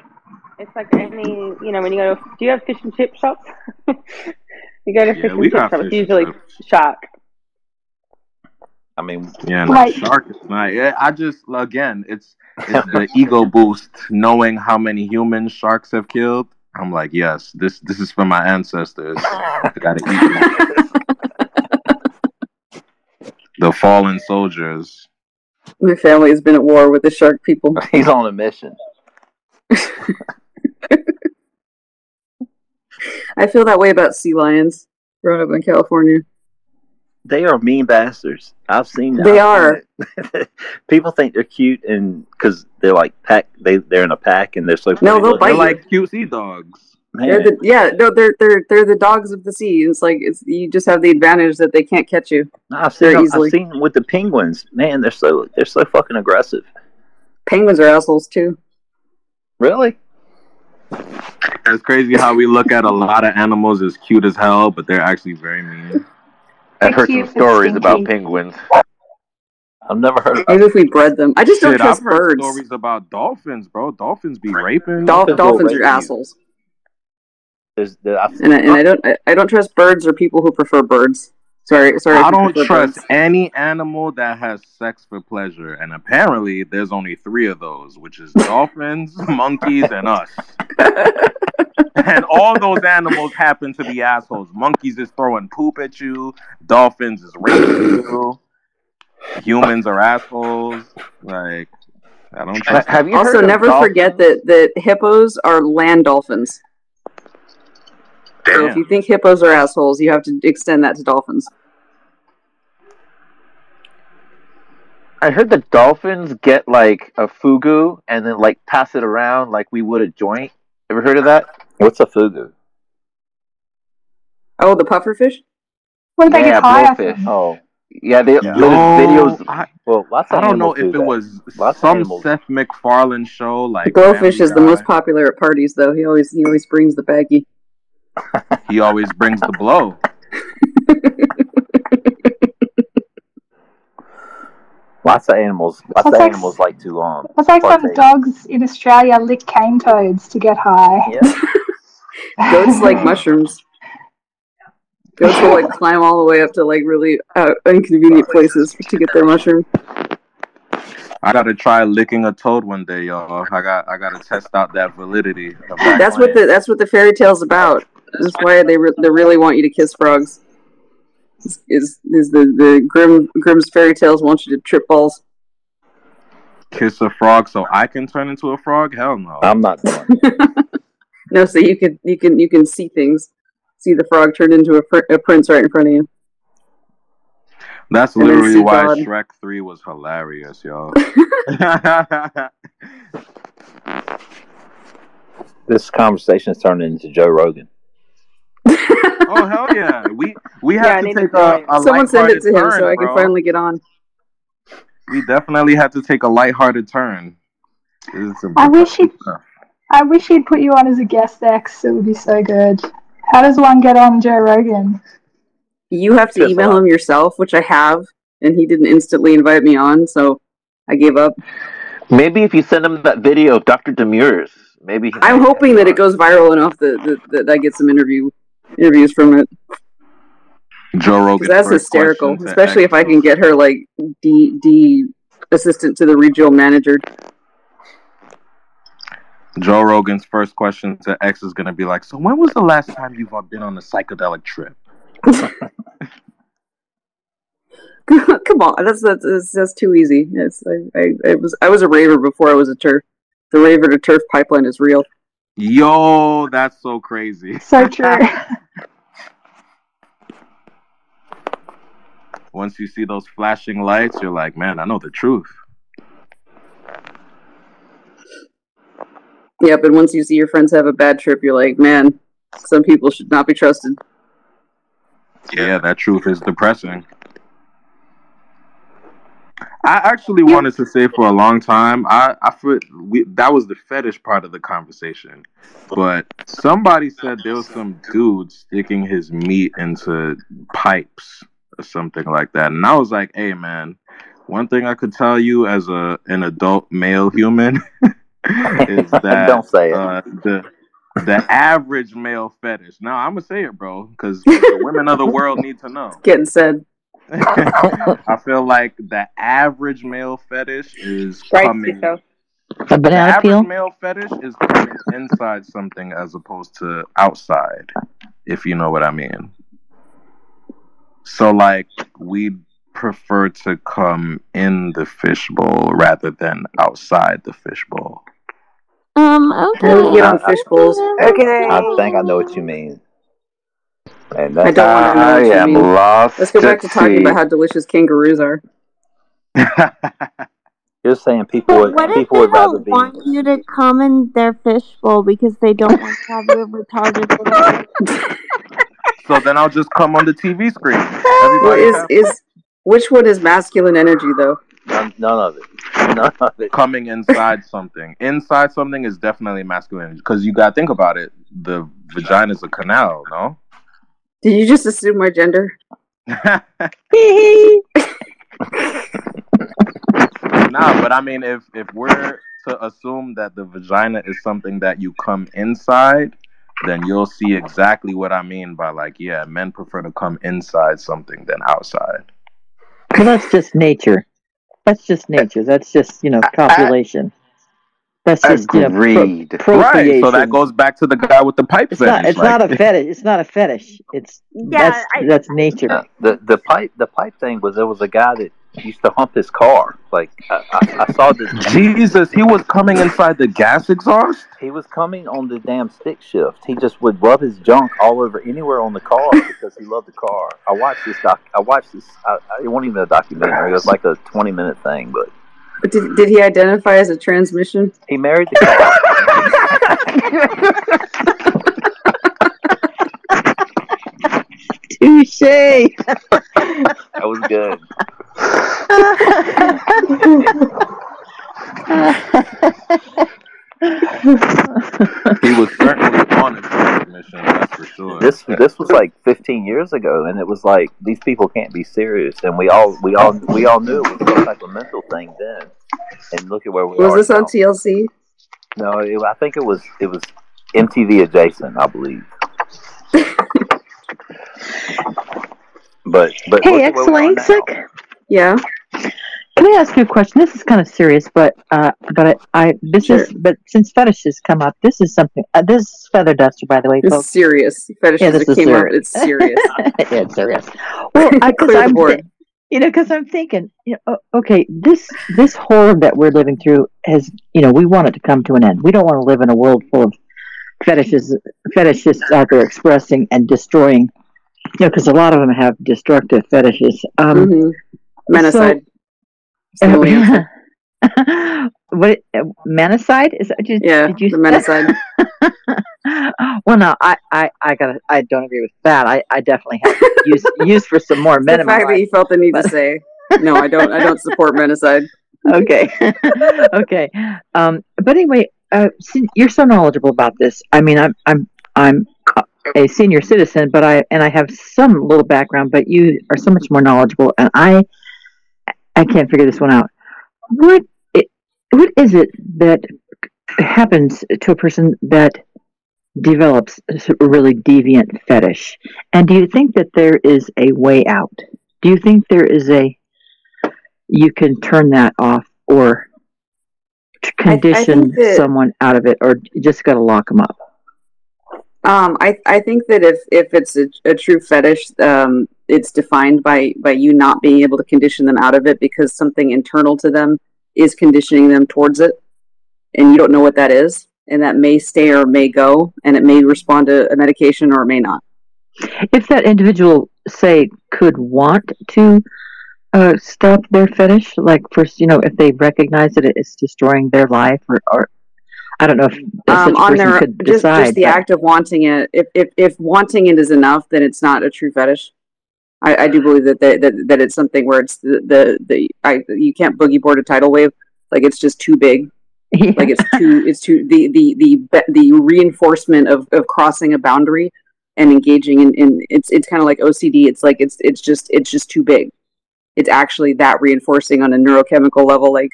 it's like any you know when you go to do you have fish and chip shops? [LAUGHS] you go to
Yeah,
fish
we
and chip
shops.
It's usually
chips.
shark.
I mean,
Yeah, no,
Like-
shark is not. Yeah, I just again, it's it's [LAUGHS] the ego boost knowing how many humans sharks have killed. I'm like, yes, this this is for my ancestors. [LAUGHS] I gotta eat them. the fallen soldiers.
My family has been at war with the shark people. [LAUGHS]
he's on a mission. [LAUGHS]
I feel that way about sea lions. Growing up in California,
They are mean bastards. I've seen.
Them.
They
are. [LAUGHS]
People think they're cute and because they're like pack. They they're in a pack and they're so.
No, they'll
looking.
bite
They're
you.
like cute sea dogs.
Man,
they're the yeah no they're they're they're the dogs of the sea. It's like it's you just have the advantage that they can't catch you.
I've seen. them- I've seen with the penguins. Man, they're so they're so fucking aggressive.
Penguins are assholes too.
Really?
It's crazy how we look at a lot of animals as cute as hell, but they're actually very mean.
I've heard some
cute but
stories about penguins.
I've never heard. Of
Maybe if we bred them. I just don't
Shit,
trust
I've heard
birds.
stories about dolphins, bro. Dolphins be raping.
Dol-
Dolphins
dolphins are assholes,
There's, there, I've
and I, and I don't I, I don't trust birds or people who prefer birds. Sorry, sorry.
I don't trust
birds.
any animal that has sex for pleasure, and apparently there's only three of those, which is [LAUGHS] dolphins, monkeys, and us. [LAUGHS] and all those animals happen to be assholes. Monkeys is throwing poop at you. Dolphins is raping you. Humans are assholes. Like I don't trust.
Have you
Also, never
dolphins?
forget that that hippos are land dolphins. So if you think hippos are assholes, you have to extend that to dolphins.
I heard the dolphins get like a fugu and then like pass it around like we would a joint. Ever heard of that?
What's a fugu?
Oh, the pufferfish.
What did they
yeah,
get high off
blowfish.
Oh,
Yeah, they
Yo,
there's videos.
I,
well, lots of
I don't know
animals do
if it
that.
was
Lots
some
animals.
Seth MacFarlane show like
Blowfish
Family
is the most popular at parties, though. He always he always brings the baggie.
He always brings the blow. [LAUGHS]
Lots of animals. Lots
That's
of
like-
animals like to um.
That's like some
partake.
dogs in Australia lick cane toads to get high.
Yeah. [LAUGHS]
Goats like mushrooms. Goats will like climb all the way up to like really uh, inconvenient places to get their mushroom.
I gotta try licking a toad one day, y'all. I got I gotta test out that validity of that
That's what the that's what the fairy tale's about. That's why they re- they really want you to kiss frogs. Is is, is the the Grim Grimm's fairy tales want you to trip balls?
kiss a frog so I can turn into a frog? Hell no.
I'm not doing. [LAUGHS]
No, so you can you can you can see things, see the frog turn into a, fr- a prince right in front of you.
That's literally why
God.
Shrek Three was hilarious, y'all. [LAUGHS] [LAUGHS]
This conversation is turning into Joe Rogan.
Oh [LAUGHS] hell yeah, we we
Yeah,
to
need to
take
join.
a, a
Someone send it
lighthearted
to him
turn,
so I can
bro.
finally get on.
We definitely have to take a lighthearted turn. This is
I wish
good
he- I wish he'd put you on as a guest X. It would be so good. How does one get on Joe Rogan?
You have to email him yourself, which I have, and he didn't instantly invite me on, so I gave up.
Maybe if you send him that video of Dr. Demers, maybe.
I'm hoping that
you
it goes viral enough that, that, that I get some interview interviews from it.
Joe Rogan.
That's hysterical, especially if I
X.
can get her like D D assistant to the regional manager.
Joe Rogan's first question to X is gonna be like, "So when was the last time you've uh, been on a psychedelic trip?" [LAUGHS]
Come on, that's that's that's, that's too easy. It's, I, I, I was I was a raver before I was a TERF. The raver to TERF pipeline is real.
Yo, that's so crazy.
So true. [LAUGHS]
Once you see those flashing lights, you're like, "Man, I know the truth."
Yeah, but once you see your friends have a bad trip, you're like, man, some people should not be trusted.
Yeah, that truth is depressing. I actually wanted to say for a long time, I I feel we, that was the fetish part of the conversation, but somebody said there was some dude sticking his meat into pipes or something like that, and I was like, hey man, one thing I could tell you as a an adult male human [LAUGHS] is [LAUGHS] that
Don't say it.
uh, the the average male fetish. Now I'm gonna say it, bro, because the women of the world need to know.
It's Getting said. [LAUGHS]
I feel like the average male fetish is
Brace
coming.
yourself.
A
The
banana
average
peel?
male fetish is coming inside something as opposed to outside, if you know what I mean. So, like, we prefer to come in the fishbowl rather than outside the fishbowl.
Um, okay.
We'll get on fish bowls.
Okay.
I think I know what you mean. And
I don't want to know
I
you
am
mean.
lost
Let's go back to
at
talking
sea.
about how delicious kangaroos are. [LAUGHS]
you're saying people would
what if
people
they
would rather
don't
be.
want you to come in their fishbowl because they don't want to have your retarded little [LAUGHS] [LAUGHS]
so then I'll just come on the TV screen.
Well,
Everybody
is
have
is which one is masculine energy though?
None, none of it. None of it.
coming inside [LAUGHS] something. Inside something is definitely masculine energy. because you gotta think about it. The vagina is a canal, no?
Did you just assume my gender? [LAUGHS]
Nah, but I mean, if if we're to assume that the vagina is something that you come inside, then you'll see exactly what I mean by like, yeah, men prefer to come inside something than outside.
Well, that's just nature. That's just nature. That's just you know copulation. That's just you know pro-
Right. So that goes back to the guy with the pipe
It's
fetish.
not. It's
like-
not a [LAUGHS] fetish. It's not a fetish. It's
Yeah,
that's
I-
that's nature.
Uh, the the pipe the pipe thing was there was a guy that used to hump his car. Like I, I, I saw this. [LAUGHS]
Jesus, he was coming inside the gas exhaust.
He was coming on the damn stick shift. He just would rub his junk all over anywhere on the car because he loved the car. I watched this doc. I watched this. I, I, it wasn't even a documentary. It was like a twenty minute thing. But
But did did he identify as a transmission?
he married the car. [LAUGHS] [LAUGHS]
Touche.
That was good.
He was certainly on his mission, that's for sure.
This this was like 15 years ago, and it was like these people can't be serious, and we all we all we all knew it was some type of mental thing then. And look at where we
Was
are Was
this on. TLC?
No, it, I think it was it was MTV adjacent, I believe. [LAUGHS] But but
Hey,
look at where we are now.
Exulansic.
Yeah.
Can I ask you a question? This is kind of serious, but uh, but I, I this is but since fetishes come up, this is something. Uh, this is feather duster, by the way,
This is serious. Fetishes
Yeah, this is
came
serious.
It's serious. [LAUGHS]
yeah, it's serious. Well, [LAUGHS] I,
Clear
I'm
board.
you know, because I'm thinking, you know, okay, this this horror that we're living through has, you know, we want it to come to an end. We don't want to live in a world full of fetishes, fetishists out there expressing and destroying. You know, because a lot of them have destructive fetishes. Um,
Mhm. Menacide. It's the
what? it- manicide? Is that you,
Yeah,
did you
the [LAUGHS]
well, no, I, I, I gotta, I don't agree with that. I, I definitely have use [LAUGHS] use for some more
the
men in
fact that you felt the need to say, no, I don't. I don't support menacide. [LAUGHS]
okay okay um but anyway uh you're so knowledgeable about this i mean i'm i'm i'm a senior citizen but i and i have some little background but you are so much more knowledgeable and i i can't figure this one out. What it, what is it that happens to a person that develops a really deviant fetish? And do you think that there is a way out? Do you think there is a you can turn that off or t-
I- I
condition
that-
someone out of it or just got to lock them up?
Um, I I think that if if it's a, a true fetish, um, it's defined by by you not being able to condition them out of it because something internal to them is conditioning them towards it, and you don't know what that is, and that may stay or may go, and it may respond to a medication or it may not.
if that individual say could want to uh, stop their fetish like first you know if they recognize that it's destroying their life or, or i don't know if
Um, on their
could
just
decide
just the
but-
act of wanting it. If if if wanting it is enough, then it's not a true fetish. I, I do believe that, they, that that it's something where it's the the, the I you can't boogie board a tidal wave like it's just too big. Like it's too it's too the the the the reinforcement of, of crossing a boundary and engaging in, in it's it's kind of like OCD. It's like it's it's just it's just too big. It's actually that reinforcing on a neurochemical level. Like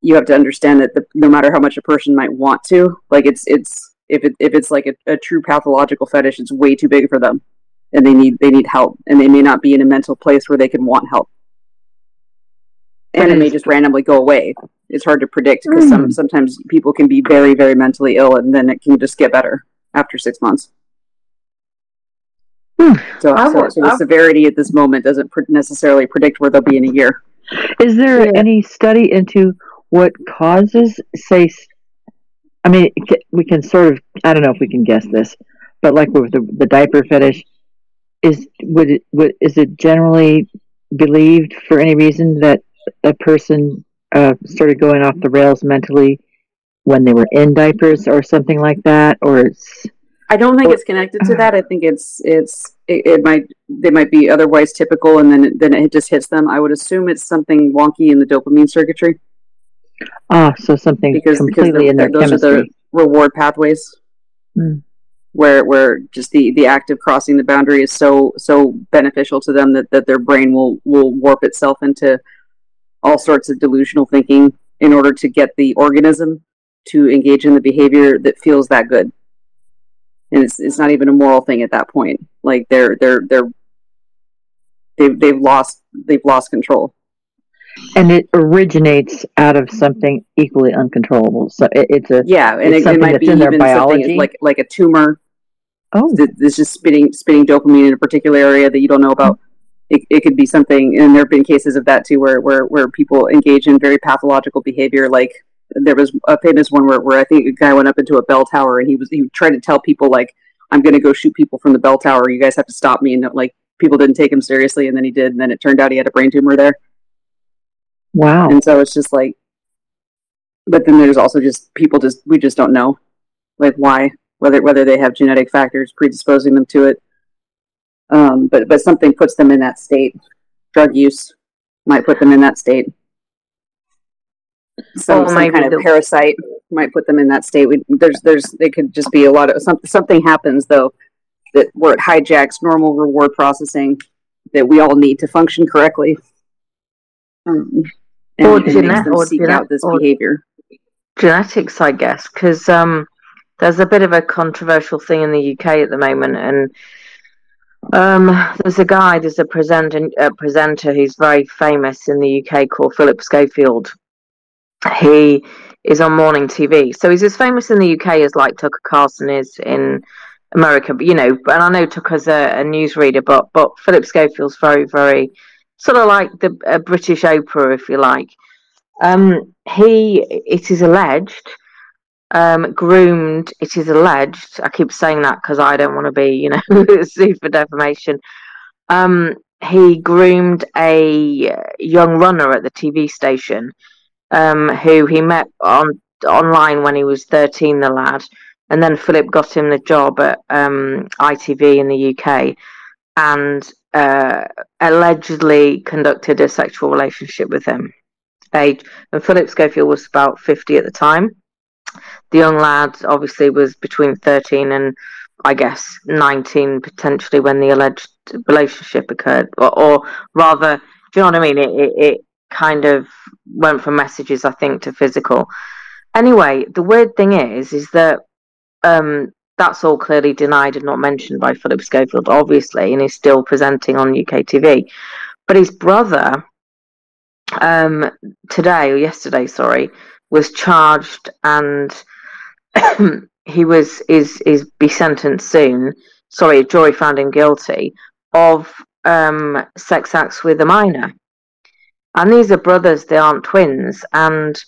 you have to understand that the, no matter how much a person might want to, like it's it's if it if it's like a, a true pathological fetish, it's way too big for them, and they need they need help, and they may not be in a mental place where they can want help, and it may just randomly go away. It's hard to predict because some
Mm.
sometimes people can be very very mentally ill, and then it can just get better after six months. So, so, so the severity at this moment doesn't pr- necessarily predict where they'll be in a year.
Is there any study into what causes, say, i mean, we can sort of, I don't know if we can guess this, but like with the, the diaper fetish, is would it would is it generally believed for any reason that a person uh, started going off the rails mentally when they were in diapers or something like that, or it's
I don't think it's connected to that. I think it's it's it, it might they might be otherwise typical, and then it, then it just hits them. I would assume it's something wonky in the dopamine circuitry
ah, so something
because because
completely
the,
in their
those are the reward pathways
Hmm.
Where where just the the act of crossing the boundary is so so beneficial to them that that their brain will will warp itself into all sorts of delusional thinking in order to get the organism to engage in the behavior that feels that good and it's it's not even a moral thing at that point. Like they're they're they're they've they've lost they've lost control.
And it originates out of something equally uncontrollable. So it, it's a
Yeah, and it, it might be even something like like a tumor.
Oh,
that- that's just spitting spitting dopamine in a particular area that you don't know about. It, it could be something, and there have been cases of that too, where where where people engage in very pathological behavior. Like there was a famous one where where I think a guy went up into a bell tower and he was he tried to tell people like I'm going to go shoot people from the bell tower. You guys have to stop me, and like people didn't take him seriously, and then he did, and then it turned out he had a brain tumor there.
Wow.
And so it's just like, but then there's also just people just we just don't know, like why whether whether they have genetic factors predisposing them to it. Um, but but something puts them in that state. Drug use might put them in that state. Some,
Or
some kind of
the-
parasite might put them in that state. We, there's there's it could just be a lot of something. Something happens though that where it hijacks normal reward processing that we all need to function correctly. Um, and,
Or
and
genet- or
seek
genet-
out this
or-
behavior.
genetics, I guess, because um, there's a bit of a controversial thing in the UK at the moment, and um, there's a guy, there's a presenter, a presenter who's very famous in the UK called Philip Schofield. He is on morning TV, so he's as famous in the UK as like Tucker Carlson is in America. But you know, and I know Tucker's a, a newsreader, but but Philip Schofield's very very sort of like the a British Oprah, if you like. Um, he, it is alleged, um, groomed. It is alleged. I keep saying that because I don't want to be, you know, [LAUGHS] sued for defamation. Um, he groomed a young runner at the TV station, um, who he met on online when he was thirteen. The lad, and then Philip got him the job at um, ITV in the UK, and uh, allegedly conducted a sexual relationship with him age, and Philip Schofield was about 50 at the time. The young lad obviously was between 13 and I guess 19 potentially when the alleged relationship occurred, or, or rather, do you know what I mean? It, it, it kind of went from messages, I think, to physical. Anyway, the weird thing is, is that um, that's all clearly denied and not mentioned by Philip Schofield, obviously, and he's still presenting on UK TV. But his brother, um, today or yesterday, sorry, was charged and [COUGHS] he was is is be sentenced soon. Sorry, a jury found him guilty of um, sex acts with a minor. And these are brothers; they aren't twins, and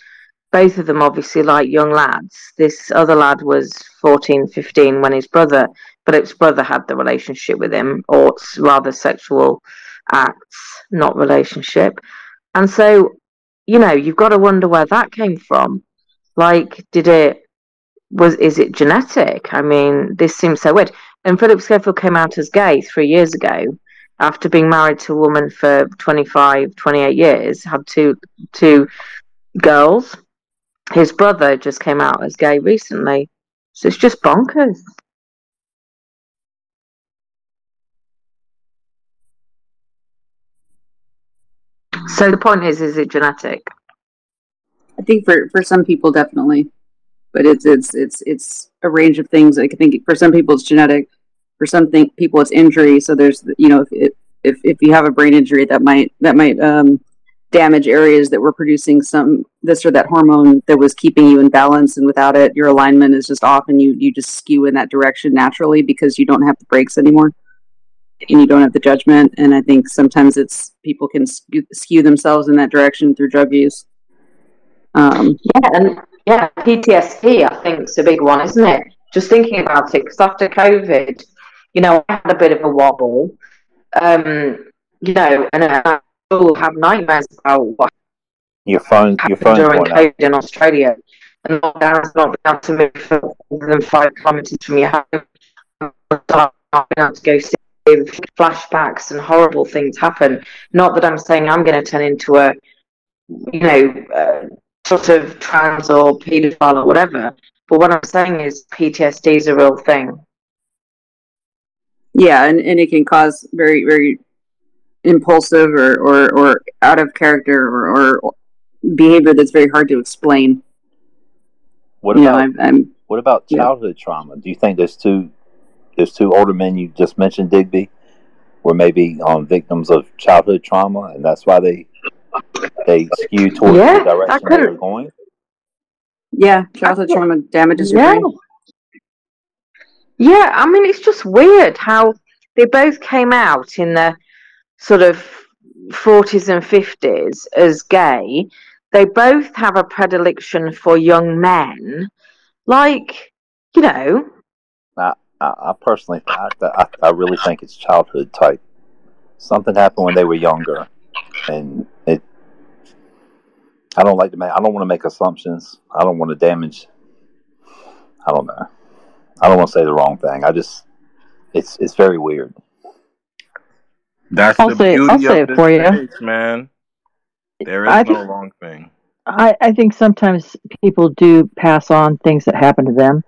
both of them obviously like young lads. This other lad was 14, 15 when his brother, but his brother had the relationship with him, or rather sexual acts, not relationship. And so, you know, you've got to wonder where that came from. Like, did it was is it genetic? I mean, this seems so weird. And Philip Schofield came out as gay three years ago after being married to a woman for 25, 28 years, had two two girls. His brother just came out as gay recently. So it's just bonkers. So the point is, is it genetic?
I think for for some people definitely, but it's it's it's it's a range of things. I think for some people it's genetic, for some think, people it's injury. So there's you know if if if you have a brain injury that might that might um, damage areas that were producing some this or that hormone that was keeping you in balance, and without it, your alignment is just off, and you you just skew in that direction naturally because you don't have the brakes anymore. And you don't have the judgment, and I think sometimes it's people can skew, themselves in that direction through drug use. Um,
Yeah, and yeah, PTSD I think is a big one, isn't it? Just thinking about it, because after COVID, you know, I had a bit of a wobble, um, you know, and still have nightmares about what
Your phone, your
happened
phone's
during
going out.
COVID in Australia, and lockdown's not being able to move further than five kilometres from your home, not being able to go see flashbacks and horrible things happen. Not that I'm saying I'm going to turn into a, you know, uh, sort of trans or paedophile or whatever. But what I'm saying is PTSD is a real thing.
yeah and, and it can cause very very impulsive or or, or out of character or, or behavior that's very hard to explain
What
you know
about
I'm, I'm
what about
yeah.
childhood trauma? Do you think there's two there's two older men you just mentioned, Digby, were maybe um, victims of childhood trauma, and that's why they they skew towards
Yeah,
the direction they were
couldn't.
going?
yeah childhood trauma damages your
Yeah.
brain
Yeah, I mean, it's just weird how they both came out in their sort of 40s and 50s as gay. They both have a predilection for young men. Like, you know,
I, I, personally, I, I, I really think it's childhood type. Something happened when they were younger, and it. I don't like to make. I don't want to make assumptions. I don't want to damage. I don't know. I don't want to say the wrong thing. I just, it's it's very weird.
That's
I'll
the
say I'll
beauty
say
of
it for
this
you.
space, man. There is
I
no
think
wrong thing.
I, I think sometimes people do pass on things that happen to them.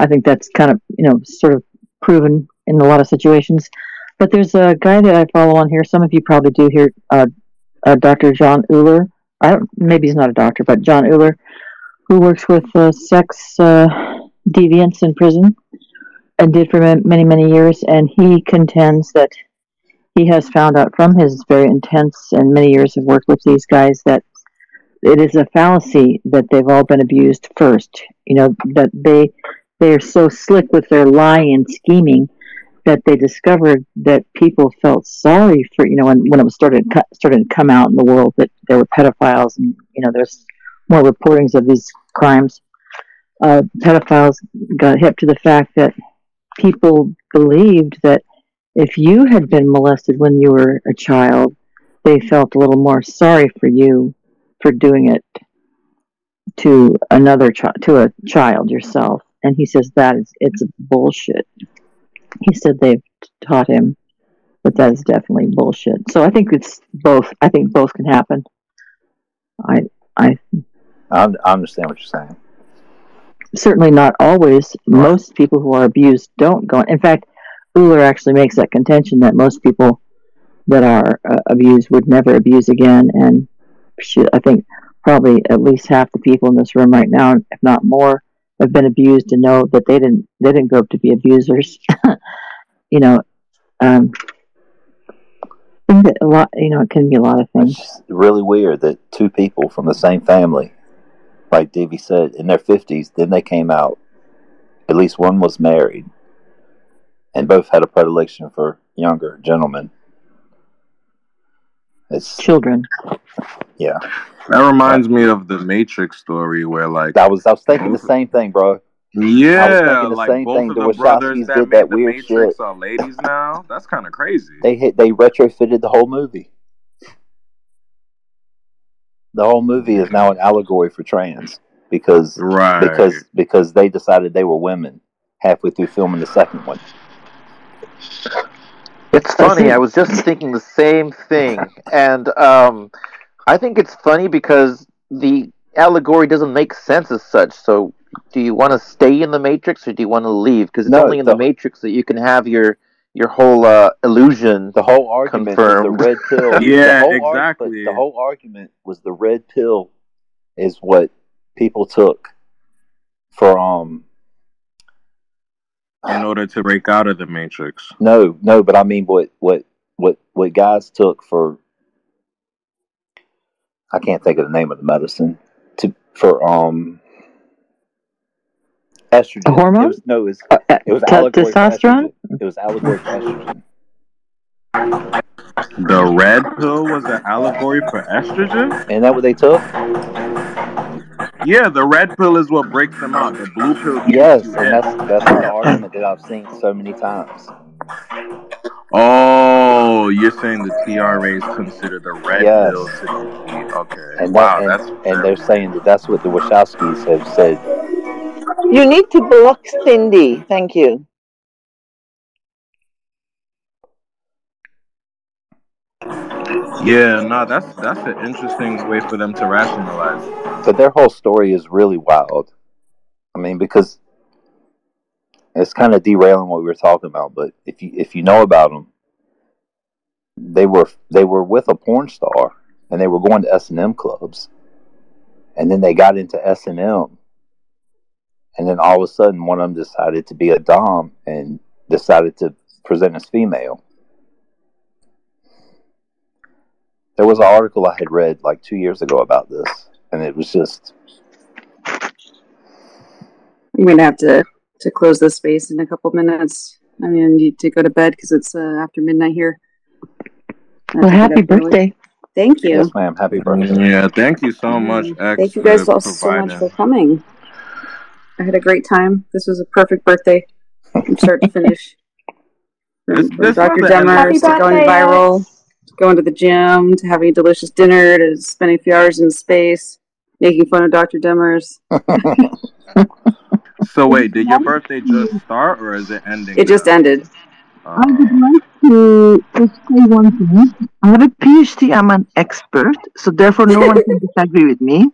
I think that's kind of you know sort of proven in a lot of situations. But there's a guy that I follow on here. Some of you probably do here, uh, uh, Dr. Jon Uhler. I don't, maybe he's not a doctor, but Jon Uhler, who works with uh, sex uh, deviants in prison and did for many many years. And he contends that he has found out from his very intense and many years of work with these guys that it is a fallacy that they've all been abused first. You know that they they are so slick with their lying and scheming that they discovered that people felt sorry for you know when, when it was started started to come out in the world that there were pedophiles and you know there's more reportings of these crimes. Uh, pedophiles got hip to the fact that people believed that if you had been molested when you were a child, they felt a little more sorry for you for doing it to another child, to a child yourself. And he says that is it's bullshit. He said they've taught him that that is definitely bullshit. So I think it's both. I think both can happen. I I
I, I understand what you're saying.
certainly not always. Most people who are abused don't go. In fact, Uhler actually makes that contention that most people that are uh, abused would never abuse again. And I think probably at least half the people in this room right now, if not more, have been abused and know that they didn't they didn't grow up to be abusers. [LAUGHS] you know, um, I think that a lot. You know, it can be a lot of things.
It's really weird that two people from the same family, like Davy said, in their fifties, then they came out. At least one was married, and both had a predilection for younger gentlemen. It's
children.
Yeah,
That reminds me of the Matrix story where like
I was I was thinking the same thing, bro. I was
Yeah,
thinking the
like
same
both
thing.
of
The
the brothers
Wachowskis
that
did that
the
weird
Matrix
shit.
are ladies now. That's kind of crazy.
They hit they retrofitted the whole movie. The whole movie is now an allegory for trans because
Right.
because because they decided they were women halfway through filming the second one.
It's funny. I was just thinking the same thing, and um, I think it's funny because the allegory doesn't make sense as such. So, do you want to stay in the Matrix or do you want to leave? Because it's
No,
only in the
the-
Matrix that you can have your your whole uh, illusion.
The whole argument
confirmed.
the red pill. [LAUGHS]
Yeah,
the whole arg-
exactly.
but the whole argument was the red pill is what people took for um
in order to break out of the Matrix.
no no but I mean what what what what guys took for I can't think of the name of the medicine to for um estrogen.
A hormone?
It was, no, it was
Uh, uh,
it was
te- testosterone?
estrogen. It was allegory for estrogen.
The red pill was an allegory for estrogen.
Isn't that what they took?
Yeah, the red pill is what breaks them out. The blue pill
Yes, and
in.
that's that's an argument that I've seen so many times.
Oh, you're saying the TRAs consider the red
Yes.
pill to be okay.
And
wow,
that,
that's
and, and they're saying that that's what the Wachowskis have said.
You need to block Cindy. Thank you.
Yeah, no, that's that's an interesting way for them to rationalize.
But their whole story is really wild. I mean, because it's kind of derailing what we were talking about. But if you if you know about them, they were they were with a porn star and they were going to S and M clubs, and then they got into S and M, and then all of a sudden one of them decided to be a dom and decided to present as female. There was an article I had read like two years ago about this, and it was just
I'm gonna have to to close this space in a couple minutes. I'm gonna need to go to bed because it's uh, after midnight here.
Well, happy
get up early.
birthday.
Thank you.
yes, ma'am. Happy birthday.
Yeah, thank you so much, X.
Thank you guys all so much for coming. I had a great time. This was a perfect birthday from start to [LAUGHS] finish.
This,
From, from
this
Dr.
was the end of
Demers
the
to going viral, to going to the gym, to having a delicious dinner, to spending a few hours in space, making fun of Dr. Demers. [LAUGHS]
So wait, did your birthday just start or is it ending?
It just ended.
Uh, I would like
to just say one thing. I have a PhD, I'm an expert, so therefore no one can [LAUGHS] disagree with me.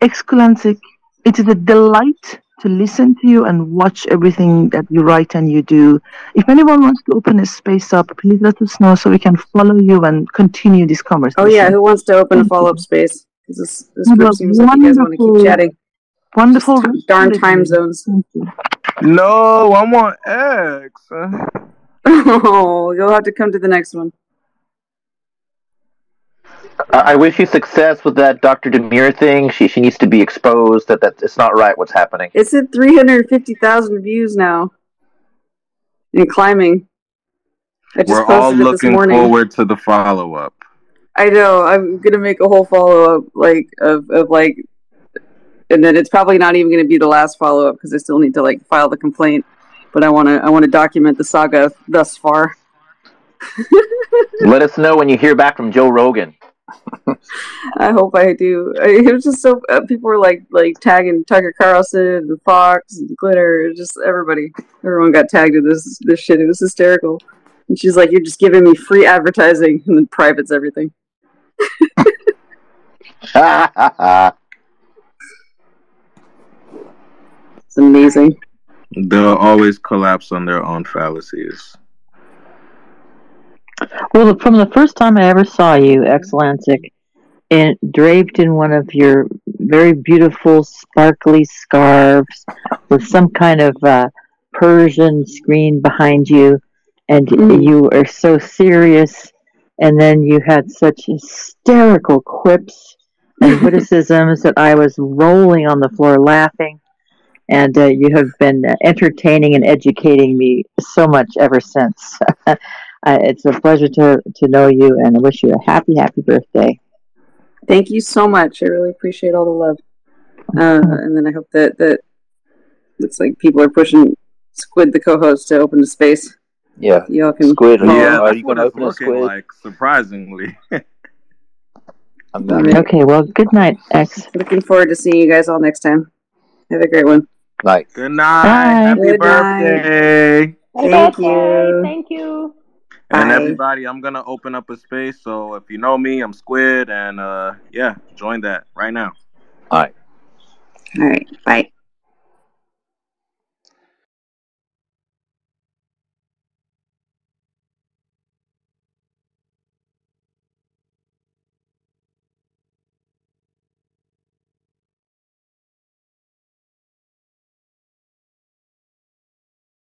Exulansic, it is a delight to listen to you and watch everything that you write and you do. If anyone wants to open a space up, please let us know so we can follow you and continue this conversation.
Oh yeah, who wants to open a follow up space? 'Cause this this
You
group
have
seems like you guys want to keep chatting.
Wonderful.
Just darn time zones.
No, I'm on X. [LAUGHS] [LAUGHS]
Oh, you'll have to come to the next one.
I I wish you success with that Dr. Demers thing. She she needs to be exposed. That that it's not right what's happening.
It's at three hundred fifty thousand views now, and climbing. I just
We're
posted
all
it this
looking
morning.
forward to the follow up.
I know. I'm gonna make a whole follow up, like of of like, and then it's probably not even gonna be the last follow up because I still need to like file the complaint. But I want to I want to document the saga thus far. [LAUGHS]
Let us know when you hear back from Joe Rogan. [LAUGHS]
I hope I do. It was just so uh, people were like like tagging Tucker Carlson and Fox and Glitter, just everybody. Everyone got tagged in this this shit. It was hysterical. And she's like, "You're just giving me free advertising," and then privates everything. [LAUGHS] It's amazing.
They'll always collapse on their own fallacies.
Well, from the first time I ever saw you, Exulansic, in, draped in one of your very beautiful, sparkly scarves with some kind of uh, Persian screen behind you, and you are so serious, and then you had such hysterical quips and [LAUGHS] witticisms that I was rolling on the floor laughing. And uh, you have been entertaining and educating me so much ever since. [LAUGHS] uh, it's a pleasure to, to know you, and I wish you a happy, happy birthday.
Thank you so much. I really appreciate all the love. Uh, and then I hope that that looks like people are pushing Squid, the co-host, to open the space.
Yeah.
Y'all can
Squid,
Yeah,
are
that's
you
what
going to
it's
open a
looking
squid?
like, surprisingly. [LAUGHS]
I'm gonna
Okay, well, good night, X.
Looking forward to seeing you guys all next time. Have a great one.
Night.
Good night.
Bye.
Happy
Good night.
birthday.
Thank you.
Thank you.
And
Bye.
everybody, I'm gonna open up a space. So if you know me, I'm Squid, and uh, yeah, join that right now.
All right.
All right. Bye.